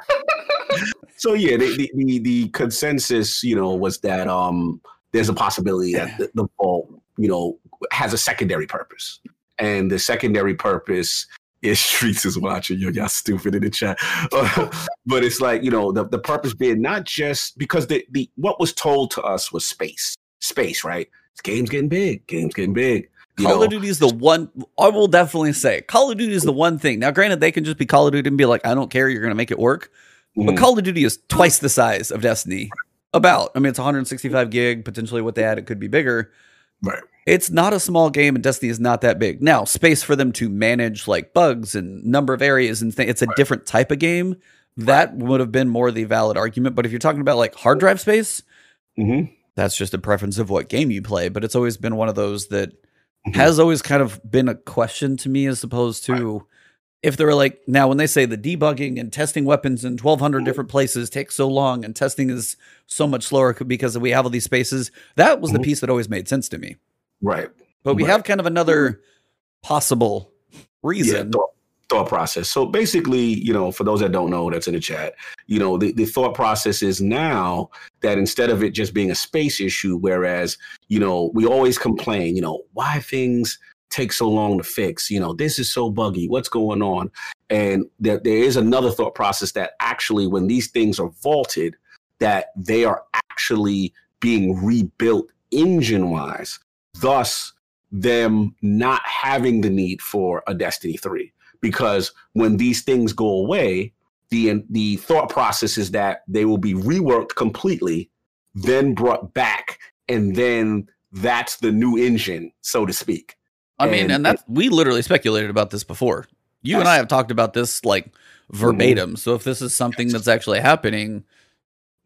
So yeah, the, the the the consensus, you know, was that um there's a possibility that the, the vault, you know, has a secondary purpose, and the secondary purpose is Streets is watching. Yo, y'all stupid in the chat, Uh, *laughs* but it's like you know the the purpose being not just because the the what was told to us was space, space, right? This game's getting big, game's getting big. You Call know, of Duty is the one. I will definitely say Call of Duty is the one thing. Now, granted, they can just be Call of Duty and be like, I don't care. You're going to make it work. But mhm, Call of Duty is twice the size of Destiny. About. I mean, it's 165 gig. Potentially, what they add, it could be bigger. Right, It's not a small game, and Destiny is not that big. Now, space for them to manage like bugs and number of areas and things. It's a different type of game. That would have been more the valid argument. But if you're talking about like hard drive space, hmm that's just a preference of what game you play. But it's always been one of those that Mhm. has always kind of been a question to me as opposed to if they were like now when they say the debugging and testing weapons in 1200 different places takes so long and testing is so much slower because we have all these spaces that was the Mhm. piece that always made sense to me right. but we Right. have kind of another possible yeah, reason thought, thought process. So basically, you know, for those that don't know, that's in the chat. You know, the, the thought process is now that instead of it just being a space issue, whereas you know we always complain, you know, why things take so long to fix. You know, this is so buggy. What's going on? And there, there is another thought process that actually, when these things are vaulted, that they are actually being rebuilt engine wise. Thus, them not having the need for a Destiny 3 because when these things go away the the thought process is that they will be reworked completely then brought back and then that's the new engine so to speak i mean And- and that we literally speculated about this before. You and i have talked about this like verbatim. So if this is something that's actually happening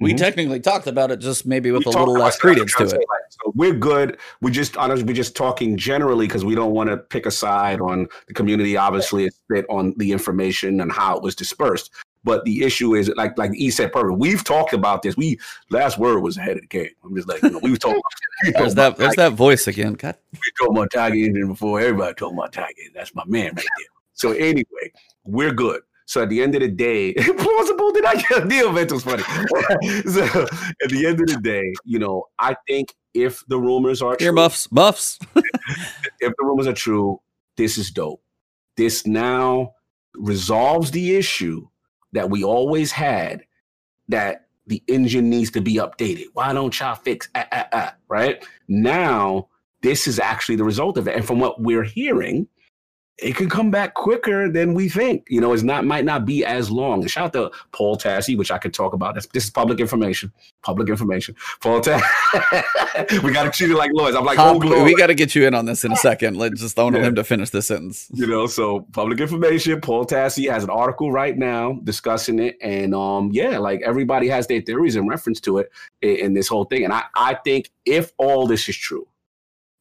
we Mhm. technically talked about it just maybe with We a little less credence to it. like, so we're good. We just honestly we're just talking generally because we don't want to pick a side on the community. Obviously it's spit on the information and how it was dispersed but the issue is like like E said perfect. We've talked about this. We last word was ahead of the game. I'm just like, you know, we were talking we *laughs* there's that there's that voice again god we talked about Tiger Engine before everybody talking about Tiger. That's my man right there. So anyway, we're good. So at the end of the day, *laughs* plausible did I get? *laughs* The event was funny. so at the end of the day, you know, I think if the rumors are ear true, muffs muffs if the rumors are true, this is dope. This now resolves the issue that we always had that the engine needs to be updated. Why don't y'all fix ah, ah, ah, right? Now, this is actually the result of it. And from what we're hearing, it can come back quicker than we think. You know, it's not might not be as long. Shout out to Paul Tassi, which I could talk about. This, this is public information. Public information. Paul Tassi. *laughs* we got to treat it like lawyers. I'm like, oh, we got to get you in on this in a second let's just don't Yeah. him to finish this sentence you know so public information paul tassi has an article right now discussing it and um yeah like everybody has their theories in reference to it in, in this whole thing and i i think if all this is true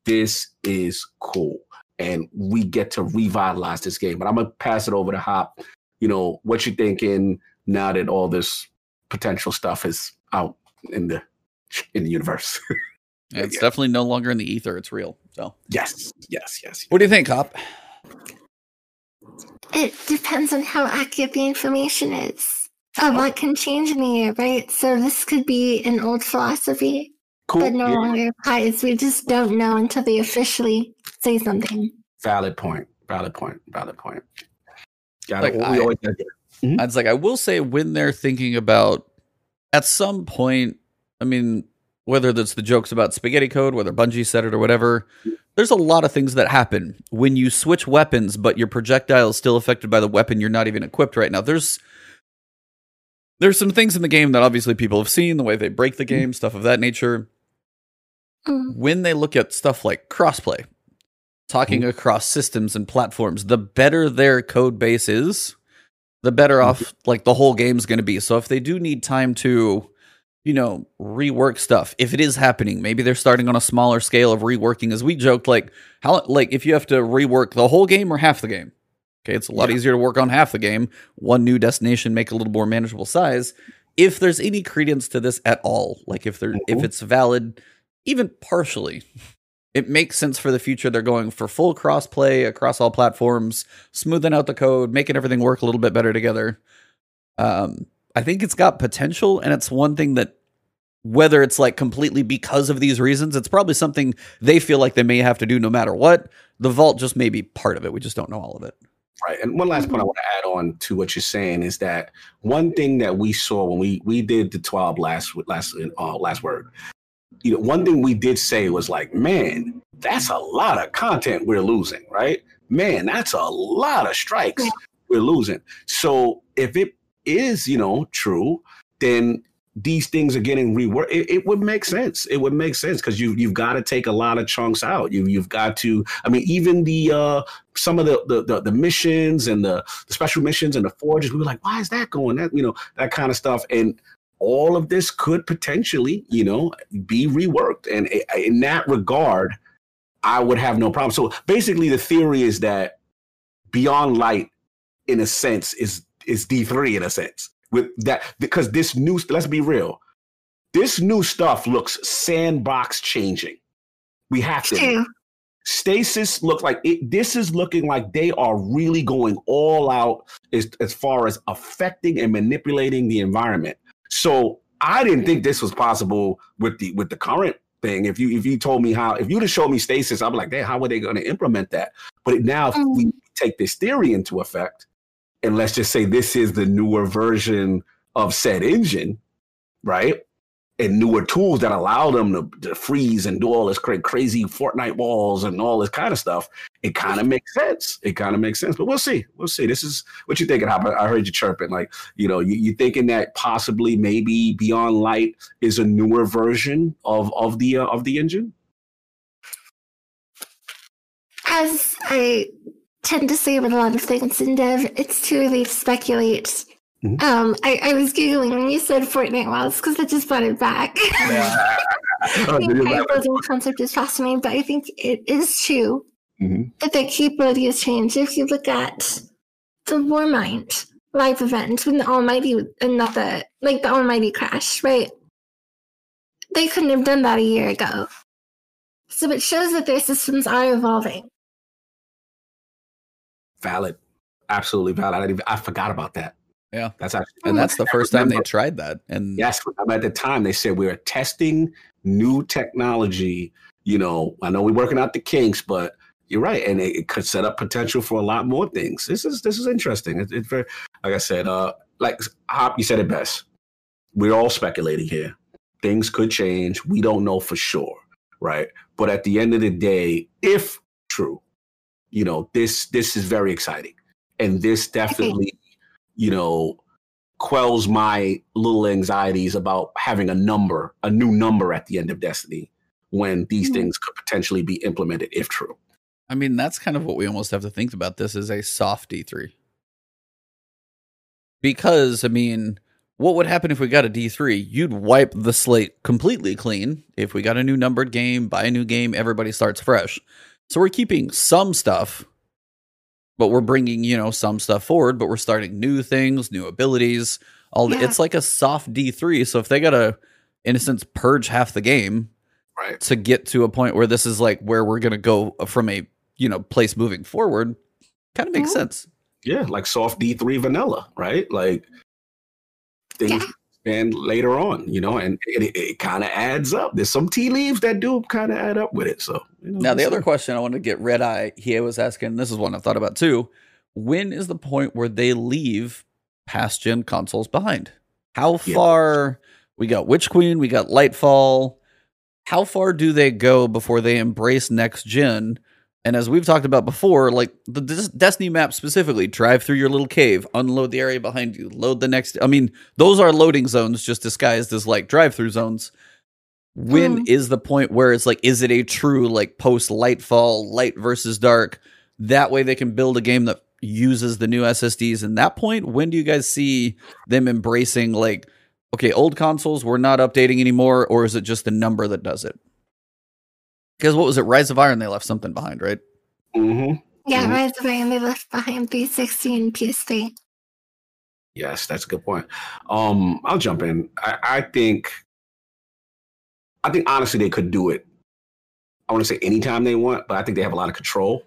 this is cool and we get to revitalize this game but i'm gonna pass it over to hop you know what you thinking now that all this potential stuff is out in the in the universe *laughs* Yeah, it's Yeah. definitely no longer in the ether it's real so yes yes yes what do you think Hop? It depends on how accurate the information is. A lot can change in a year, right? So this could be an old philosophy, cool but no Yeah. longer applies. We just don't know until they officially say something. Valid point. Valid point. Valid point. Got Like, it. We I- always gotta get it. It's like I will say when they're thinking about at some point, I mean, whether that's the jokes about spaghetti code, whether Bungie said it or whatever, there's a lot of things that happen when you switch weapons, but your projectile is still affected by the weapon you're not even equipped right now. There's there's some things in the game that obviously people have seen, the way they break the game, stuff of that nature. Mm. When they look at stuff like crossplay, talking across systems and platforms, the better their code base is, the better off like the whole game's going to be. So if they do need time to you know, rework stuff. If it is happening, maybe they're starting on a smaller scale of reworking. As we joked, like how, like if you have to rework the whole game or half the game. Okay, it's a lot yeah. easier to work on half the game. One new destination, make a little more manageable size. If there's any credence to this at all, like if there, mm-hmm. if it's valid, even partially, it makes sense for the future. They're going for full crossplay across all platforms, smoothing out the code, making everything work a little bit better together. Um, I think it's got potential, and it's one thing that whether it's like completely because of these reasons, it's probably something they feel like they may have to do no matter what. The vault just may be part of it. We just don't know all of it. Right. And one last point I want to add on to what you're saying is that one thing that we saw when we we did the 12 last last uh, last word. You know, one thing we did say was like, man, that's a lot of content we're losing, right? Man, that's a lot of strikes we're losing. So if it is, you know, true, then these things are getting reworked. It, it, would make sense. It would make sense because you you've got to take a lot of chunks out. You you've got to. I mean, even the uh some of the the the, the missions and the, the special missions and the forges. We were like, why is that going? That you know that kind of stuff. And all of this could potentially, you know, be reworked. And in that regard, I would have no problem. So basically, the theory is that Beyond Light, in a sense, is is D three in a sense. With that because this new let's be real this new stuff looks sandbox changing. We have to. Stasis looks like it, this is looking like they are really going all out as, as far as affecting and manipulating the environment so i didn't think this was possible with the with the current thing if you if you told me how if you'd have showed me stasis i'd be like hey how are they going to implement that but now if we mm. take this theory into effect and let's just say this is the newer version of said engine, right? And newer tools that allow them to, to freeze and do all this cra- crazy Fortnite walls and all this kind of stuff. It kind of makes sense. It kind of makes sense, but we'll see. We'll see. This is what you thinking. Hop? I heard you chirping, like you know, you, you thinking that possibly maybe Beyond Light is a newer version of of the uh, of the engine. As I tend to say with a lot of things in dev, it's too early to speculate. Mm-hmm. Um, I, I, was giggling when you said Fortnite walls because I just brought it back. Yeah. *laughs* *laughs* oh, the building concept is fascinating, but I think it is true mm-hmm. that the capability has changed. If you look at the Warmind live event when the Almighty and not the like the Almighty crash, right? They couldn't have done that a year ago. So it shows that their systems are evolving valid, absolutely valid. I, even, I forgot about that. Yeah, that's actually, and that's the first time they tried that. And yes, at the time they said we are testing new technology. You know, I know we're working out the kinks, but you're right, and it, it could set up potential for a lot more things. This is this is interesting. It's, it's very, like I said, uh, like Hop, you said it best. We're all speculating here. Things could change. We don't know for sure, right? But at the end of the day, if true, you know this this is very exciting and this definitely you know quells my little anxieties about having a number a new number at the end of destiny when these mm-hmm. things could potentially be implemented if true i mean that's kind of what we almost have to think about this as a soft d3 because i mean what would happen if we got a D3? You'd wipe the slate completely clean. If we got a new numbered game, buy a new game, everybody starts fresh. So we're keeping some stuff, but we're bringing, you know, some stuff forward, but we're starting new things, new abilities. All yeah. it's like a soft D3. So if they got to in a sense purge half the game right. to get to a point where this is like where we're going to go from a, you know, place moving forward, kind of makes mm-hmm. sense. Yeah, like soft D3 vanilla, right? Like things yeah and later on, you know, and it, it kind of adds up. There's some tea leaves that do kind of add up with it. So you know, now the other question I want to get red eye. here was asking. This is one I've thought about too. When is the point where they leave past gen consoles behind? How far? Yeah. We got Witch Queen. We got Lightfall. How far do they go before they embrace next gen? And as we've talked about before, like the Destiny map specifically, drive through your little cave, unload the area behind you, load the next. I mean, those are loading zones just disguised as like drive through zones. When mm. is the point where it's like, is it a true like post Lightfall, light versus dark? That way they can build a game that uses the new SSDs. And that point, when do you guys see them embracing like okay, old consoles we're not updating anymore, or is it just the number that does it? Because what was it, Rise of Iron? They left something behind, right? Mm-hmm. Yeah, Mhm. Rise of Iron they left behind 360 and PS3. Yes, that's a good point. Um, I'll jump in. I, I think, I think honestly they could do it. I want to say anytime they want, but I think they have a lot of control.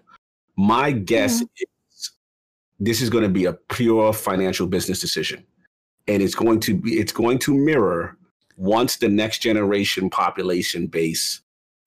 My guess is this is going to be a pure financial business decision, and it's going to be it's going to mirror once the next generation population base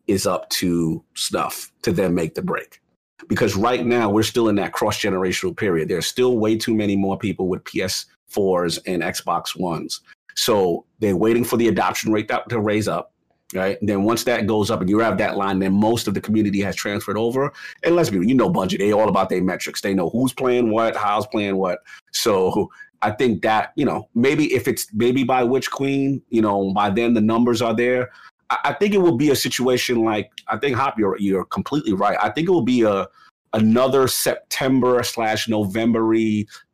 is up to snuff to then make the break because right now we're still in that cross generational period. There's still way too many more people with PS4s and Xbox Ones. So they're waiting for the adoption rate to raise up. Right. And then once that goes up and you have that line, then most of the community has transferred over. And let's be, you know, budget. They all about their metrics. They know who's playing what, how's playing what. So I think that you know maybe if it's maybe by Witch Queen, you know, by then the numbers are there. I, think it will be a situation like I think Hop, you're you're completely right. I think it will be a another September slash November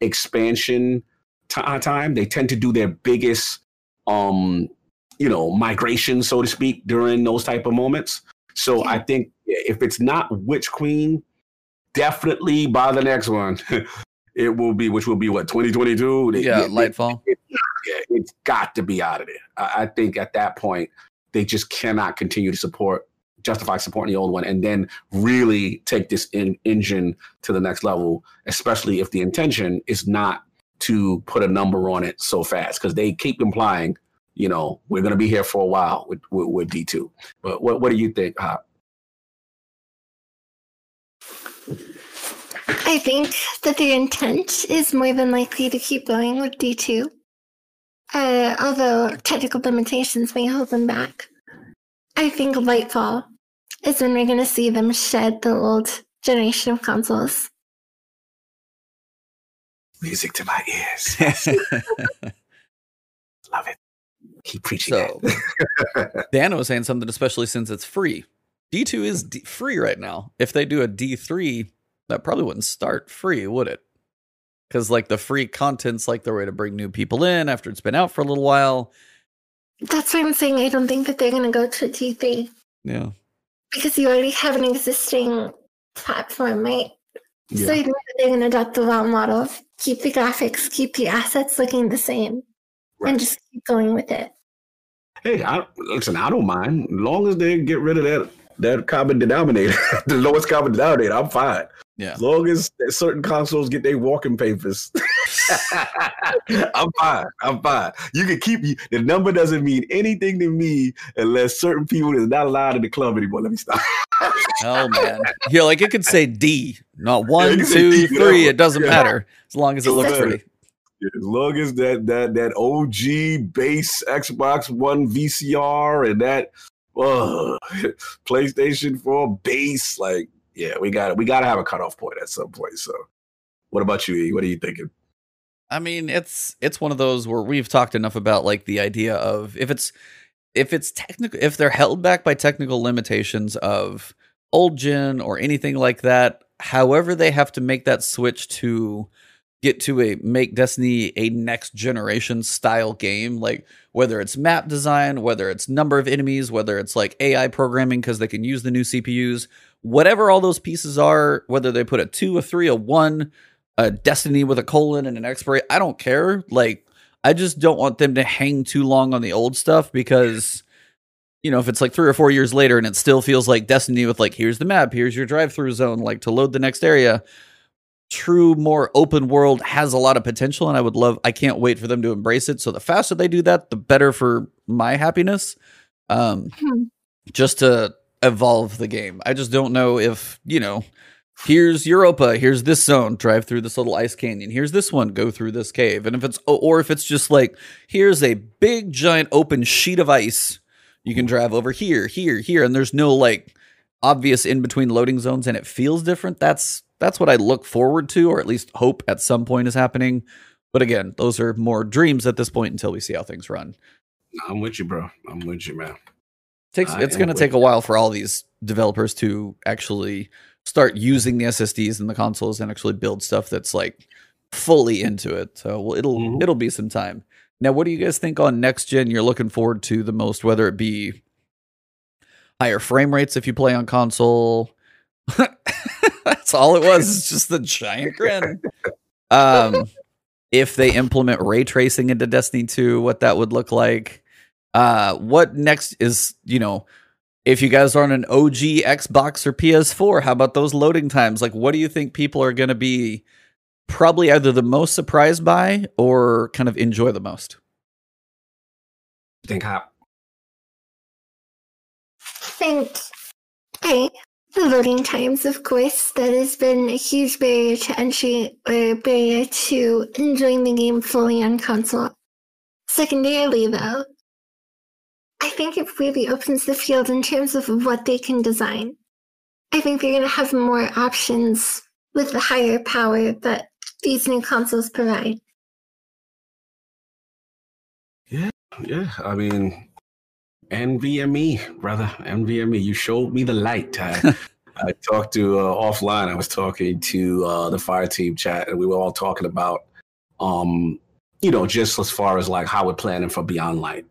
expansion ti- time. They tend to do their biggest, um, you know, migration, so to speak, during those type of moments. So Yeah. I think if it's not Witch Queen, definitely by the next one, *laughs* it will be, which will be what 2022. Yeah, they- Lightfall. yeah, it's got to be out of there. I, I think at that point they just cannot continue to support, justify supporting the old one, and then really take this in, engine to the next level. Especially if the intention is not to put a number on it so fast, because they keep implying, you know, we're going to be here for a while with, with, with D two. But what what do you think? Hop? I think that the intent is more than likely to keep going with D2. Uh, although technical limitations may hold them back. I think Lightfall is when we're going to see them shed the old generation of consoles. Music to my ears. *laughs* Love it. Keep preaching. so *laughs* Dan was saying something, especially since it's free. D2 is D- free right now. If they do a D3, that probably wouldn't start free, would it? Because like the free content's like the way to bring new people in after it's been out for a little while. That's what I'm saying I don't think that they're going to go to D3 Yeah. because you already have an existing platform, right? Yeah. So I think that they're going to adopt the WoW model of keep the graphics, keep the assets looking the same, Right. and just keep going with it. Hey, I, listen, I don't mind. As long as they get rid of that that common denominator, *laughs* the lowest common denominator, I'm fine. Yeah. As long as certain consoles get their walking papers, *laughs* I'm fine. I'm fine. You can keep. The number doesn't mean anything to me unless certain people is not allowed in the club anymore. Let me stop. Oh man. Yeah, like it could say D, not one, say two, D, three. It doesn't Yeah. matter as long as it looks pretty. As long as that that that OG base Xbox One VCR and that uh, *laughs* PlayStation 4 base, like yeah, we got we got to have a cutoff point at some point. So, what about you? E? What are you thinking? I mean, it's it's one of those where we've talked enough about like the idea of if it's if it's technical if they're held back by technical limitations of old gen or anything like that, however they have to make that switch to get to a make Destiny a next generation style game, like whether it's map design, whether it's number of enemies, whether it's like AI programming because they can use the new CPUs, whatever all those pieces are, whether they put a two, a three, a one, a Destiny with a colon and an expiry, I don't care. Like, I just don't want them to hang too long on the old stuff because. You know, if it's like three or four years later and it still feels like Destiny with like, here's the map, here's your drive through zone, like to load the next area, true more open world has a lot of potential and I would love I can't wait for them to embrace it. So the faster they do that, the better for my happiness. Um Hmm. just to evolve the game. I just don't know if, you know, here's Europa, here's this zone, drive through this little ice canyon. Here's this one, go through this cave. And if it's or if it's just like here's a big giant open sheet of ice, you can drive over here, here, here and there's no like obvious in between loading zones and it feels different. That's that's what I look forward to, or at least hope at some point is happening. But again, those are more dreams at this point until we see how things run. I'm with you, bro. I'm with you, man. takes it's going to take a while for all these developers to actually start using the SSDs and the consoles and actually build stuff that's like fully into it. So well, it'll Mhm. it'll be some time. Now, what do you guys think on next gen? You're looking forward to the most, whether it be higher frame rates if you play on console. *laughs* That's all it was. *laughs* It's just the giant grin. Um, if they implement ray tracing into Destiny 2, what that would look like. Uh, what next is, you know, if you guys are on an OG Xbox or PS4, how about those loading times? Like, what do you think people are going to be probably either the most surprised by or kind of enjoy the most? Think hop. think I the loading times, of course, that has been a huge barrier to entry or barrier to enjoying the game fully on console. Secondarily, though, I think it really opens the field in terms of what they can design. I think they're going to have more options with the higher power that these new consoles provide. Yeah, yeah. I mean, NVMe, brother, NVMe. You showed me the light. I, *laughs* I talked to uh, offline. I was talking to uh, the Fireteam Chat, and we were all talking about, um, you know, just as far as like how we're planning for Beyond Light,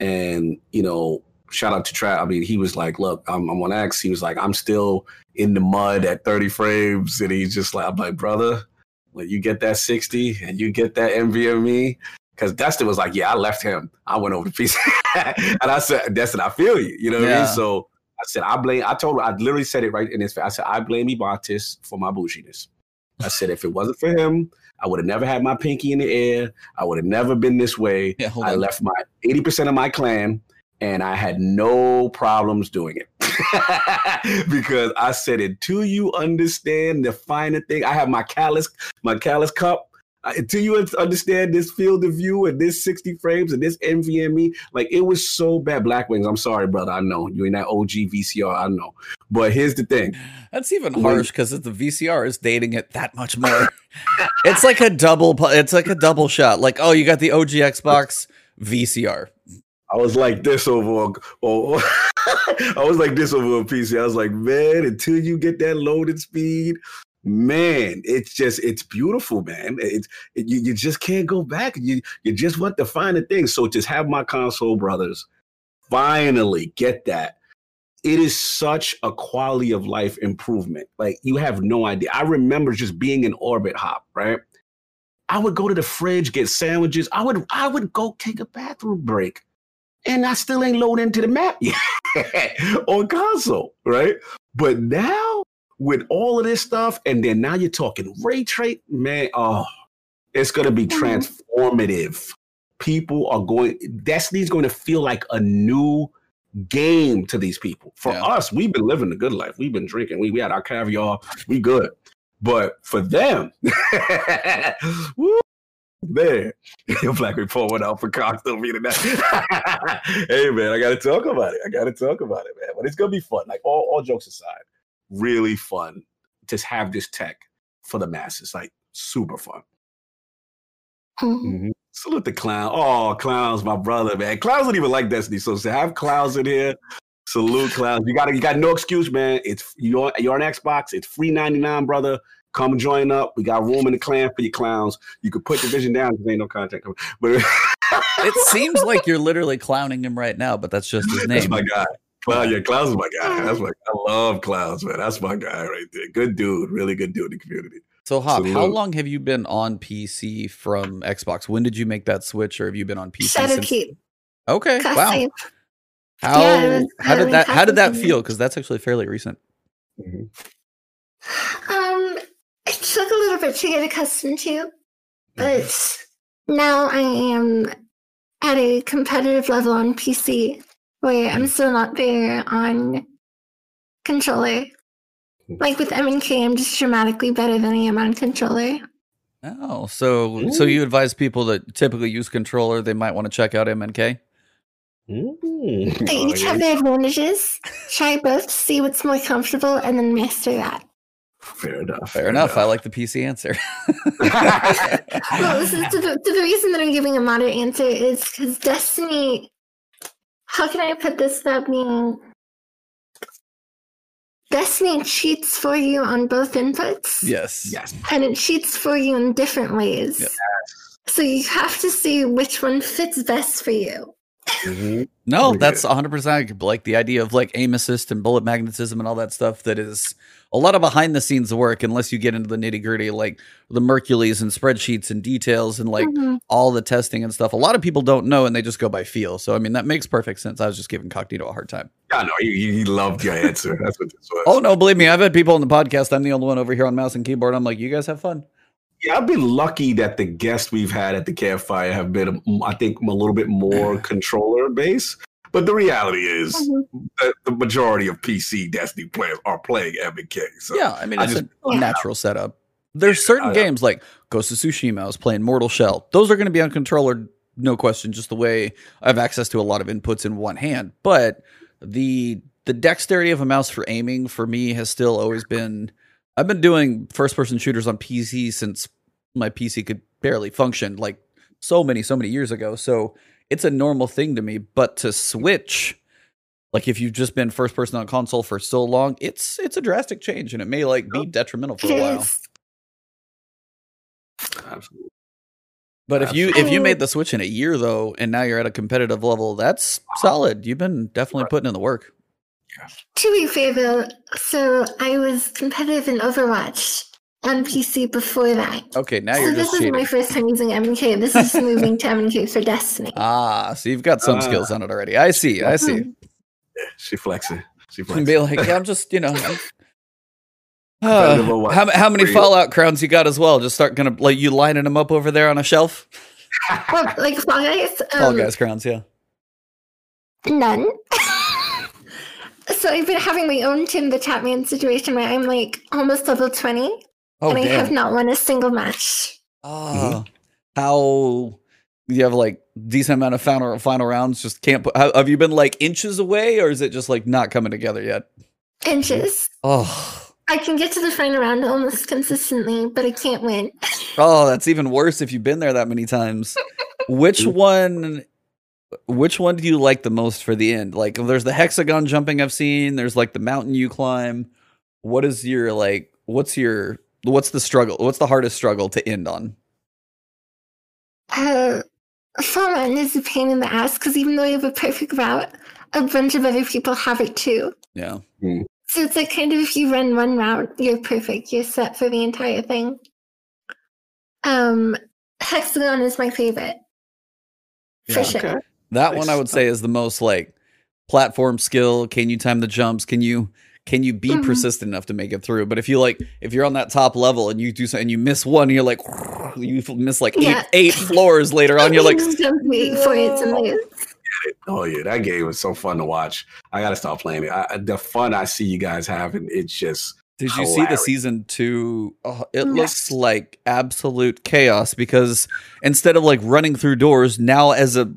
and you know, shout out to Trav. I mean, he was like, "Look, I'm, I'm on X." He was like, "I'm still in the mud at 30 frames," and he's just like, "I'm like, brother, when you get that 60 and you get that NVMe." Because Dustin was like, "Yeah, I left him. I went over to PC," *laughs* and I said, "Dustin, I feel you. You know what I mean?" So I said, "I blame." I told him, I literally said it right in his face. I said, "I blame Ebontis for my bouginess." I said, "If it wasn't for him, I would have never had my pinky in the air. I would have never been this way. Yeah, I on. left my 80% of my clan and I had no problems doing it. *laughs* because I said until you understand the finer thing, I have my callus, my callus cup. Until you understand this field of view and this 60 frames and this NVMe, like it was so bad. Black Wings, I'm sorry, brother. I know you in that OG VCR. I know. But here's the thing. That's even harsh because the VCR is dating it that much more. *laughs* it's like a double. It's like a double shot. Like, oh, you got the OG Xbox VCR. I was like this over, or *laughs* I was like this over a PC. I was like, man, until you get that loaded speed, man, it's just it's beautiful, man. It's it, you, you just can't go back. You you just want to find the thing. So just have my console brothers finally get that. It is such a quality of life improvement. Like you have no idea. I remember just being in orbit hop, right? I would go to the fridge, get sandwiches. I would I would go take a bathroom break and I still ain't loaded into the map *laughs* yet on console, right? But now with all of this stuff, and then now you're talking ray trace, man. Oh, it's gonna be mm-hmm. transformative. People are going. Destiny's going to feel like a new game to these people. For Yeah. us, we've been living the good life. We've been drinking. We we had our caviar. We good. But for them, *laughs* woo, man, *laughs* your black report went out for Cox still me tonight. hey man, I gotta talk about it. I gotta talk about it, man. But it's gonna be fun. Like all, all jokes aside, really fun to have this tech for the masses. Like super fun. Mhm. Salute the clown. Oh, clowns, my brother, man. Clowns don't even like Destiny. So to have clowns in here, salute clowns. You got you got no excuse, man. It's you're you're on Xbox. It's free 99, brother. Come join up. We got room in the clan for your clowns. You could put division down because ain't no content coming. But *laughs* It seems like you're literally clowning him right now, but that's just his that's name. my guy. Well, yeah, Cloud's is my guy. That's my I love Clouds, man. That's my guy right there. Good dude, really good dude in the community. So, Hop, how long have you been on PC from Xbox? When did you make that switch, or have you been on PC since? Shadowkeep. Okay, Cause wow. I- How Yeah, was how did that how did that feel? Because that's actually fairly recent. Um, it took a little bit to get accustomed to, but now I am at a competitive level on PC where I'm still not there on controller. Like with M&K, I'm just dramatically better than I am on controller. Oh, so so you advise people that typically use controller, they might want to check out MNK. Mm. They each have their advantages. Try both, see what's more comfortable, and then master that. Fair enough. Fair enough. I like the PC answer. *laughs* Well, this is the, the reason that I'm giving a moderate answer is because Destiny. How can I put this without being? Destiny cheats for you on both inputs, yes. yes. and it cheats for you in different ways. Yep. So you have to see which one fits best for you. Mhm. No, that's 100% like the idea of like aim assist and bullet magnetism and all that stuff that is a lot of behind the scenes work unless you get into the nitty gritty, like the Mercules and spreadsheets and details and like Mhm. all the testing and stuff. A lot of people don't know and they just go by feel. So, I mean, that makes perfect sense. I was just giving Cognito a hard time. I know he, he loved your answer. That's what this was. Oh, no, believe me, I've had people on the podcast. I'm the only one over here on mouse and keyboard. I'm like, you guys have fun. Yeah, I've been lucky that the guests we've had at the campfire have been, I think, a little bit more controller based. But the reality is, Mhm. that the majority of PC Destiny players are playing MK. So Yeah, I mean, I it's just- a Yeah. natural setup. There's certain I- games like Ghost of Tsushima, I was playing Mortal Shell. Those are going to be on controller, no question, just the way I have access to a lot of inputs in one hand. But the the dexterity of a mouse for aiming for me has still always been. I've been doing first person shooters on PC since my PC could barely function, like so many, so many years ago. So it's a normal thing to me. But to switch like if you've just been first person on console for so long, it's it's a drastic change and it may like be detrimental for a while. absolutely. But if you if you made the switch in a year though, and now you're at a competitive level, that's solid. You've been definitely putting in the work. To be fair though, so I was competitive in Overwatch on PC before that. Okay, now so you're So this just is cheating. my first time using MK. This is moving to MK for Destiny. *laughs* Ah, so you've got some Ah. skills on it already. I see. I see. Mhm. Yeah, she flexing. She And flexing. be like, yeah, I'm just you know. Uh, *laughs* how, how many Fallout crowns you got as well? Just start gonna like you lining them up over there on a shelf. Well, like Fall Guys, Fall um, guys crowns, yeah. none. *laughs* so I've been having my own Tim the Tatman situation where I'm like almost level 20 Oh and I have not won a single match. Ah, how you have like decent amount of final final rounds? Just can't put. How, have you been like inches away, or is it just like not coming together yet? Inches. Oh, I can get to the final round almost consistently, but I can't win. *laughs* oh, that's even worse if you've been there that many times. Which *laughs* one? Which one do you like the most for the end? Like, there's the hexagon jumping I've seen. There's like the mountain you climb. What is your like? What's your what's the struggle? What's the hardest struggle to end on? Uh, Fall Mountain is a pain in the ass because even though you have a perfect route, a bunch of other people have it too. Yeah. So it's like kind of if you run one route, you're perfect. You're set for the entire thing. Um, Hexagon is my favorite. For Yeah. sure. Okay. That one I would say is the most like platform skill. Can you time the jumps? Can you can you be Mhm. persistent enough to make it through? But if you like if you're on that top level and you do something and you miss one, you're like *laughs* you miss like eight Yeah. eight floors later on, you're like *laughs* Just wait for it to move. Oh yeah, that game was so fun to watch. I gotta start playing it. I, the fun I see you guys having, it's just Did you see the season two? Oh, it Yes. looks like absolute chaos because instead of like running through doors, now as a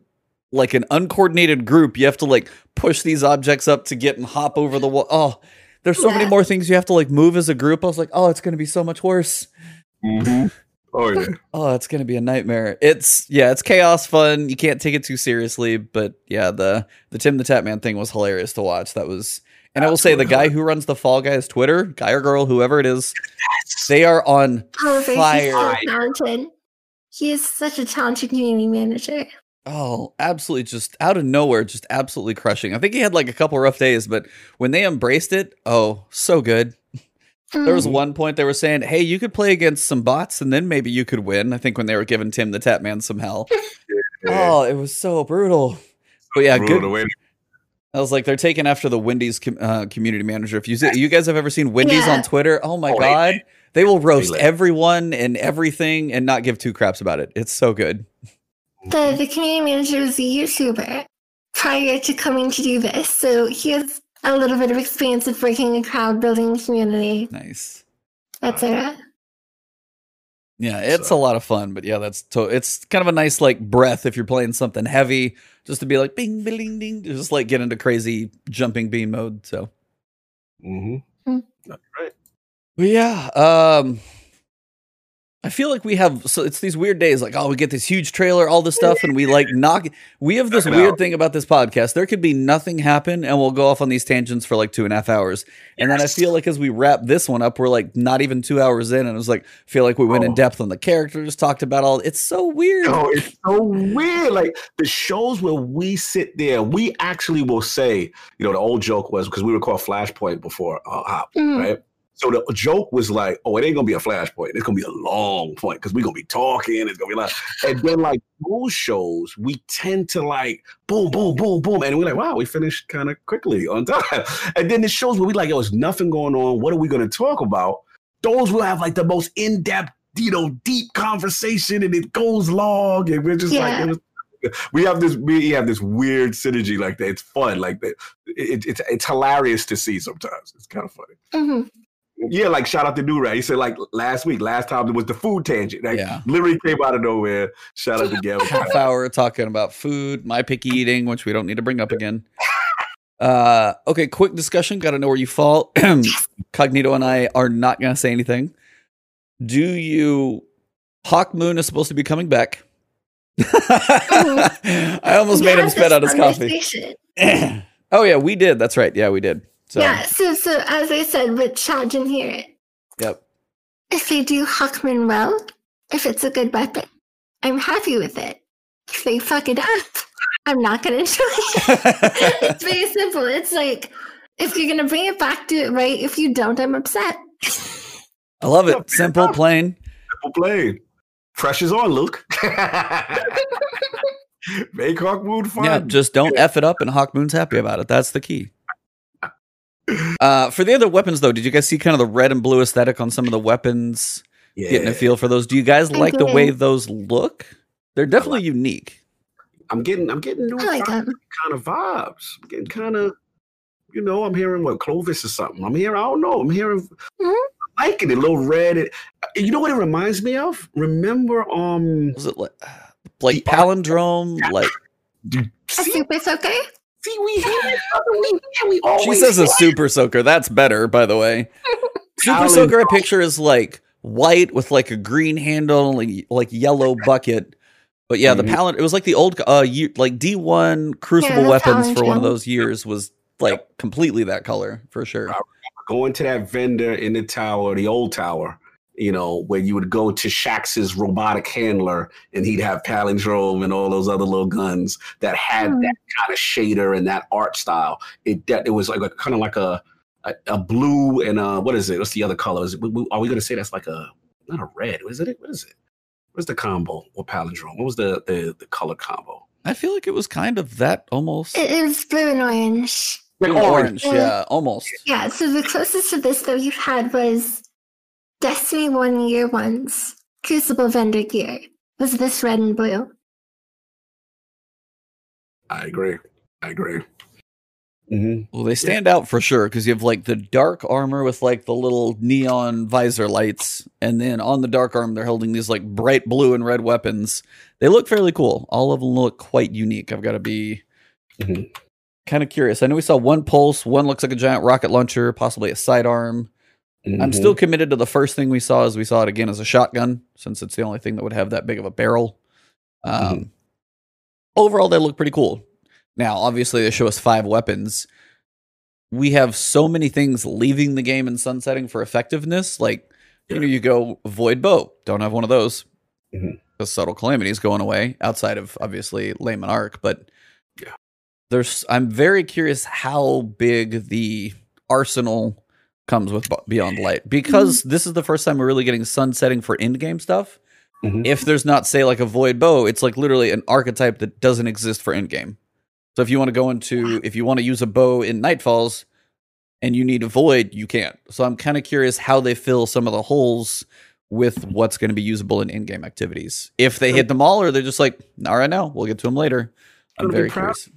like an uncoordinated group, you have to like push these objects up to get and hop over the wall. Oh, there's so many more things you have to like move as a group. I was like, oh, it's gonna be so much worse. Mm-hmm. oh yeah. *laughs* Oh, it's gonna be a nightmare. It's yeah, it's chaos fun. You can't take it too seriously, but yeah, the the Tim the Tatman thing was hilarious to watch. That was, and I will say the guy who runs the Fall Guys Twitter, guy or girl, whoever it is, they are on oh, However, fire. he's so talented. He is such a talented community manager. Oh, absolutely just out of nowhere, just absolutely crushing. I think he had like a couple rough days, but when they embraced it, oh, so good. There was Mhm. one point they were saying, "Hey, you could play against some bots, and then maybe you could win." I think when they were giving Tim the Tatman some hell. *laughs* Oh, it was so brutal. But yeah, Brutal good. the I was like, they're taking after the Wendy's com- uh, community manager. If you see, you guys have ever seen Wendy's Yeah. on Twitter, oh my Oh, god, they will roast lit. everyone and everything and not give two craps about it. It's so good. The the community manager is a YouTuber prior to coming to do this, so he has a little bit of experience of working a crowd, building a community, Nice. That's it. Yeah, it's So- a lot of fun, but yeah, that's to- it's kind of a nice like breath if you're playing something heavy, just to be like bing, bing, ding, just like get into crazy jumping bean mode. So, Mhm. Hmm. That's right. but yeah, um, I feel like we have so it's these weird days like oh we get this huge trailer all this stuff and we like knock we have this weird out. thing about this podcast there could be nothing happen and we'll go off on these tangents for like two and a half hours and then I feel like as we wrap this one up we're like not even two hours in and it was like feel like we went in Oh. depth on the characters talked about all it's so weird Yo, it's so weird. Like the shows where we sit there, we actually will say, you know, the old joke was because we were called Flashpoint before uh, Hop, Mhm. right? So the joke was like, oh, it ain't gonna be a flashpoint. It's gonna be a long point because we're gonna be talking. It's gonna be like, and then like those shows, we tend to like boom, boom, boom, boom, and we're like, wow, we finished kind of quickly on *laughs* time. And then the shows where we like, there's nothing going on. What are we gonna talk about? Those will have like the most in depth, you know, deep conversation, and it goes long, and we're just like. Yeah. It was, we have this we have this weird synergy like that. It's fun, like that. It, it's it's hilarious to see sometimes. It's kind of funny. hmm Yeah, like shout out to New Ray. He said like last week, last time it was the food tangent. Like Yeah. literally came out of nowhere. Shout out to *laughs* Gavin. half hour talking about food, my picky eating, which we don't need to bring up again. Uh, okay, quick discussion. Got to know where you fall. *clears throat* Cognito and I are not going to say anything. Do you? Hawk Moon is supposed to be coming back. *laughs* I almost made him spit out his coffee. *clears throat* oh yeah, we did. That's right. Yeah, we did. So Yeah, so so as I said with Chad and hear it, yep. if they do Hawk Moon well, if it's a good weapon, I'm happy with it. If they fuck it up, I'm not gonna *laughs* enjoy it. it's very simple. It's like if you're gonna bring it back, do it right. If you don't, I'm upset. I love it. Simple, plain. Simple play. Pressure's on, Luke. *laughs* Make Hawk Moon fun. Yeah, just don't f it up, and Hawk Moon's happy about it. That's the key. Uh, for the other weapons, though, did you guys see kind of the red and blue aesthetic on some of the weapons? yeah. Getting a feel for those. Do you guys I like the way those look? They're definitely unique. I'm getting I'm getting new like kind of vibes. I'm getting kind of, you know, I'm hearing what Clovis or something. I'm hearing, I don't know. I'm hearing, Mhm. I like it, a little red. It, you know what it reminds me of? Remember, um, Was it like like The- palindrome? Like do- A see, super soaker? See, we hear each *laughs* other. We, yeah, we always she says a say- super soaker. That's better, by the way. Super Palindrome. soaker I picture is like white with like a green handle, like, like yellow bucket. But yeah, the Mhm. palin it was like the old uh year, like D one crucible the weapons for one of those years was like completely that color for sure. going to that vendor in the tower, the old tower, you know, where you would go to Shaxx's robotic handler and he'd have palindrome and all those other little guns that had Hmm. that kind of shader and that art style. It that it was like a, kind of like a, a a blue and uh what is it? What's the other color? Is it, we- we- are we gonna say that's like a not a red? What is it? What is it? What's the combo or palindrome? What was the the, the color combo? I feel like it was kind of that almost. It is blue and orange. Like Blue and orange. orange, yeah, almost. Yeah, so the closest to this that we've had was Destiny One Year One's Crucible Vendor Gear. Was this red and blue? I agree. I agree. hmm Well, they stand out for sure because you have like the dark armor with like the little neon visor lights, and then on the dark arm they're holding these like bright blue and red weapons. They look fairly cool. All of them look quite unique. I've got to be Mhm. kind of curious. I know we saw one pulse, one looks like a giant rocket launcher, possibly a sidearm. I'm still committed to the first thing we saw as we saw it again as a shotgun, since it's the only thing that would have that big of a barrel. Um, Overall, they look pretty cool. Now, obviously, they show us five weapons. We have so many things leaving the game and sunsetting for effectiveness. Like, you know, you go void bow, don't have one of those. Mhm. The subtle calamity is going away outside of obviously Le Monarque, but Yeah. there's. I'm very curious how big the arsenal comes with Beyond Light because this is the first time we're really getting sunsetting for in game stuff. Mhm. If there's not, say, like a void bow, it's like literally an archetype that doesn't exist for in game. So if you want to go into, if you want to use a bow in Nightfalls and you need a void, you can't. So I'm kind of curious how they fill some of the holes with what's going to be usable in in game activities. If they hit them all, or they're just like, all right, now we'll get to them later. I'm very proud. curious.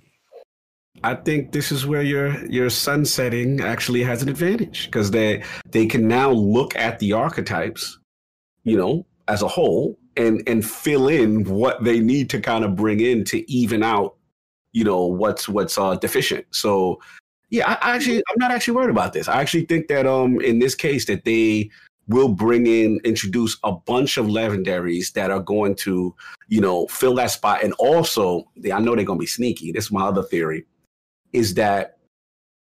I think this is where your your sunsetting actually has an advantage because they they can now look at the archetypes, you know, as a whole and and fill in what they need to kind of bring in to even out, you know, what's what's uh, deficient. So yeah, I, I actually I'm not actually worried about this. I actually think that um in this case that they we'll bring in introduce a bunch of legendaries that are going to you know fill that spot and also i know they're going to be sneaky this is my other theory is that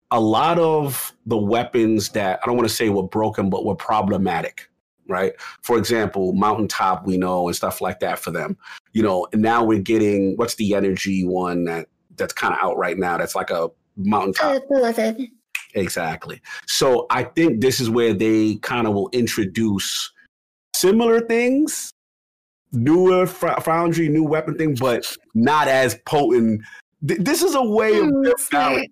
a lot of the weapons that i don't want to say were broken but were problematic right for example mountaintop we know and stuff like that for them you know and now we're getting what's the energy one that that's kind of out right now that's like a mountaintop Uh. Exactly. So I think this is where they kind of will introduce similar things, newer f- foundry, new weapon thing, but not as potent. Th- this is a way of them smart. balance-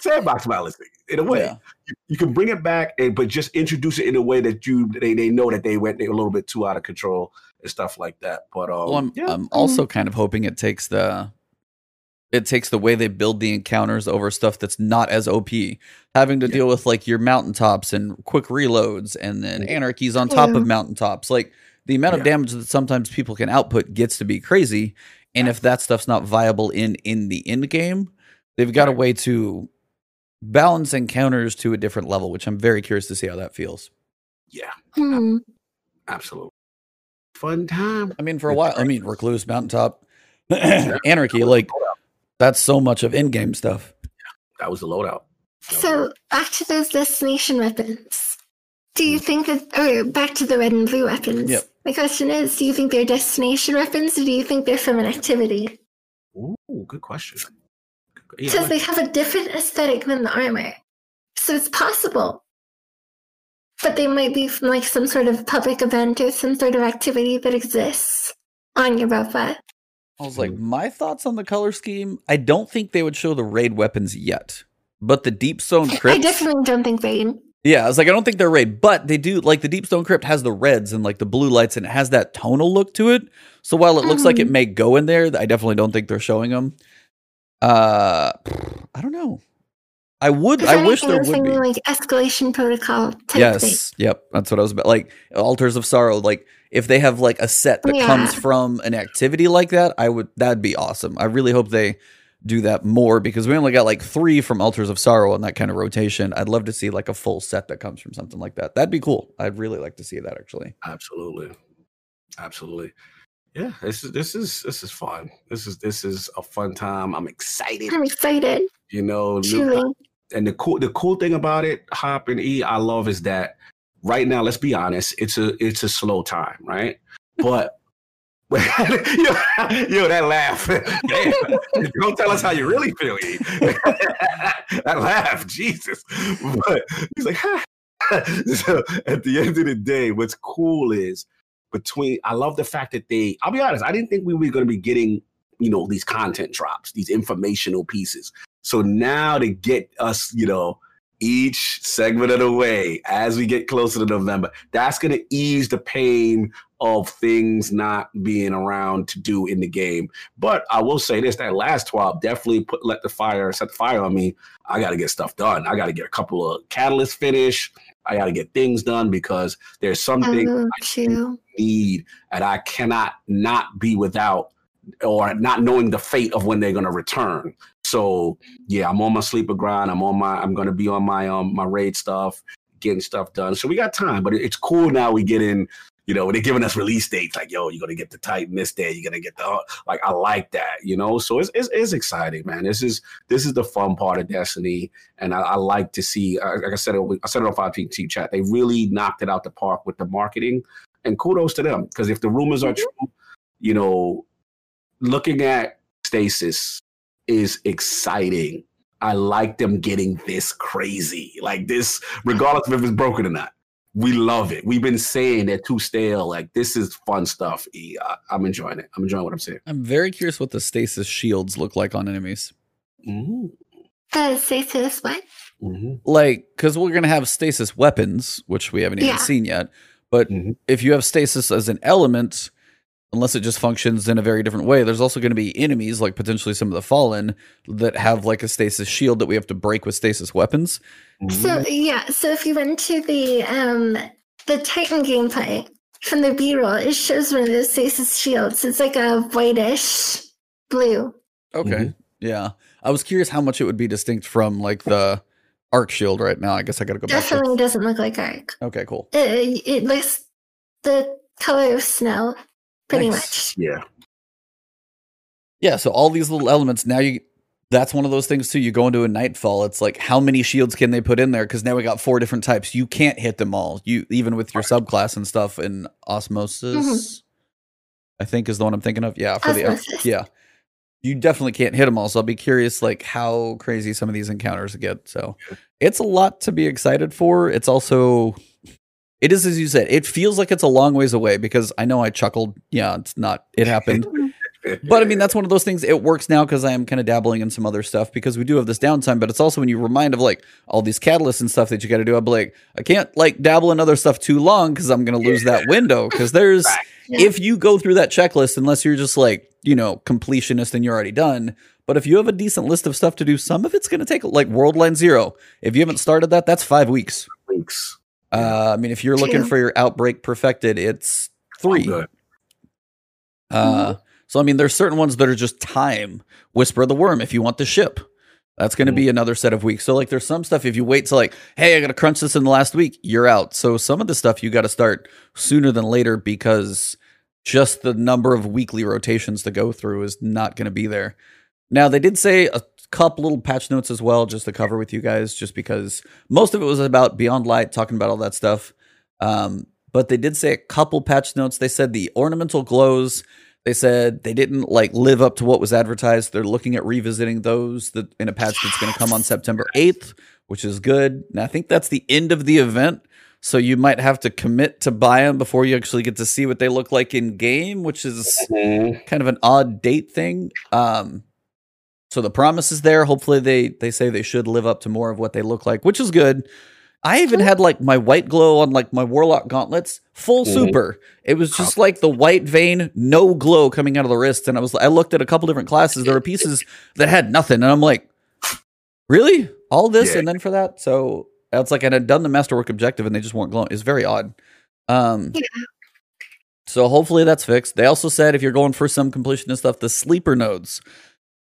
sandbox balancing in a way. Yeah. You, you can bring it back, and, but just introduce it in a way that you they, they know that they went a little bit too out of control and stuff like that. But um, Well, I'm, yeah, I'm also kind of hoping it takes the it takes the way they build the encounters over stuff that's not as OP, having to Yeah. deal with like your mountaintops and quick reloads, and then anarchies on top Yeah. of mountaintops. Like the amount of damage that sometimes people can output gets to be crazy, and if that stuff's not viable in in the end game, they've got a way to balance encounters to a different level, which I'm very curious to see how that feels. yeah, Hmm. absolutely fun time. I mean, for a while, I mean, Recluse, Mountaintop, *clears throat* Anarchy, like that's so much of in-game stuff. That was the loadout. So back to those destination weapons. Do you think that, or back to the red and blue weapons? Yep. My question is, do you think they're destination weapons, or do you think they're from an activity? Ooh, good question. Yeah, Because they have a different aesthetic than the armor, so it's possible. But they might be from like some sort of public event or some sort of activity that exists on Europa. I was like, hmm. my thoughts on the color scheme. I don't think they would show the raid weapons yet, but the Deep Stone I definitely don't think they. Yeah, I was like, I don't think they're raid, but they do like the Deep Stone Crypt has the reds and like the blue lights, and it has that tonal look to it. So while it looks like it Mhm. may go in there, I definitely don't think they're showing them. Uh, I don't know. I would. I wish there would be. like escalation protocol type thing. Yes. Yep. That's what I was about. Like Altars of Sorrow. Like if they have like a set that comes from an activity like that, I would. That'd be awesome. I really hope they do that more because we only got like three from Altars of Sorrow on that kind of rotation. I'd love to see like a full set that comes from something like that. That'd be cool. I'd really like to see that actually. Absolutely, absolutely. Yeah, this is this is this is fun. This is this is a fun time. I'm excited. I'm excited. You know, new, and the cool the cool thing about it, Hop and E, I love is that right now. Let's be honest, it's a it's a slow time, right? But yo, *laughs* yo, that laugh. *laughs* Don't tell us how you really feel. *laughs* That laugh, Jesus. But he's like, so at the end of the day, what's cool is between I love the fact that they I'll be honest, I didn't think we were gonna be getting, you know, these content drops, these informational pieces. So now to get us, you know, each segment of the way as we get closer to November, that's gonna ease the pain of things not being around to do in the game. But I will say this: that last twelve definitely put let the fire set the fire on me. I got to get stuff done. I got to get a couple of catalysts finished. I got to get things done because there's something Oh, true. need and I cannot not be without or not knowing the fate of when they're going to return. So yeah, I'm on my sleeper grind. I'm on my. I'm going to be on my um my raid stuff, getting stuff done. So we got time, but it's cool now. We get in. You know, they're giving us release dates like, yo, you're gonna get the Titan this day. You're gonna get the like. I like that. You know, so it's it's, it's exciting, man. This is this is the fun part of Destiny, and I, I like to see. Uh, like I said, it- I said it on Fireteam Chat. They really knocked it out the park with the marketing, and kudos to them. Because if the rumors are true, you know, looking at Stasis is exciting. I like them getting this crazy, like this, regardless of if it's broken or not. We love it. We've been saying they're too stale. Like this is fun stuff. E. I, I'm enjoying it. I'm enjoying what I'm seeing. I'm very curious what the stasis shields look like on enemies. Mm-hmm. The status what? Mm-hmm. Like, because we're gonna have stasis weapons, which we haven't even Yeah. seen yet. But Mhm. if you have stasis as an element, unless it just functions in a very different way, there's also going to be enemies, like potentially some of the fallen, that have like a stasis shield that we have to break with stasis weapons. So yeah, so if you went to the um the Titan gameplay from the B roll, it shows one of those stasis shields. It's like a whitish blue. Okay. Mhm. Yeah. I was curious how much it would be distinct from like the arc shield right now. I guess I gotta go back. Definitely doesn't look like arc. Okay, cool. It, it looks the color of snow, pretty Nice. much. Yeah. Yeah, so all these little elements now you that's one of those things too. You go into a nightfall, it's like how many shields can they put in there? Because now we got four different types. You can't hit them all. You even with your subclass and stuff in mm-hmm. osmosis, I think is the one I'm thinking of. Yeah, for the yeah, you definitely can't hit them all. So I'll be curious, like how crazy some of these encounters get. So it's a lot to be excited for. It's also it is as you said. It feels like it's a long ways away because I know I chuckled. Yeah, it's not. It happened. *laughs* But I mean, that's one of those things. It works now because I am kind of dabbling in some other stuff because we do have this downtime. But it's also when you remind of like all these catalysts and stuff that you got to do. I'm like, I can't like dabble in other stuff too long because I'm going to lose that window. Because there's Yeah. if you go through that checklist, unless you're just like you know completionist and you're already done. But if you have a decent list of stuff to do, some of it's going to take like World Line Zero. If you haven't started that, that's five weeks. Weeks. Uh, I mean, if you're looking for your outbreak perfected, it's three. Uh, so I mean, there's certain ones that are just time. Whisper of the Worm, if you want the ship, that's going to be another set of weeks. So like, there's some stuff if you wait to like, hey, I got to crunch this in the last week, you're out. So some of the stuff you got to start sooner than later because just the number of weekly rotations to go through is not going to be there. Now they did say a couple little patch notes as well, just to cover with you guys, just because most of it was about Beyond Light, talking about all that stuff. Um, but they did say a couple patch notes. They said the ornamental glows. They said they didn't like live up to what was advertised. They're looking at revisiting those that in a patch that's going to come on September 8th, which is good. And I think that's the end of the event. So you might have to commit to buy them before you actually get to see what they look like in game, which is kind of an odd date thing. Um, so the promise is there. Hopefully they they say they should live up to more of what they look like, which is good. I even had like my white glow on like my warlock gauntlets, full Mhm. super. It was just like the white vein, no glow coming out of the wrist. And I was I looked at a couple different classes. There were pieces that had nothing, and I'm like, really, all this Yeah. and then for that. So it's like I had done the masterwork objective, and they just weren't glowing. It's very odd. Um, Yeah. so hopefully that's fixed. They also said if you're going for some completion and stuff, the sleeper nodes,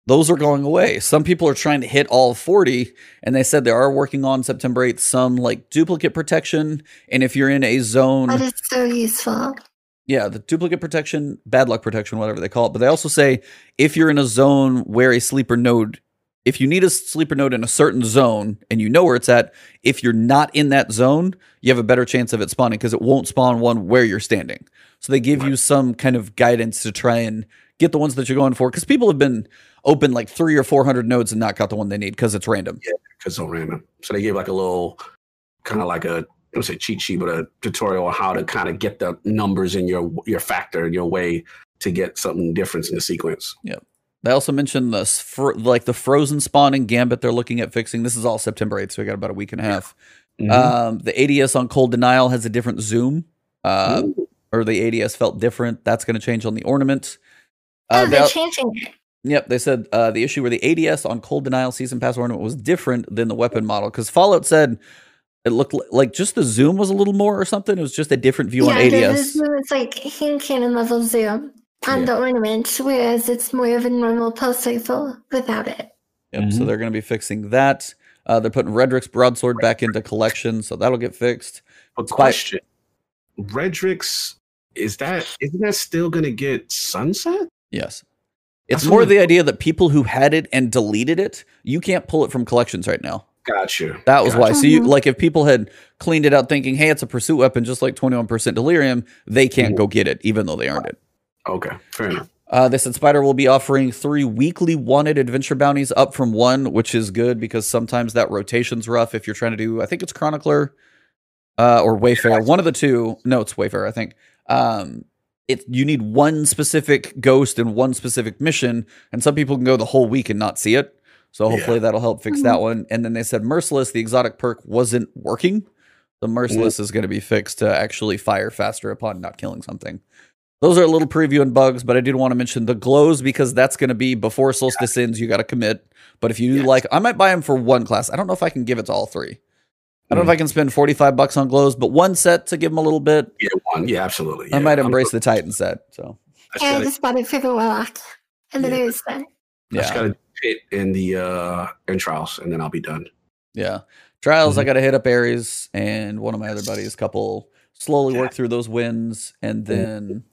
those are going away. Some people are trying to hit all 40, and they said they are working on September 8th some like duplicate protection. And if you're in a zone, That is so useful. yeah, the duplicate protection, bad luck protection, whatever they call it. But they also say if you're in a zone where a sleeper node, if you need a sleeper node in a certain zone and you know where it's at, if you're not in that zone, you have a better chance of it spawning because it won't spawn one where you're standing. So they give you some kind of guidance to try and get the ones that you're going for because people have been open like three or four hundred nodes and not got the one they need because it's random. Yeah, Because so random. So they gave like a little, kind of like a, I don't say cheat sheet, but a tutorial on how to kind of get the numbers in your your factor in your way to get something different in the sequence. Yeah. They also mentioned the s- like the frozen spawn in Gambit they're looking at fixing. This is all September 8th, so we got about a week and a half. Mhm. Um, the ADS on Cold Denial has a different zoom, uh, or the ADS felt different. That's going to change on the ornament. Oh, Uh, they, they're changing it. Yep, they said uh, the issue where the ADS on Cold Denial Season Pass ornament was different than the weapon model because Fallout said it looked li- like just the zoom was a little more or something. It was just a different view on yeah, the- the ADS. zoom is like hand cannon level zoom on Yeah. the ornament, whereas it's more of a normal pulse rifle without it. Yep, so Mhm. they're going to be fixing that. Uh, they're putting Redrix's broadsword back into collection, so that'll get fixed. But Spy- question, Redrix's is that isn't that still going to get sunset? Yes. It's That's more the idea that people who had it and deleted it, you can't pull it from collections right now. Got you. That was why. So you Mhm. like if people had cleaned it out thinking, "Hey, it's a pursuit weapon just like 21% delirium," they can't go get it even though they earned it. Okay, fair enough. Uh, they said Spider will be offering three weekly wanted adventure bounties up from one, which is good because sometimes that rotation's rough if you're trying to do, I think it's Chronicler uh, or Wayfarer, one of the two. No, it's Wayfarer, I think. Um, it you need one specific ghost and one specific mission, and some people can go the whole week and not see it. So Yeah. hopefully that'll help fix that mm-hmm. one. And then they said Merciless, the exotic perk, wasn't working. The Merciless is going to be fixed to actually fire faster upon not killing something. Those are a little preview and bugs, but I did want to mention the glows because that's going to be before Solstice ends. You got to commit. But if you Yes. like, I might buy them for one class. I don't know if I can give it to all three. I don't know if I can spend 45 bucks on glows, but one set to give them a little bit. Yeah, one. Yeah, absolutely. I yeah. might I'm- embrace the Titan set. So, I just And I just bought it for the warlock. And then Yeah. it was done. I just yeah. gotta hit in the uh in trials, and then I'll be done. Yeah. Trials, I Mhm. got to hit up Aries and one of my other buddies. Couple slowly work through those wins, and then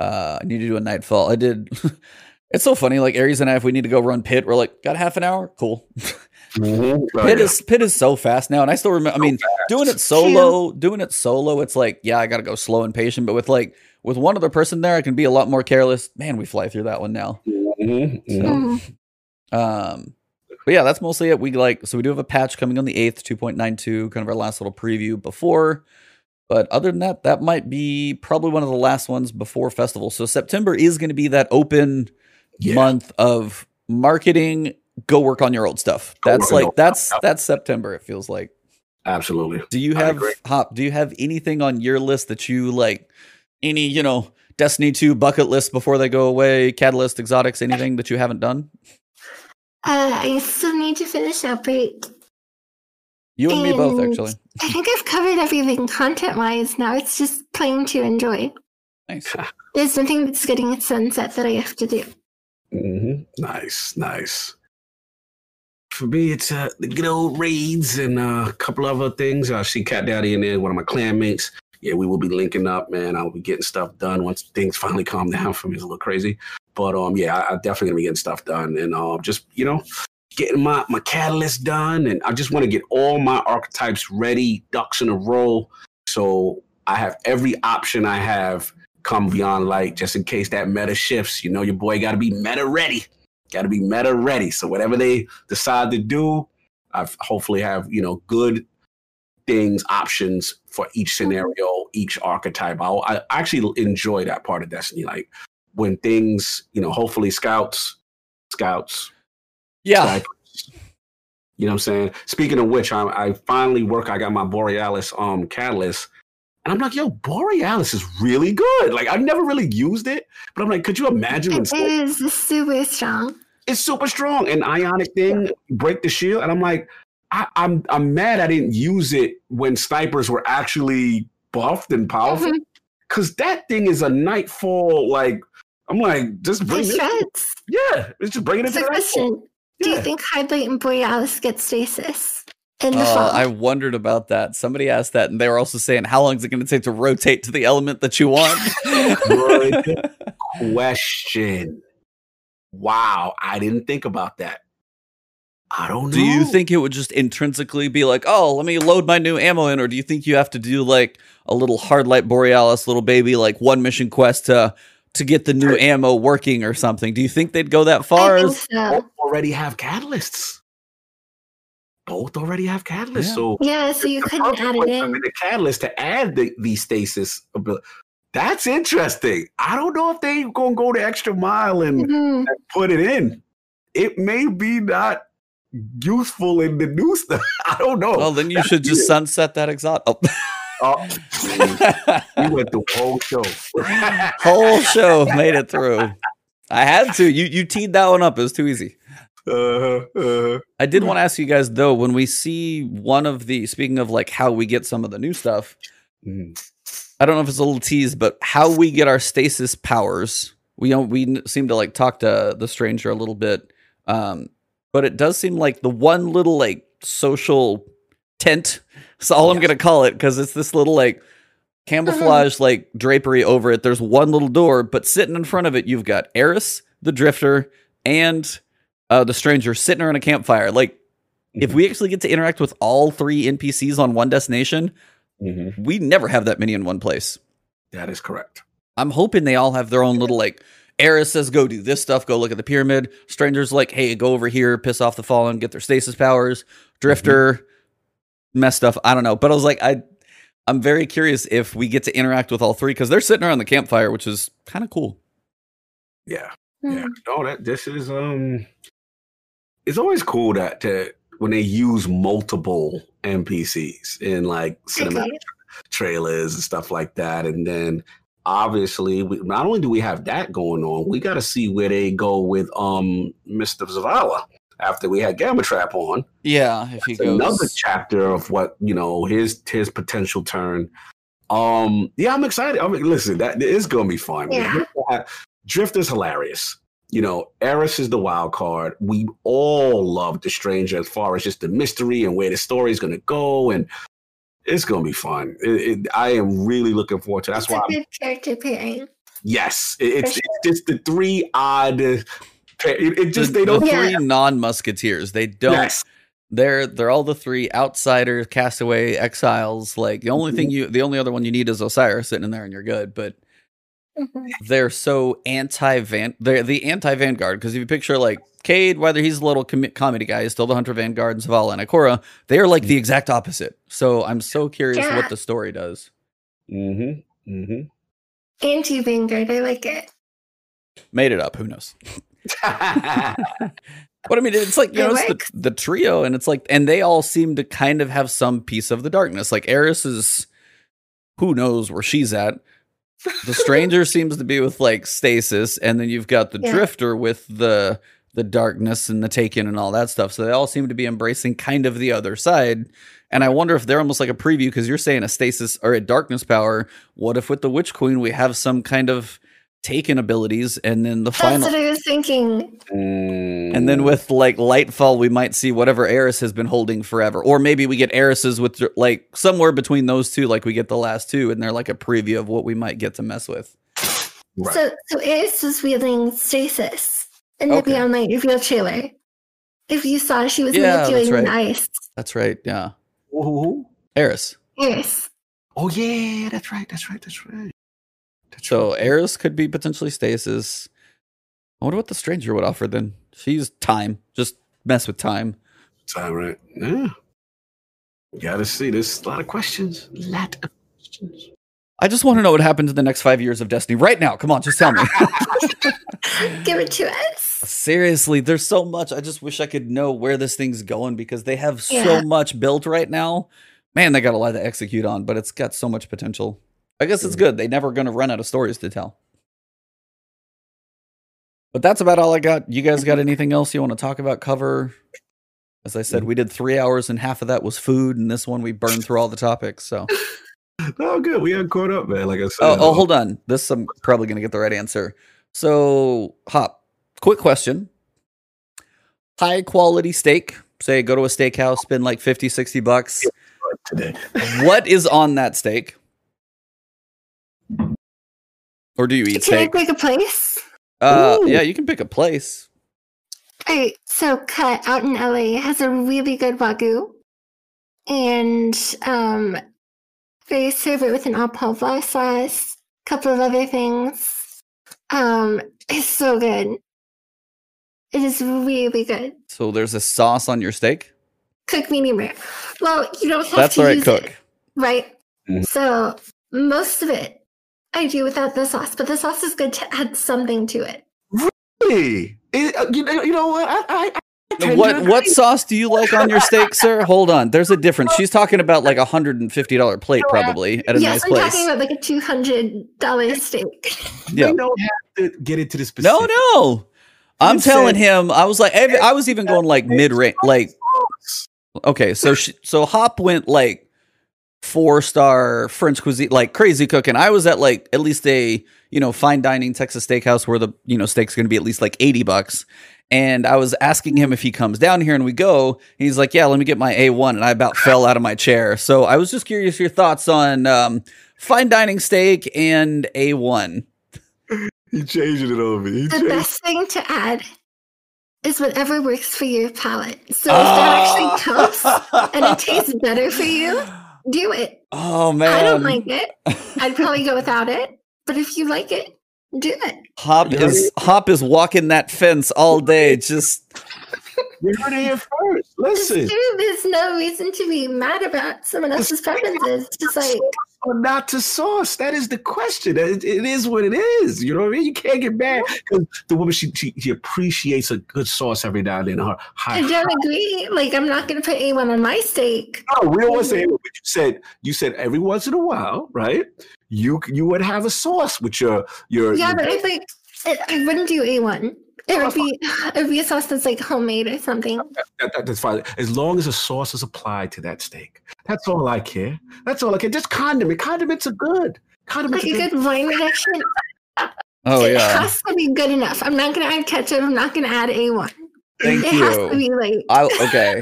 uh, I need to do a nightfall. I did. *laughs* it's so funny. Like Aries and I, if we need to go run pit, we're like, got half an hour, cool. *laughs* Mhm. Oh, Pit yeah. is pit is so fast now, and I still remember. I mean, doing it solo, doing it solo, it's like, yeah, I got to go slow and patient. But with like with one other person there, I can be a lot more careless. Man, we fly through that one now. Mhm. Mhm. Mm. Um, but yeah, that's mostly it. We like so we do have a patch coming on the eighth, two point nine two, kind of our last little preview before. But other than that, that might be probably one of the last ones before festival. So September is going to be that open Yeah. month of marketing. Go work on your old stuff. Go That's work on your like that's stuff. that's September. It feels like. Absolutely. Do you have. Hop? Do you have anything on your list that you like? Any you know Destiny two bucket list before they go away? Catalyst, exotics, anything that you haven't done? Uh, I still need to finish Outbreak. You and me both, actually. I think I've covered everything content wise. Now it's just playing to enjoy. Nice. *laughs* There's nothing that's getting at sunset that I have to do. hmm Nice, nice. For me, it's uh, the good old raids and uh, a couple other things. I see Cat Daddy in there, one of my clanmates. Yeah, we will be linking up, man. I'll be getting stuff done once things finally calm down for me. It's a little crazy, but um, yeah, I, I'm definitely gonna be getting stuff done and uh, just you know, getting my my catalyst done, and I just want to get all my archetypes ready, ducks in a row, so I have every option I have come beyond light, just in case that meta shifts. You know, your boy got to be meta ready. Got to be meta ready. So whatever they decide to do, I hopefully have you know good things, options for each scenario, each archetype. I, I actually enjoy that part of Destiny, like when things, you know, hopefully scouts, scouts, Yeah. snipers. You know what I'm saying? Speaking of which, I, I finally work. I got my Borealis um catalyst, and I'm like, yo, Borealis is really good. Like I've never really used it, but I'm like, could you imagine when It is super strong. It's super strong and ionic thing break the shield and i'm like I, i'm i'm mad i didn't use it when snipers were actually buffed and powerful Mhm. because that thing is a nightfall like i'm like just bring It it shreds. yeah it's just bring it So into the nightfall. question, do you think Hard Light and Borealis get stasis in the Uh, fall? I wondered about that. Somebody asked that, and they were also saying, "How long is it going to take to rotate to the element that you want?" *laughs* Good *laughs* question wow i didn't think about that i don't know do you think it would just intrinsically be like, "Oh, let me load my new ammo in," or do you think you have to do like a little hard light borealis, little baby, like one mission quest to to get the new ammo working or something? Do you think they'd go that far? I As, so. already have catalysts both already have catalysts Yeah. so Yeah, so you the couldn't add it way to in. The catalyst to add the, the stasis ability. That's interesting. I don't know if they gonna go the extra mile and, Mhm. and put it in. It may be not useful in the new stuff. *laughs* I don't know. well, then you should just sunset that exotic. Oh. Oh, *laughs* you went the whole show. *laughs* Whole show made it through. I had to. You you teed that one up. It was too easy. uh, uh, I did want to ask you guys though, when we see one of the speaking of like how we get some of the new stuff, mm, I don't know if it's a little tease, but how we get our stasis powers. We don't we seem to like talk to the stranger a little bit. Um, but it does seem like the one little like social tent. That's all I'm gonna call it because it's this little like *laughs* camouflage like drapery over it. There's one little door, but sitting in front of it, you've got Eris, the Drifter, and uh, the stranger sitting around a campfire. Like, if we actually get to interact with all three NPCs on one destination, mhm. we never have that many in one place. that is correct. I'm hoping they all have their own little like. Eris says, "Go do this stuff. Go look at the pyramid." Stranger's like, "Hey, go over here, piss off the fallen, get their stasis powers." Drifter, mess stuff. I don't know, but I was like, I, I'm very curious if we get to interact with all three because they're sitting around the campfire, which is kind of cool. Yeah. Yeah. No, that this is um it's always cool that to when they use multiple NPCs in like cinematic Okay. trailers and stuff like that. And then obviously we, not only do we have that going on, we gotta see where they go with um Mr. Zavala after we had Gamma Trap on. Yeah, if he It's another chapter of what, you know, his his potential turn. Um, yeah, I'm excited. I mean, listen, that is gonna be fun. Yeah. Drift is hilarious. You know, Eris is the wild card. We all love the stranger as far as just the mystery and where the story is going to go, and it's going to be fun. It, it, I am really looking forward to. That's It's why. a I'm, good character pairing. yes, it, it's For it's just the three odd. It, it just the, they don't. the Yeah. three non-musketeers. They don't. Yes, They're they're all the three outsiders, castaway, exiles. Like the only Mm-hmm. thing you, the only other one you need is Osiris sitting in there, and you're good. But Mhm. they're so anti van. They're the anti vanguard because if you picture like Cayde, whether he's a little com- comedy guy, he's still the hunter vanguard, and Zavala and Ikora. They are like the exact opposite. So I'm so curious Yeah. what the story does. Mm-hmm. Mm-hmm. Anti Vanguard, I like it. Made it up. Who knows? But I mean, it's like *laughs* you It know, it's the, the trio, and it's like, and they all seem to kind of have some piece of the darkness. Like Eris is, who knows where she's at. The stranger seems to be with like stasis, and then you've got the Yeah. drifter with the the darkness and the taken and all that stuff. So they all seem to be embracing kind of the other side. And I wonder if they're almost like a preview because you're saying a stasis or a darkness power. What if with the Witch Queen we have some kind of taken abilities, and then the That's final what I was thinking. Mm. and then with like Lightfall, we might see whatever Eris has been holding forever. Or maybe we get Eris's with like somewhere between those two, like we get the last two, and they're like a preview of what we might get to mess with. right. So, so Ace was wielding stasis in the Okay. Beyond Light reveal trailer. If you saw, she was Yeah, that's manipulating right. ice. That's right. Yeah. Who, who, who? Eris. Oh yeah, that's right. That's right. That's right. That's So right. Eris could be potentially stasis. I wonder what the stranger would offer then. She's time. Just mess with time. time, right? Yeah. Gotta see. There's a lot of questions. A lot of questions. I just want to know what happens in the next five years of Destiny right now. Come on, just tell me. *laughs* *laughs* Give it to us. Seriously, there's so much. I just wish I could know where this thing's going because they have so much built right now. Man, they got a lot to execute on, but it's got so much potential. I guess it's hmm. good. They never going to run out of stories to tell. But that's about all I got. You guys got *laughs* anything else you want to talk about? Cover? As I said, we did three hours, and half of that was food, and this one we burned through all the topics. So, *laughs* Oh, good. We got caught up, man. Like I said. oh, oh hold on. This I'm probably going to get the right answer. So, Hop, quick question. High quality steak, say go to a steakhouse, spend like 50, 60 bucks. *laughs* today. what is on that steak? Or do you eat Can I steak? pick a place? Uh, Ooh. yeah, you can pick a place. Alright, so Cut out in LA has a really good wagyu. And um they serve it with an alpalva sauce, a couple of other things. Um it's so good. It is really good. So there's a sauce on your steak. Cook medium rare. Well, you don't have That's to all right. Cook. it, right? Mhm. So most of it I do without the sauce, but the sauce is good to add something to it. Hey, it, uh, you, know- you know what? I, I, I What what sauce do you like on your steak, sir? Hold on. There's a difference. She's talking about like a hundred and fifty dollar plate, probably at a yes, nice I'm place. talking about like a two hundred dollar steak. Yeah. We don't have to get into the specific. No, no. I'm You telling said- him. I was like, I I was even going like mid range. Like, okay, so she, so Hop went like four star French cuisine, like crazy cooking. I was at like at least a you know fine dining Texas steakhouse where the you know steak's going to be at least like eighty bucks. And I was asking him if he comes down here and we go. He's like, "Yeah, let me get my A1." And I about fell out of my chair. So I was just curious your thoughts on um, fine dining steak and A1. He changing it over. He The changed- best thing to add is whatever works for your palate. So if that actually comes and it tastes better for you, do it. Oh man, I don't like it. I'd probably go without it. But if you like it, do it. Hop You is Hop is walking that fence all day. Just You heard it here first. Listen, there's no reason to be mad about someone else's preferences. Just like or not to sauce. That is the question. It, it is what it is. You know what I mean? You can't get mad because the woman she, she she appreciates a good sauce every now and then. Her high. I don't agree. Like I'm not gonna put A1 on my steak. No, we don't say but you said you said every once in a while, right? You you would have a sauce with your your. Yeah, your- but I think I I wouldn't do A1. It would be it would be a sauce that's like homemade or something. that, that- that's fine. As long as a sauce is applied to that steak, that's all I care. That's all I care. Just condiment. Condiments are good. Condiments Like are a good. good wine reduction. Oh it yeah. has to be good enough. I'm not gonna add ketchup. I'm not gonna add A1. Thank it you. has to be like I okay.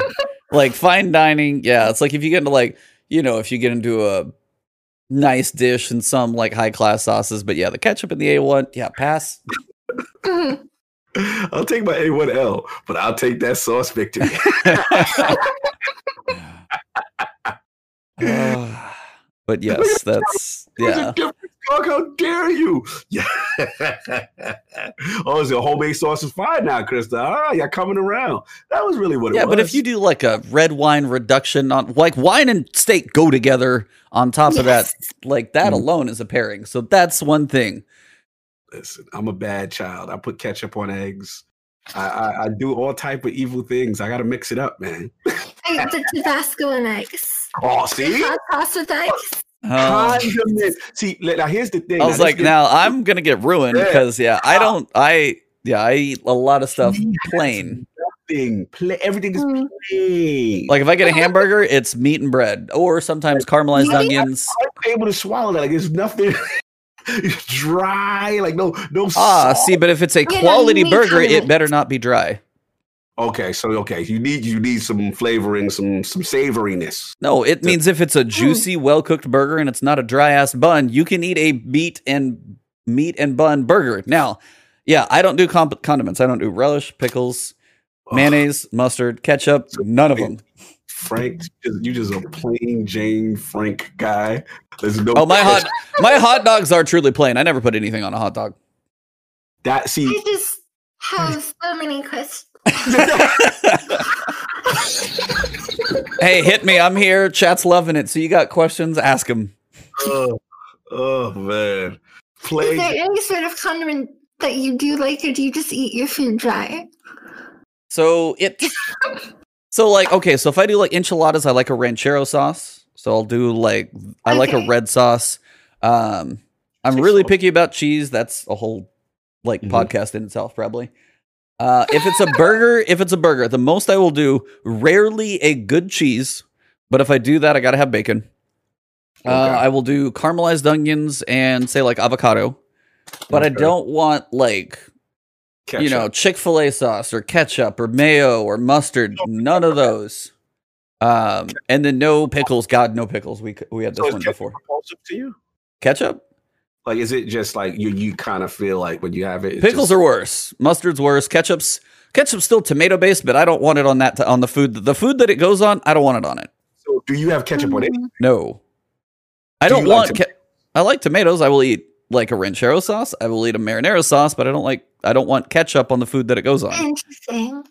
like fine dining, yeah. It's like if you get into like you know if you get into a nice dish and some like high class sauces, but yeah, the ketchup and the A one, yeah, pass. *laughs* mhm. *laughs* I'll take my A1L, but I'll take that sauce victory. *laughs* Ah, but yes, that's yeah. dog. How dare you? Yeah. *laughs* oh, is it homemade sauce is fine now, Krista? Ah, you're coming around. That was really what it Yeah, was. but if you do like a red wine reduction on like wine and steak go together on top of that, like that Mhm. alone is a pairing. So that's one thing. Listen, I'm a bad child. I put ketchup on eggs. I, I, I do all type of evil things. I got to mix it up, man. I the Tabasco and eggs. Oh, see, Hot sauce with eggs. Condiment. See, now here's the thing. I was this like, gets- now I'm gonna get ruined Yeah. because yeah, I don't I yeah, I eat a lot of stuff *laughs* plain. thing, pla- everything is Mm. plain. Like if I get a hamburger, it's meat and bread, or sometimes caramelized onions. I'm able to swallow that. Like there's nothing it's *laughs* *laughs* dry. Like no, no. Ah, salt. see, but if it's a quality burger, it condiments. better not be dry. Okay, so okay, you need you need some flavoring, some some savoriness. No, it means if it's a juicy, well cooked burger and it's not a dry ass bun, you can eat a meat and meat and bun burger. Now, yeah, I don't do comp- condiments. I don't do relish, pickles, Ugh, mayonnaise, mustard, ketchup. None of them. Frank, you just a plain Jane Frank guy. There's no. Oh, my hot my hot dogs are truly plain. I never put anything on a hot dog. That see, I just have so many questions. *laughs* hey, hit me. I'm here. Chat's loving it. So you got questions? Ask them. oh, oh man, Is there any sort of condiment that you do like, or do you just eat your food dry? So it. *laughs* So like okay, so if I do like enchiladas, I like a ranchero sauce. So I'll do like I like a red sauce. Um, I'm really picky about cheese. That's a whole like Mhm. podcast in itself, probably. Uh, if it's a burger, if it's a burger, the most I will do rarely a good cheese, but if I do that, I gotta have bacon. Uh, I will do caramelized onions and say like avocado, but I don't want like you know Chick Fil A sauce or ketchup or mayo or mustard. None of those. Um, and then no pickles. God, no pickles. We we had So this is one before. repulsive to you? Ketchup, Like, is it just like you? You kind of feel like when you have it, pickles just- are worse. Mustard's worse. Ketchup's ketchup's still tomato based, but I don't want it on that on the food. The food that it goes on, I don't want it on it. So, do you have ketchup on it? No, I Do don't you like want. Ke- I like tomatoes. I will eat like a ranchero sauce. I will eat a marinara sauce, but I don't like. I don't want ketchup on the food that it goes on. Interesting.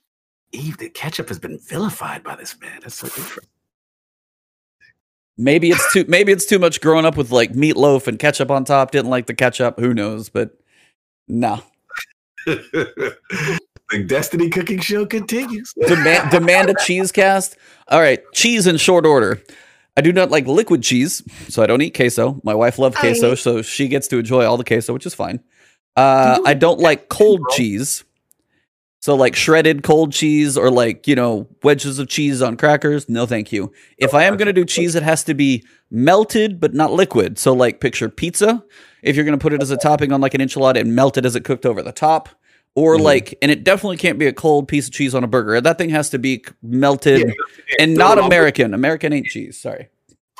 Eve, the ketchup has been vilified by this man. That's so interesting. Maybe it's too. Maybe it's too much. Growing up with like meatloaf and ketchup on top, didn't like the ketchup. Who knows? But no. the *laughs* Destiny Cooking Show continues. Demand demand a cheese cast. All right, cheese in short order. I do not like liquid cheese, so I don't eat queso. My wife loves queso, so she gets to enjoy all the queso, which is fine. Uh, I don't like cold cheese. So like shredded cold cheese or like, you know, wedges of cheese on crackers. No, thank you. If I am going to do cheese, it has to be melted but not liquid. So like picture pizza. If you're going to put it as a topping on like an enchilada and melt it as it cooked over the top. Or Mhm. like, and it definitely can't be a cold piece of cheese on a burger. That thing has to be melted Yeah, and not it on- American. American ain't cheese. Sorry.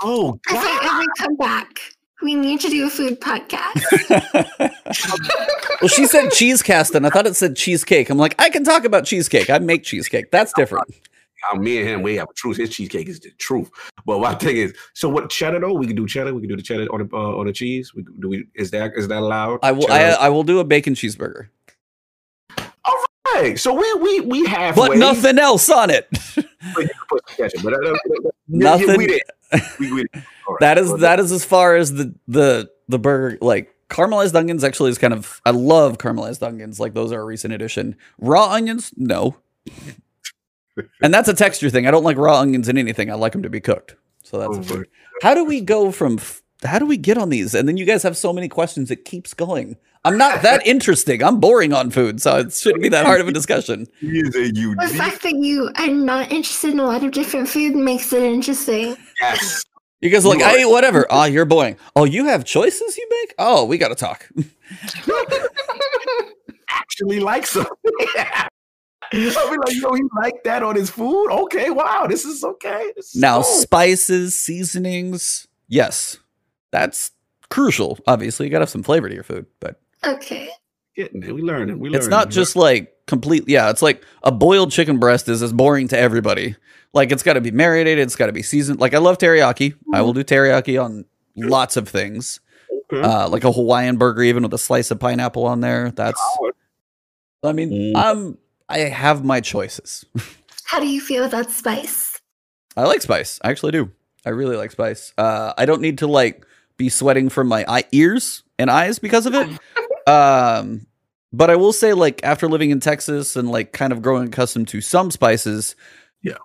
Oh If I God! ever come back, we need to do a food podcast. *laughs* well, she said *laughs* cheese cast, and I thought it said cheesecake. I'm like, I can talk about cheesecake. I make cheesecake. That's different. Uh, me and him, we have a truth. His cheesecake is the truth. But my thing is, so what cheddar though? We can do cheddar. We can do the cheddar on the uh, on the cheese. We do we is that is that allowed? I will. I, I will do a bacon cheeseburger, Hey, so we we we have but nothing else on it. Nothing. We, did. We, we did. *laughs* All right. that is that is as far as the the the burger like caramelized onions actually is kind of I love caramelized onions like those are a recent addition. Raw onions, no. *laughs* and that's a texture thing. I don't like raw onions in anything. I like them to be cooked. So that's oh, a Oh, food. How do we go from f- how do we get on these? And then you guys have so many questions it keeps going. I'm not that interesting. I'm boring on food, so it shouldn't be that hard of a discussion. A the fact that you are not interested in a lot of different food makes it interesting. Yes. You guys are like, You I eat whatever. Oh, you're boring. Oh, you have choices you make? Oh, we gotta talk. *laughs* actually like something. *laughs* I'll be like, yo, he liked that on his food. Okay, wow, this is okay. This is Now, cool. spices, seasonings, yes, that's crucial. Obviously, you gotta have some flavor to your food, but Okay. getting it. We learning. We learning. it's not just like complete. Yeah, it's like a boiled chicken breast is as boring to everybody. Like it's got to be marinated. It's got to be seasoned. Like I love teriyaki. I will do teriyaki on lots of things. Okay. Uh, like a Hawaiian burger, even with a slice of pineapple on there. That's. I mean, Mm. I'm. I have my choices. How do you feel about spice? I like spice. I actually do. I really like spice. Uh, I don't need to like be sweating from my eye, ears and eyes because of it. *laughs* Um, but I will say, like after living in Texas and like kind of growing accustomed to some spices, Yeah.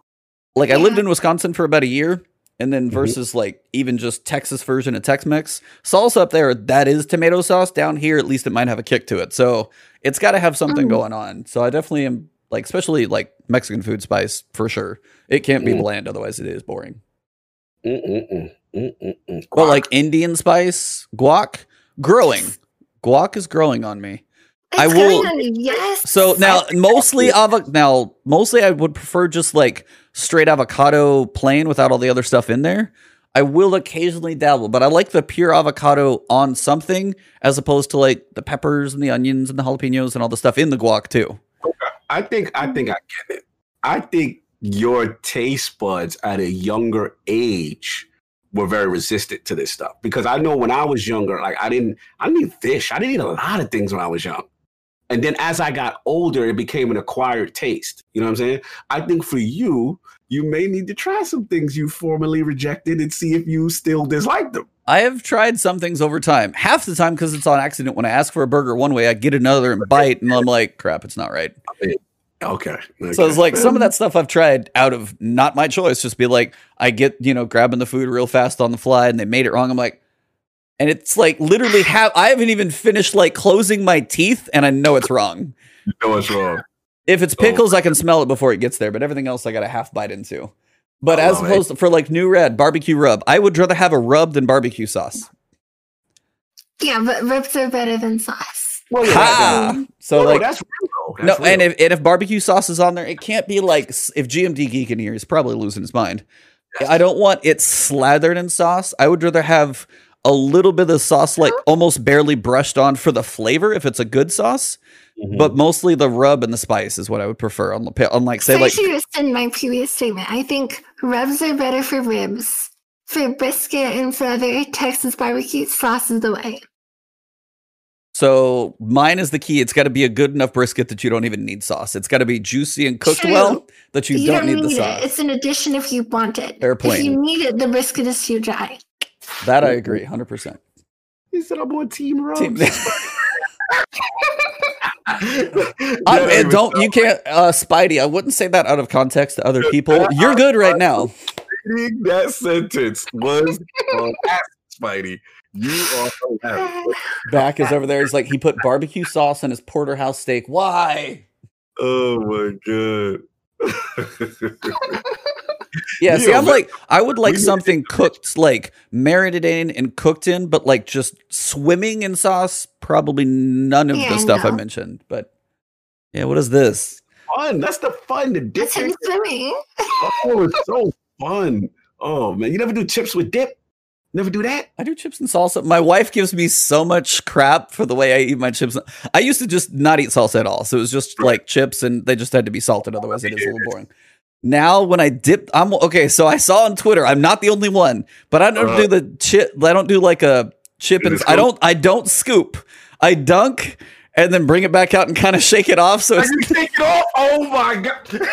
Like I lived in Wisconsin for about a year, and then Mhm. versus like even just Texas version of Tex-Mex salsa up there, that is tomato sauce. Down here, at least it might have a kick to it. So it's got to have something Mm. going on. So I definitely am like, especially like Mexican food spice for sure. It can't be Mm. bland, otherwise it is boring. Mm-mm-mm. Mm-mm-mm. But like Indian spice, guac, growing. Guac is growing on me. It's I will- on Yes. So now mostly avo- now mostly I would prefer just like straight avocado plain without all the other stuff in there. I will occasionally dabble, but I like the pure avocado on something as opposed to like the peppers and the onions and the jalapenos and all the stuff in the guac too. I think I think I get it. I think your taste buds at a younger age were very resistant to this stuff because I know when I was younger, like I didn't I didn't eat fish. I didn't eat a lot of things when I was young. And then as I got older, it became an acquired taste. You know what I'm saying? I think for you, you may need to try some things you formerly rejected and see if you still dislike them. I have tried some things over time. Half the time because it's on accident. When I ask for a burger one way, I get another and bite, and I'm like, crap, it's not right. Okay. So it's like some of that stuff I've tried out of not my choice. Just be like, I get you know grabbing the food real fast on the fly, and they made it wrong. I'm like, and it's like literally have I haven't even finished like closing my teeth, and I know it's wrong. you know what's wrong. If it's Oh. pickles, I can smell it before it gets there, but everything else I got a half bite into. But I as love opposed to for like new red barbecue rub, I would rather have a rub than barbecue sauce. yeah, but ribs are better than sauce. Well, yeah, Ha! that- So no, no, like that's real. though. no, That's and if and if barbecue sauce is on there, it can't be like if GMD geek in here, he's probably losing his mind. I don't want it slathered in sauce. I would rather have a little bit of sauce, like almost barely brushed on for the flavor, if it's a good sauce. Mhm. But mostly the rub and the spice is what I would prefer. On the pi- on like say So I like should rescind my previous statement. I think rubs are better for ribs. For brisket and for other Texas barbecue, sauce is the way. So mine is the key. It's got to be a good enough brisket that you don't even need sauce. It's got to be juicy and cooked True. well that you, You, don't, need, the it. sauce. It's an addition if you want it. Airplane. If you need it, the brisket is too dry. that I agree, hundred percent. He said, "I'm on Team Rose." Team- *laughs* I, I and don't you can't uh Spidey, I wouldn't say that out of context to other people. You're good right now. that sentence was hilarious, Spidey. You are hilarious. Back is over there. He's like he put barbecue sauce on his porterhouse steak. Why? Oh my god. *laughs* Yeah, see, Neil, I'm we- like I would like we need to something cooked, like marinated in and cooked in, but like just swimming in sauce. Probably none of Yeah, the stuff I mentioned. But yeah, what is this? fun. That's the fun. The dip. It's him swimming. Oh, it's so fun. Oh man, you never do chips with dip? Never do that? I do chips and salsa. My wife gives me so much crap for the way I eat my chips. I used to just not eat salsa at all. So it was just like chips and they just had to be salted. Otherwise, it is a little boring. Now, when I dip, I'm okay. So I saw on Twitter, I'm not the only one, but I don't Uh-huh. do the chip. I don't do like a chip and I don't, I don't scoop. I dunk and then bring it back out and kind of shake it off. So it's, take *laughs* it off. Oh my god. *laughs*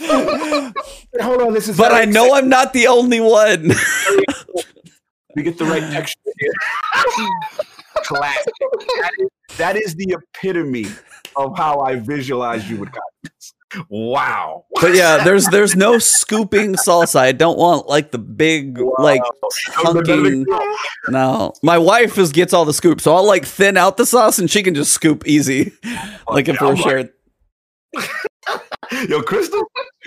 *laughs* Hold on, this is but I know I'm not the only one. We get the right texture here. *laughs* Classic. That is, that is the epitome of how I visualize you with confidence. Wow. but yeah, there's there's no scooping salsa. I don't want like the big like hunking. No, my wife is gets all the scoop, so I'll like thin out the sauce and she can just scoop easy. like if Yeah, we're I'm like- sharing. *laughs* Yo, Crystal.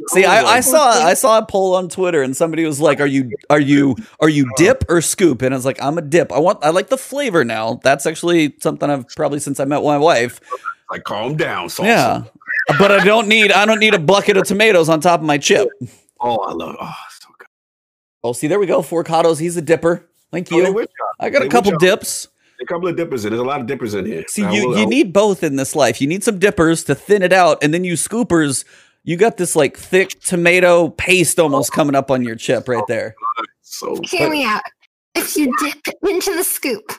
See, Oh I, I saw *laughs* I saw a poll on Twitter and somebody was like, "Are you are you are you uh-huh. dip or scoop?" And I was like, "I'm a dip. I want I like the flavor now. That's actually something I've probably since I met my wife. *laughs* Like, calm down, salsa. Yeah, but I don't need I don't need a bucket of tomatoes on top of my chip. Oh, I love. Oh, so good. Oh, see, there we go. Forcados. He's a dipper. Thank Oh, you. with y'all. I got they a with couple y'all. dips. A couple of dippers in. There's a lot of dippers in here. See, I you will- I you will- need both in this life. You need some dippers to thin it out, and then you scoopers. You got this like thick tomato paste almost coming up on your chip right there. So Hear me out. If you dip into the scoop,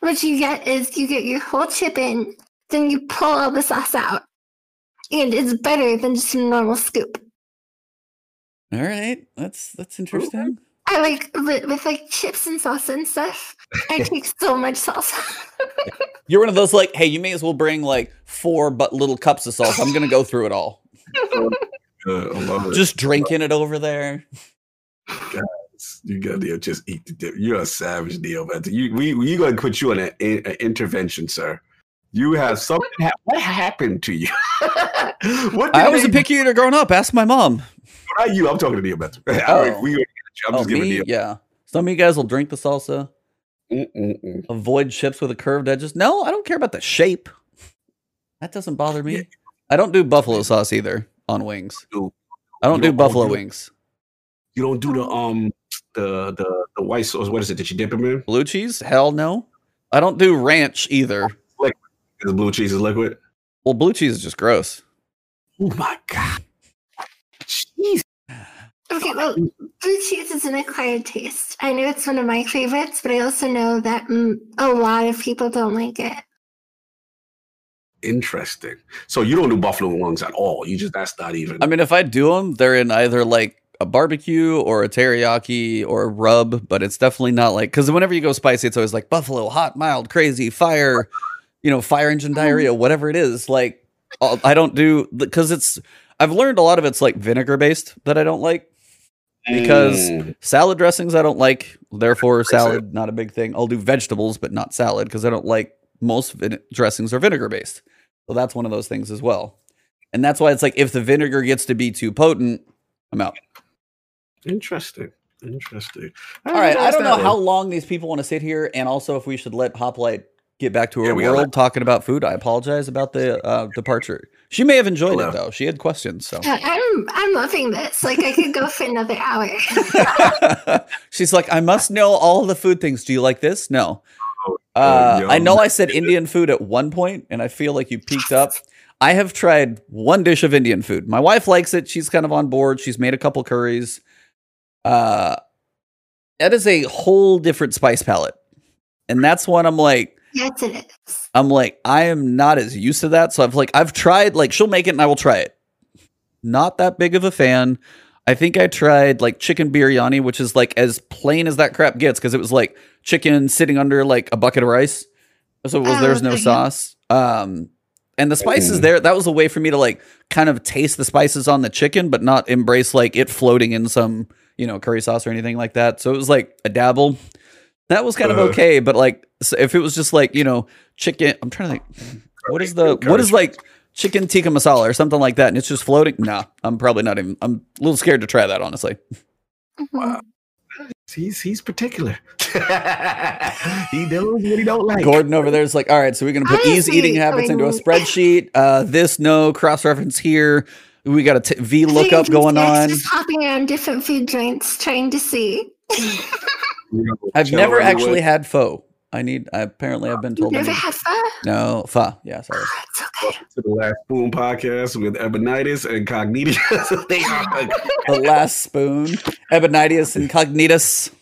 what you get is you get your whole chip in, then you pull all the sauce out. And it's better than just a normal scoop. All right, that's that's interesting. I like with, with like chips and salsa and stuff. I take so much salsa. *laughs* You're one of those like, hey, you may as well bring like four but little cups of salsa. I'm gonna go through it all. good. *laughs* Uh, I love it. Just drinking it over there. Guys, you got to just eat the dip. You're a savage, deal, man. You we we gonna put you on an, an intervention, sir. You have something. hap- what happened to you? *laughs* what did I was a they- picky eater growing up. Ask my mom. Not you. I'm talking to Neil Better. Oh. we, I'm Oh, just giving me? Neil. Yeah. Some of you guys will drink the salsa. Mm-mm-mm. Avoid chips with a curved edges. No, I don't care about the shape. That doesn't bother me. I don't do buffalo sauce either on wings. Do- I don't do don't- buffalo you- wings. You don't do the um the the the white sauce. What is it that you dip them in? Blue cheese? Hell no. I don't do ranch either. The blue cheese is liquid. Well, blue cheese is just gross. Oh my god. Jeez. okay, well, blue cheese is an acquired taste. I know it's one of my favorites, but I also know that mm, a lot of people don't like it. Interesting. So you don't do buffalo wings at all. You just that's not even. I mean, if I do them, they're in either like a barbecue or a teriyaki or a rub, but it's definitely not like because whenever you go spicy, it's always like buffalo, hot, mild, crazy, fire, you know, fire engine diarrhea, whatever it is. Like, I don't do because it's. I've learned a lot of it's like vinegar based that I don't like. Because- Mm. Salad dressings I don't like, therefore salad not a big thing. I'll do vegetables, but not salad because I don't like most vin- dressings are vinegar based. So that's one of those things as well. And that's why it's like if the vinegar gets to be too potent, I'm out. Interesting. Interesting. All right, I don't know how long these people want to sit here, and also if we should let Hoplite get back to her Yeah, world talking about food. I apologize about the uh, departure. She may have enjoyed Hello. it though. She had questions, so I'm I'm loving this. Like I could go for another hour. *laughs* she's like, "I must know all the food things. Do you like this? No." Oh, Uh, I know I said Indian food at one point, and I feel like you peaked up. I have tried one dish of Indian food. My wife likes it. She's kind of on board. She's made a couple curries. Uh, that is a whole different spice palette, and that's one I'm like, yes, it is. I'm like, I am not as used to that. So I've like, I've tried. Like, she'll make it, and I will try it. Not that big of a fan. I think I tried like chicken biryani, which is like as plain as that crap gets, because it was like chicken sitting under like a bucket of rice. So it was Oh, there's no okay. sauce. Um, and the spices Mm. there, that was a way for me to like kind of taste the spices on the chicken, but not embrace like it floating in some you know curry sauce or anything like that. So it was like a dabble. That was kind of Uh-huh. okay, but like so if it was just like you know chicken, I'm trying to think. What is the what is like chicken tikka masala or something like that, and it's just floating? Nah, I'm probably not even. I'm a little scared to try that honestly. Mhm. Wow. He's he's particular. *laughs* he knows what he don't like. Gordon over there is like, all right, so we're gonna put easy Honestly, eating habits I into a spreadsheet. Uh, this no cross reference here. We got a t- V lookup Thank you, going Jax, on. Just hopping around different food joints, trying to see. You *laughs* know, I've never everywhere. actually had pho. I need. I apparently I've been told. I Never need- had pho. no pho. Yeah, sorry. It's okay. to the last spoon podcast with Ebonitis and Cognitus. *laughs* they are *laughs* The last spoon. Ebonitis and incognitus.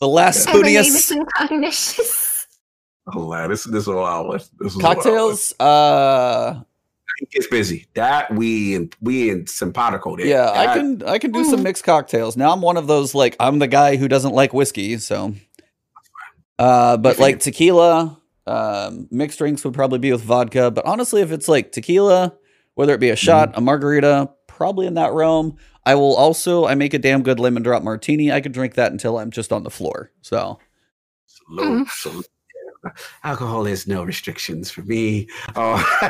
The last spoonius. Ebenemus Incognitious. oh, man, this this is a wild one. This is a wild one. Cocktails. Uh, It gets busy. That we in we in simpatico there. yeah, I can. I can do some mixed cocktails. Now I'm one of those like I'm the guy who doesn't like whiskey, so. Uh, but like tequila, um, mixed drinks would probably be with vodka. But honestly, if it's like tequila, whether it be a shot, Mm-hmm. a margarita, probably in that realm. I will also. I make a damn good lemon drop martini. I could drink that until I'm just on the floor. So Salute, salute. Yeah. Alcohol has no restrictions for me. Oh, *laughs*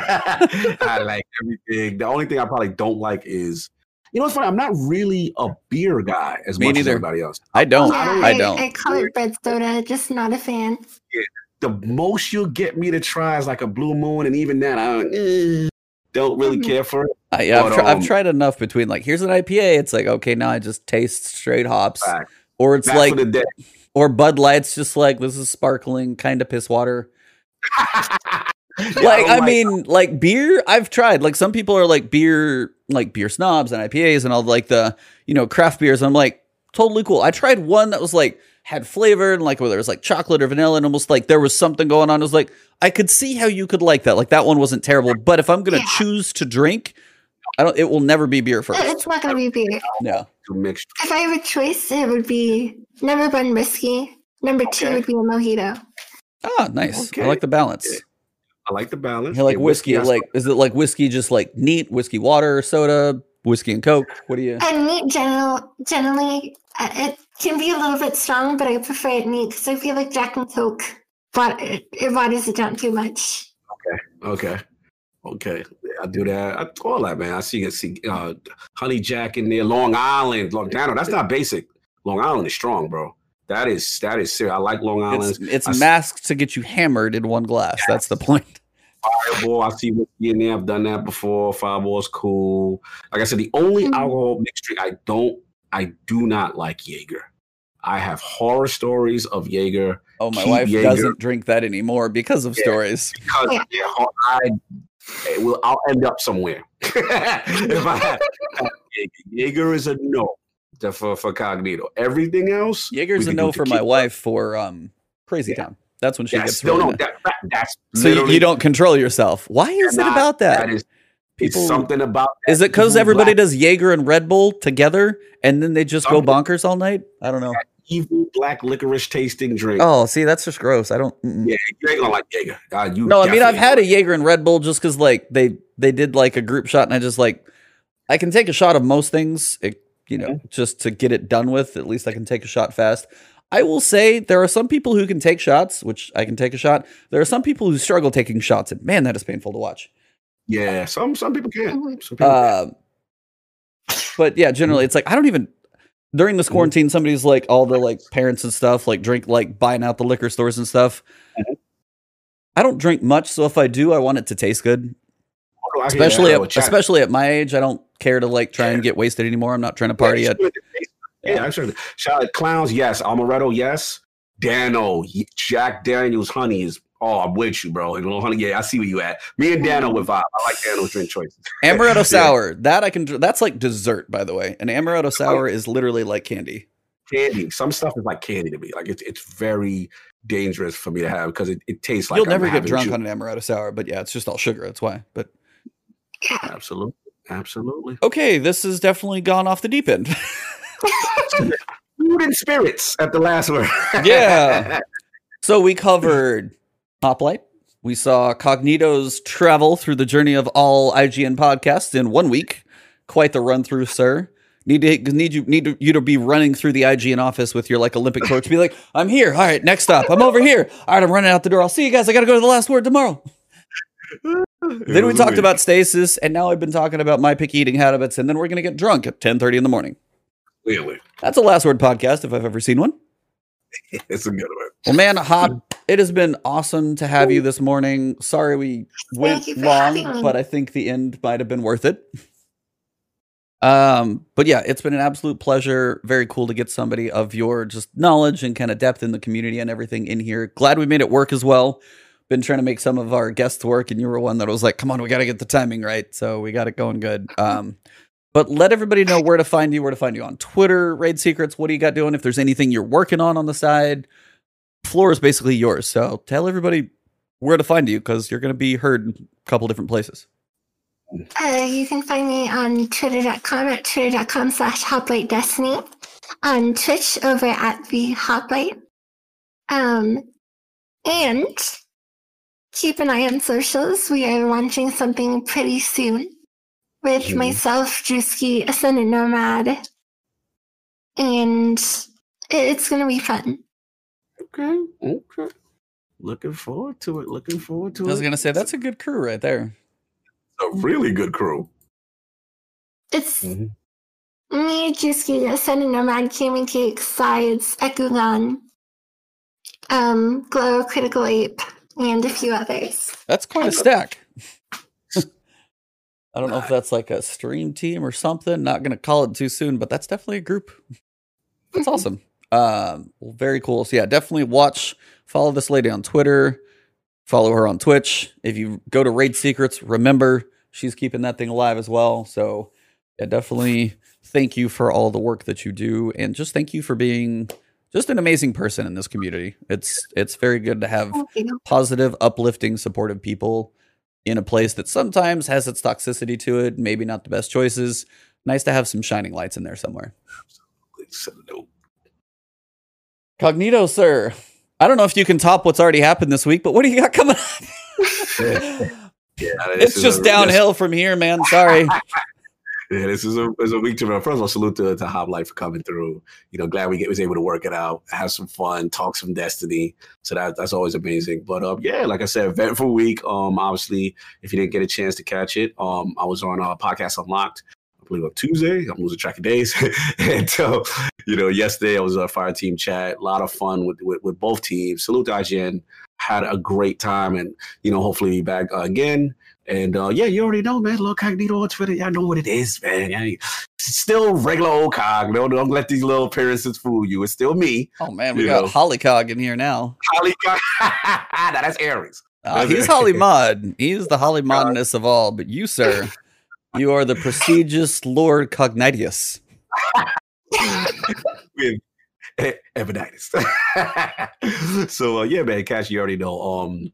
I like everything. The only thing I probably don't like is, you know, what's funny? I'm not really a beer guy as Me much neither. as everybody else. I don't. Yeah, I don't. I call it bread soda, just not a fan. Yeah, the most you'll get me to try is like a blue moon, and even that I don't, eh, don't really Mhm. care for it. Uh, yeah, I've, But, tri- I've um, tried enough between like here's an IPA. It's like okay, now I just taste straight hops, Fact. or it's Back like the or Bud Light's just like this is sparkling kind of piss water. *laughs* *laughs* Yeah, like don't I mean, like beer. I've tried. Like some people are like beer, like beer snobs and IPAs and all like the you know craft beers. I'm like totally cool. I tried one that was like had flavor and like whether it was like chocolate or vanilla and almost like there was something going on. It was like I could see how you could like that. Like that one wasn't terrible. But if I'm gonna Yeah. choose to drink, I don't. It will never be beer first. It's not gonna be beer. Yeah. to mix. If I have a choice, it would be number one whiskey. Number two Okay. would be a mojito. Ah, nice. Okay. I like the balance. Yeah. I like the balance. I like Yeah, whiskey. Like is it like whiskey just like neat whiskey water soda whiskey and coke? What do you? And neat general generally uh, it can be a little bit strong, but I prefer it neat because I feel like Jack and Coke, but it, it waters it down too much. Okay. Okay. Okay, I do that. I all that, man. I see it see uh Honey Jack in there, Long Island. Long Island. That's not basic. Long Island is strong, bro. That is that is serious. I like Long Island. it's I s- masked to get you hammered in one glass. That's the point. Fireball. I see whiskey in there. I've done that before. Fireball's cool. Like I said, the only Mhm. alcohol mixed drink I don't I do not like Jaeger. I have horror stories of Jaeger Oh, my Keep wife Jaeger. doesn't drink that anymore because of Yeah. stories. because Yeah. yeah, I will, I'll end up somewhere. *laughs* if I have *laughs* Jaeger. Jaeger is a no to- for for Cognito. Everything else, Jaeger's a no for my tequila. wife for um Crazy Yeah. Town. That's when she Yes, gets no, no, that, that, that's So you, you don't control yourself. Why is it not- about that? That is People- it's something about that Is it because everybody black- does Jaeger and Red Bull together and then they just go bonkers all night? I don't know. evil black licorice tasting drink? Oh, see, that's just gross. I don't. mm-mm. Yeah, you ain't gonna like Jaeger. Uh, you No, I mean I've had a Jaeger and Red Bull just because like they they did like a group shot and I just like I can take a shot of most things, it, you know, just to get it done with. At least I can take a shot fast. I will say there are some people who can take shots, which I can take a shot. There are some people who struggle taking shots, and man, that is painful to watch. Yeah, some some people can. Mhm. Some people can. Uh, but yeah, generally it's like I don't even during this quarantine. Somebody's like all the like parents and stuff like drink like buying out the liquor stores and stuff. Mhm. I don't drink much, so if I do, I want it to taste good. Oh, I hear that. Especially Oh, at, especially at my age, I don't care to like try and get wasted anymore. I'm not trying to party Yeah. Yeah, I'm sure. Shout out clowns, yes. Amaretto, yes. Dano, Jack Daniels, honey is. Oh, I'm with you, bro. Little honey, yeah. I see where you at. Me and Dano with vibe. I like Dano's drink choices. *laughs* Amaretto Yeah. sour, that I can. That's like dessert, by the way. An amaretto oh. sour is literally like candy. Candy. Some stuff is like candy to me. Like it's it's very dangerous for me to have because it, it tastes like You'll I'm never get drunk juice. on an amaretto sour, but yeah, it's just all sugar. That's why. But Yeah. Absolutely, absolutely. okay, this has definitely gone off the deep end. *laughs* Food and spirits at the last word. Yeah. *laughs* So we covered Hoplite. We saw Cognito's travel through the journey of all IGN podcasts in one week. Quite the run through, sir. Need to need you need to, you to be running through the IGN office with your like Olympic torch. Be like, I'm here. All right, next stop. I'm over here. All right, I'm running out the door. I'll see you guys. I got to go to the last word tomorrow. Then we talked about stasis, and now I've been talking about my picky eating habits, and then we're gonna get drunk at 10:30 in the morning. Clearly, That's a last word podcast if I've ever seen one. *laughs* it's a good one. Well, man, Hop, *laughs* it has been awesome to have you this morning. Sorry we went long, but I think the end might have been worth it. Um, but yeah, it's been an absolute pleasure. Very cool to get somebody of your just knowledge and kind of depth in the community and everything in here. Glad we made it work as well. Been trying to make some of our guests work, and you were one that was like, "Come on, we got to get the timing right." So we got it going good. Um, but let everybody know where to find you. Where to find you on Twitter, Raid Secrets. What do you got doing? If there's anything you're working on on the side, floor is basically yours. So tell everybody where to find you because you're going to be heard in a couple different places. Uh, you can find me on twitter.com at twitter.com slash hoplite destiny. On Twitch over at the hoplite. Um, and keep an eye on socials. We are launching something pretty soon with Mhm. myself, Drewski, Ascendant Nomad. And it's going to be fun. Okay, okay. Looking forward to it. Looking forward to it. I was going to say that's a good crew right there. a really good crew. It's Mhm. me, Drewski, Ascendant Nomad, Camming Cake, Sides, Ekugan, um, Glow, Critical Ape, and a few others. That's quite a stack. *laughs* I don't know if that's like a stream team or something. Not going to call it too soon, but that's definitely a group. That's *laughs* awesome. Um, well, very cool. So yeah, definitely watch, follow this lady on Twitter, follow her on Twitch. If you go to Raid Secrets, remember she's keeping that thing alive as well. So yeah, definitely thank you for all the work that you do, and just thank you for being just an amazing person in this community. It's it's very good to have positive, uplifting, supportive people in a place that sometimes has its toxicity to it, maybe not the best choices. Nice to have some shining lights in there somewhere. Salute. Cognito, sir. I don't know if you can top what's already happened this week, but what do you got coming up? *laughs* Yeah, it's just a- downhill from here, man. Sorry. *laughs* Yeah, this is a, it's a week to First of all, salute to, to Hoplite for coming through. You know, glad we get, was able to work it out, have some fun, talk some Destiny. So that that's always amazing. But um, yeah, like I said, eventful week. Um, obviously, if you didn't get a chance to catch it, um, I was on a podcast Unlocked. I believe on Tuesday. I'm losing track of days. *laughs* and so, you know, yesterday I was a Fireteam Chat. A lot of fun with with, with both teams. Salute to IGN. Had a great time, and you know, hopefully be back uh, again. And uh, yeah, you already know, man. Little Cognito on Twitter. Y'all know what it is, man. It's still regular old Cog. Don't, don't let these little appearances fool you. It's still me. Oh man, we got know. Hollycog in here now. Holly *laughs* Cog. that's Aries. Uh, he's Holly Mod. He's the Holly *laughs* Modness of all. But you, sir, you are the prestigious Lord Cognitius. *laughs* with E- Evanitis. so uh, yeah, man, Cash, you already know. Um,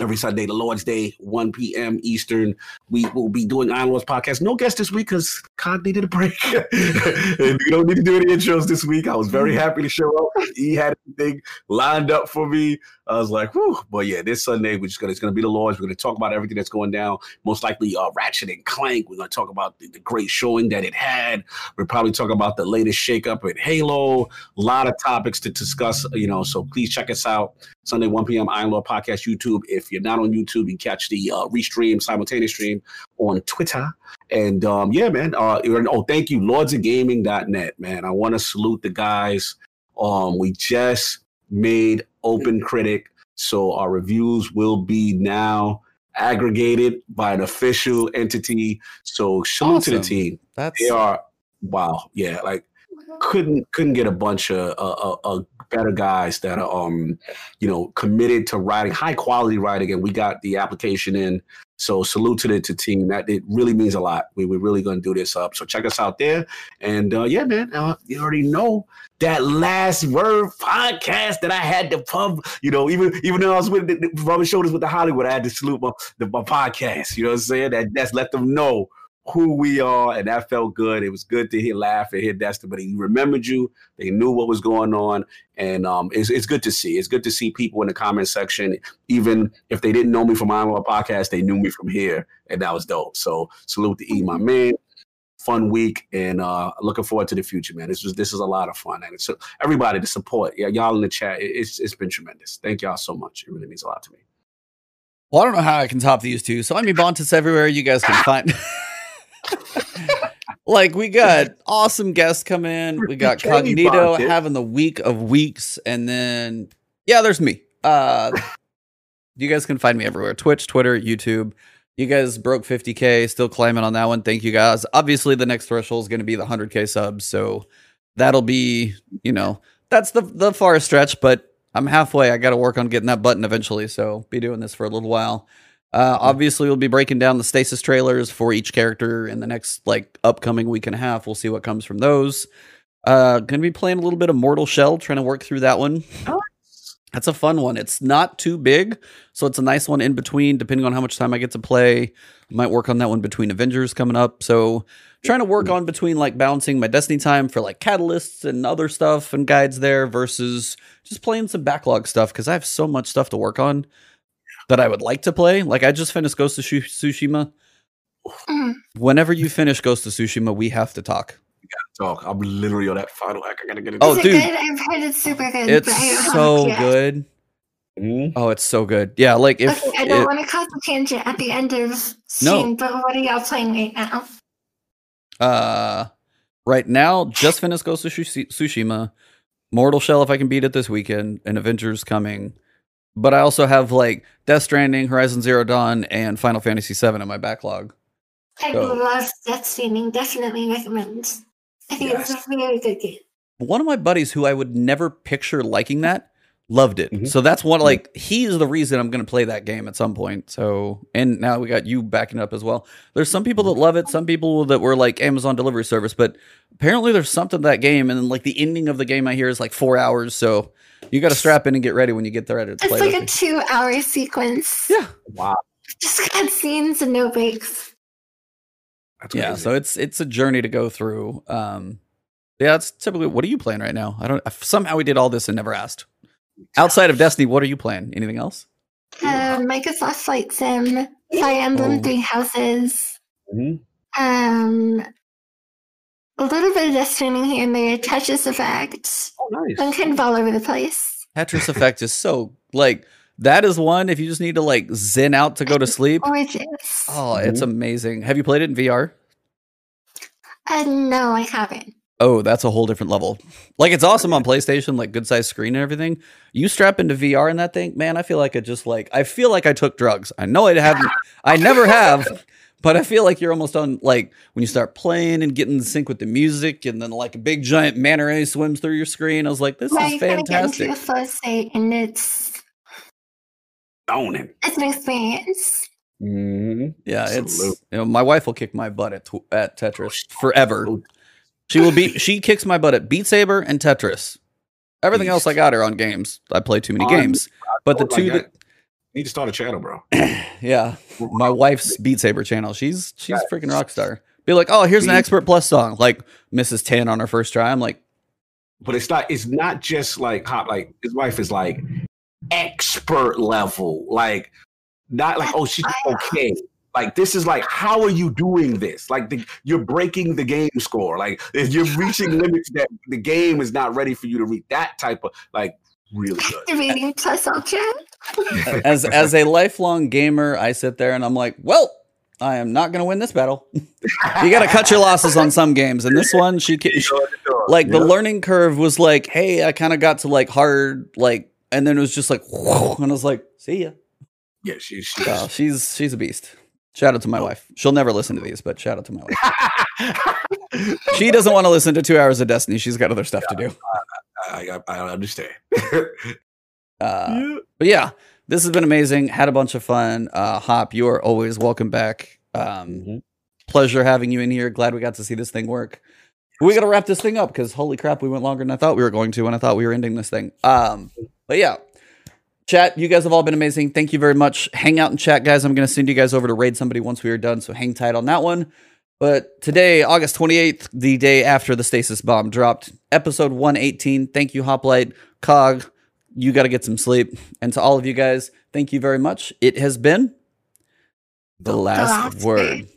every Sunday, the Lord's Day, 1 p.m. Eastern, we will be doing Iron Lords podcast. No guest this week because Cog needed a break. *laughs* and we don't need to do any intros this week. I was very happy to show up. He had everything lined up for me. I was like, whew. But yeah, this Sunday, we're just gonna it's gonna be the Lord's. We're gonna talk about everything that's going down. Most likely uh Ratchet and Clank. We're gonna talk about the, the great showing that it had. We're probably talking about the latest shakeup at Halo. A lot of topics to discuss, you know. So please check us out. Sunday, 1 p.m. Iron Lord Podcast YouTube. If you're not on YouTube, you can catch the uh, restream, simultaneous stream on Twitter. And um, yeah, man. Uh, oh, thank you, lordsofgaming.net, man. I want to salute the guys. Um, we just made Open Critic, so our reviews will be now aggregated by an official entity. So salute to the team. That's They are wow, yeah, like couldn't couldn't get a bunch of uh, uh, uh, better guys that are um you know committed to writing high quality writing and we got the application in so salute to the to team that it really means a lot we, we're really going to do this up so check us out there and uh yeah man uh, you already know that last word podcast that I had to pub, you know, even even though I was with the, the rubbing shoulders with the Hollywood, I had to salute my, the, my podcast. You know what I'm saying? That that's let them know who we are, and that felt good. It was good to hear laugh and hear Dexter, but he remembered you. They knew what was going on, and um, it's it's good to see. It's good to see people in the comment section, even if they didn't know me from my podcast, they knew me from here, and that was dope. So salute to E, my man. Fun week, and uh, looking forward to the future, man. This was this is a lot of fun, and so everybody the support, yeah, y'all in the chat, it- it's it's been tremendous. Thank y'all so much. It really means a lot to me. Well, I don't know how I can top these two. So I'm Ebontis everywhere. You guys can find. *laughs* like we got *laughs* awesome guests come in. We got Cognito having the week of weeks, and then yeah, there's me. Uh, *laughs* you guys can find me everywhere: Twitch, Twitter, YouTube. You guys broke 50k, still climbing on that one. Thank you guys. Obviously, the next threshold is going to be the 100k subs, so that'll be you know that's the the far stretch, but I'm halfway. I got to work on getting that button eventually. So be doing this for a little while. Uh, obviously, we'll be breaking down the stasis trailers for each character in the next like upcoming week and a half. We'll see what comes from those. Uh, gonna be playing a little bit of Mortal Shell, trying to work through that one. That's a fun one. It's not too big, so it's a nice one in between. Depending on how much time I get to play, I might work on that one between Avengers coming up. So trying to work on between like balancing my Destiny time for like catalysts and other stuff and guides there versus just playing some backlog stuff because I have so much stuff to work on that I would like to play. Like I just finished Ghost of Shu- Tsushima. Mm. Whenever you finish Ghost of Tsushima, we have to talk. Talk. I'm literally on that final act. I gotta get it. Oh, Is it dude. good? I've heard it's super good. It's but I don't have so it yet. good. Mhm. Oh, it's so good. Yeah, like if okay, I don't it- want to cause a tangent at the end of stream, but what are y'all playing right now? Uh, right now, just finished Ghost of Tsushima. Mortal Shell if I can beat it this weekend, and Avengers coming. But I also have like Death Stranding, Horizon Zero Dawn, and Final Fantasy VII in my backlog. I So- love Death Stranding. Definitely recommend. I think it's a very good game. One of my buddies who I would never picture liking that loved it. Mhm. So that's one like he's the reason I'm going to play that game at some point. So and now we got you backing up as well. There's some people that love it, some people that were like Amazon delivery service, but apparently there's something to that game and then like the ending of the game I hear is like 4 hours, so you got to strap in and get ready when you get there to It's play. like a me. two-hour sequence. Yeah. Wow. Just cutscenes and no breaks. That's Yeah, so it's it's a journey to go through. Um yeah, it's typically what are you playing right now? I don't somehow we did all this and never asked. Outside of Destiny, what are you playing? Anything else? Uh, Microsoft Flight Sim, Fire Emblem Oh. Three Houses, Mhm. um, a little bit of Death Stranding here and there, Tetris Effect. Oh, nice. I'm kind of all over the place. Tetris Effect is so like that is one if you just need to like zen out to go to sleep. Gorgeous. Oh, it's amazing. Have you played it in VR? Uh, no, I haven't. Oh, that's a whole different level. Like it's awesome on PlayStation, like good size screen and everything. You strap into VR in that thing, man. I feel like I just like I feel like I took drugs. I know I haven't. I never have, but I feel like you're almost on like when you start playing and getting in sync with the music, and then like a big giant manta ray swims through your screen. I was like, this Now is you're gonna get into fantastic. a flow state, and it's Owning. it's an experience. Mm-hmm. Yeah, it's you know my wife will kick my butt at tw- at Tetris forever. She will be She kicks my butt at Beat Saber and Tetris. Everything else I got her on games. I play too many On- games, but the two that. Need to start a channel, bro. *clears throat* yeah, my wife's Beat Saber channel. She's she's Yes. freaking rock star. Be like, oh, here's an expert plus song, like Mrs. Ten on her first try. I'm like, But it's not. It's not just like hot. Like his wife is like expert level. Like not like oh she's *laughs* okay. Like this is like how are you doing this? Like the, you're breaking the game score. Like if you're reaching *laughs* limits that the game is not ready for you to reach. That type of like really *laughs* good. Activating plus ultra. *laughs* as as a lifelong gamer, I sit there and I'm like, well, I am not gonna win this battle. *laughs* you got to cut your losses on some games, and this one, she, ca- she like the learning curve was like, hey, I kind of got to like hard, like, and then it was just like, *laughs* and I was like, see ya. Yeah, she's she's. Oh, so she's she's a beast. Shout out to my oh. wife. She'll never listen to these, but shout out to my wife. She doesn't want to listen to two hours of Destiny. She's got other stuff to do. I, I, I understand. Uh, Yeah. but yeah, this has been amazing. Had a bunch of fun. Uh, Hop, you are always welcome back. Um, Mhm. pleasure having you in here. Glad we got to see this thing work. We got to wrap this thing up because holy crap, we went longer than I thought we were going to, and I thought we were ending this thing. Um, but yeah, chat, you guys have all been amazing. Thank you very much. Hang out and chat, guys. I'm going to send you guys over to raid somebody once we are done, so hang tight on that one. But today, August 28th, the day after the stasis bomb dropped, episode 118. Thank you, Hoplite, Cog. You got to get some sleep. And to all of you guys, thank you very much. It has been the last word.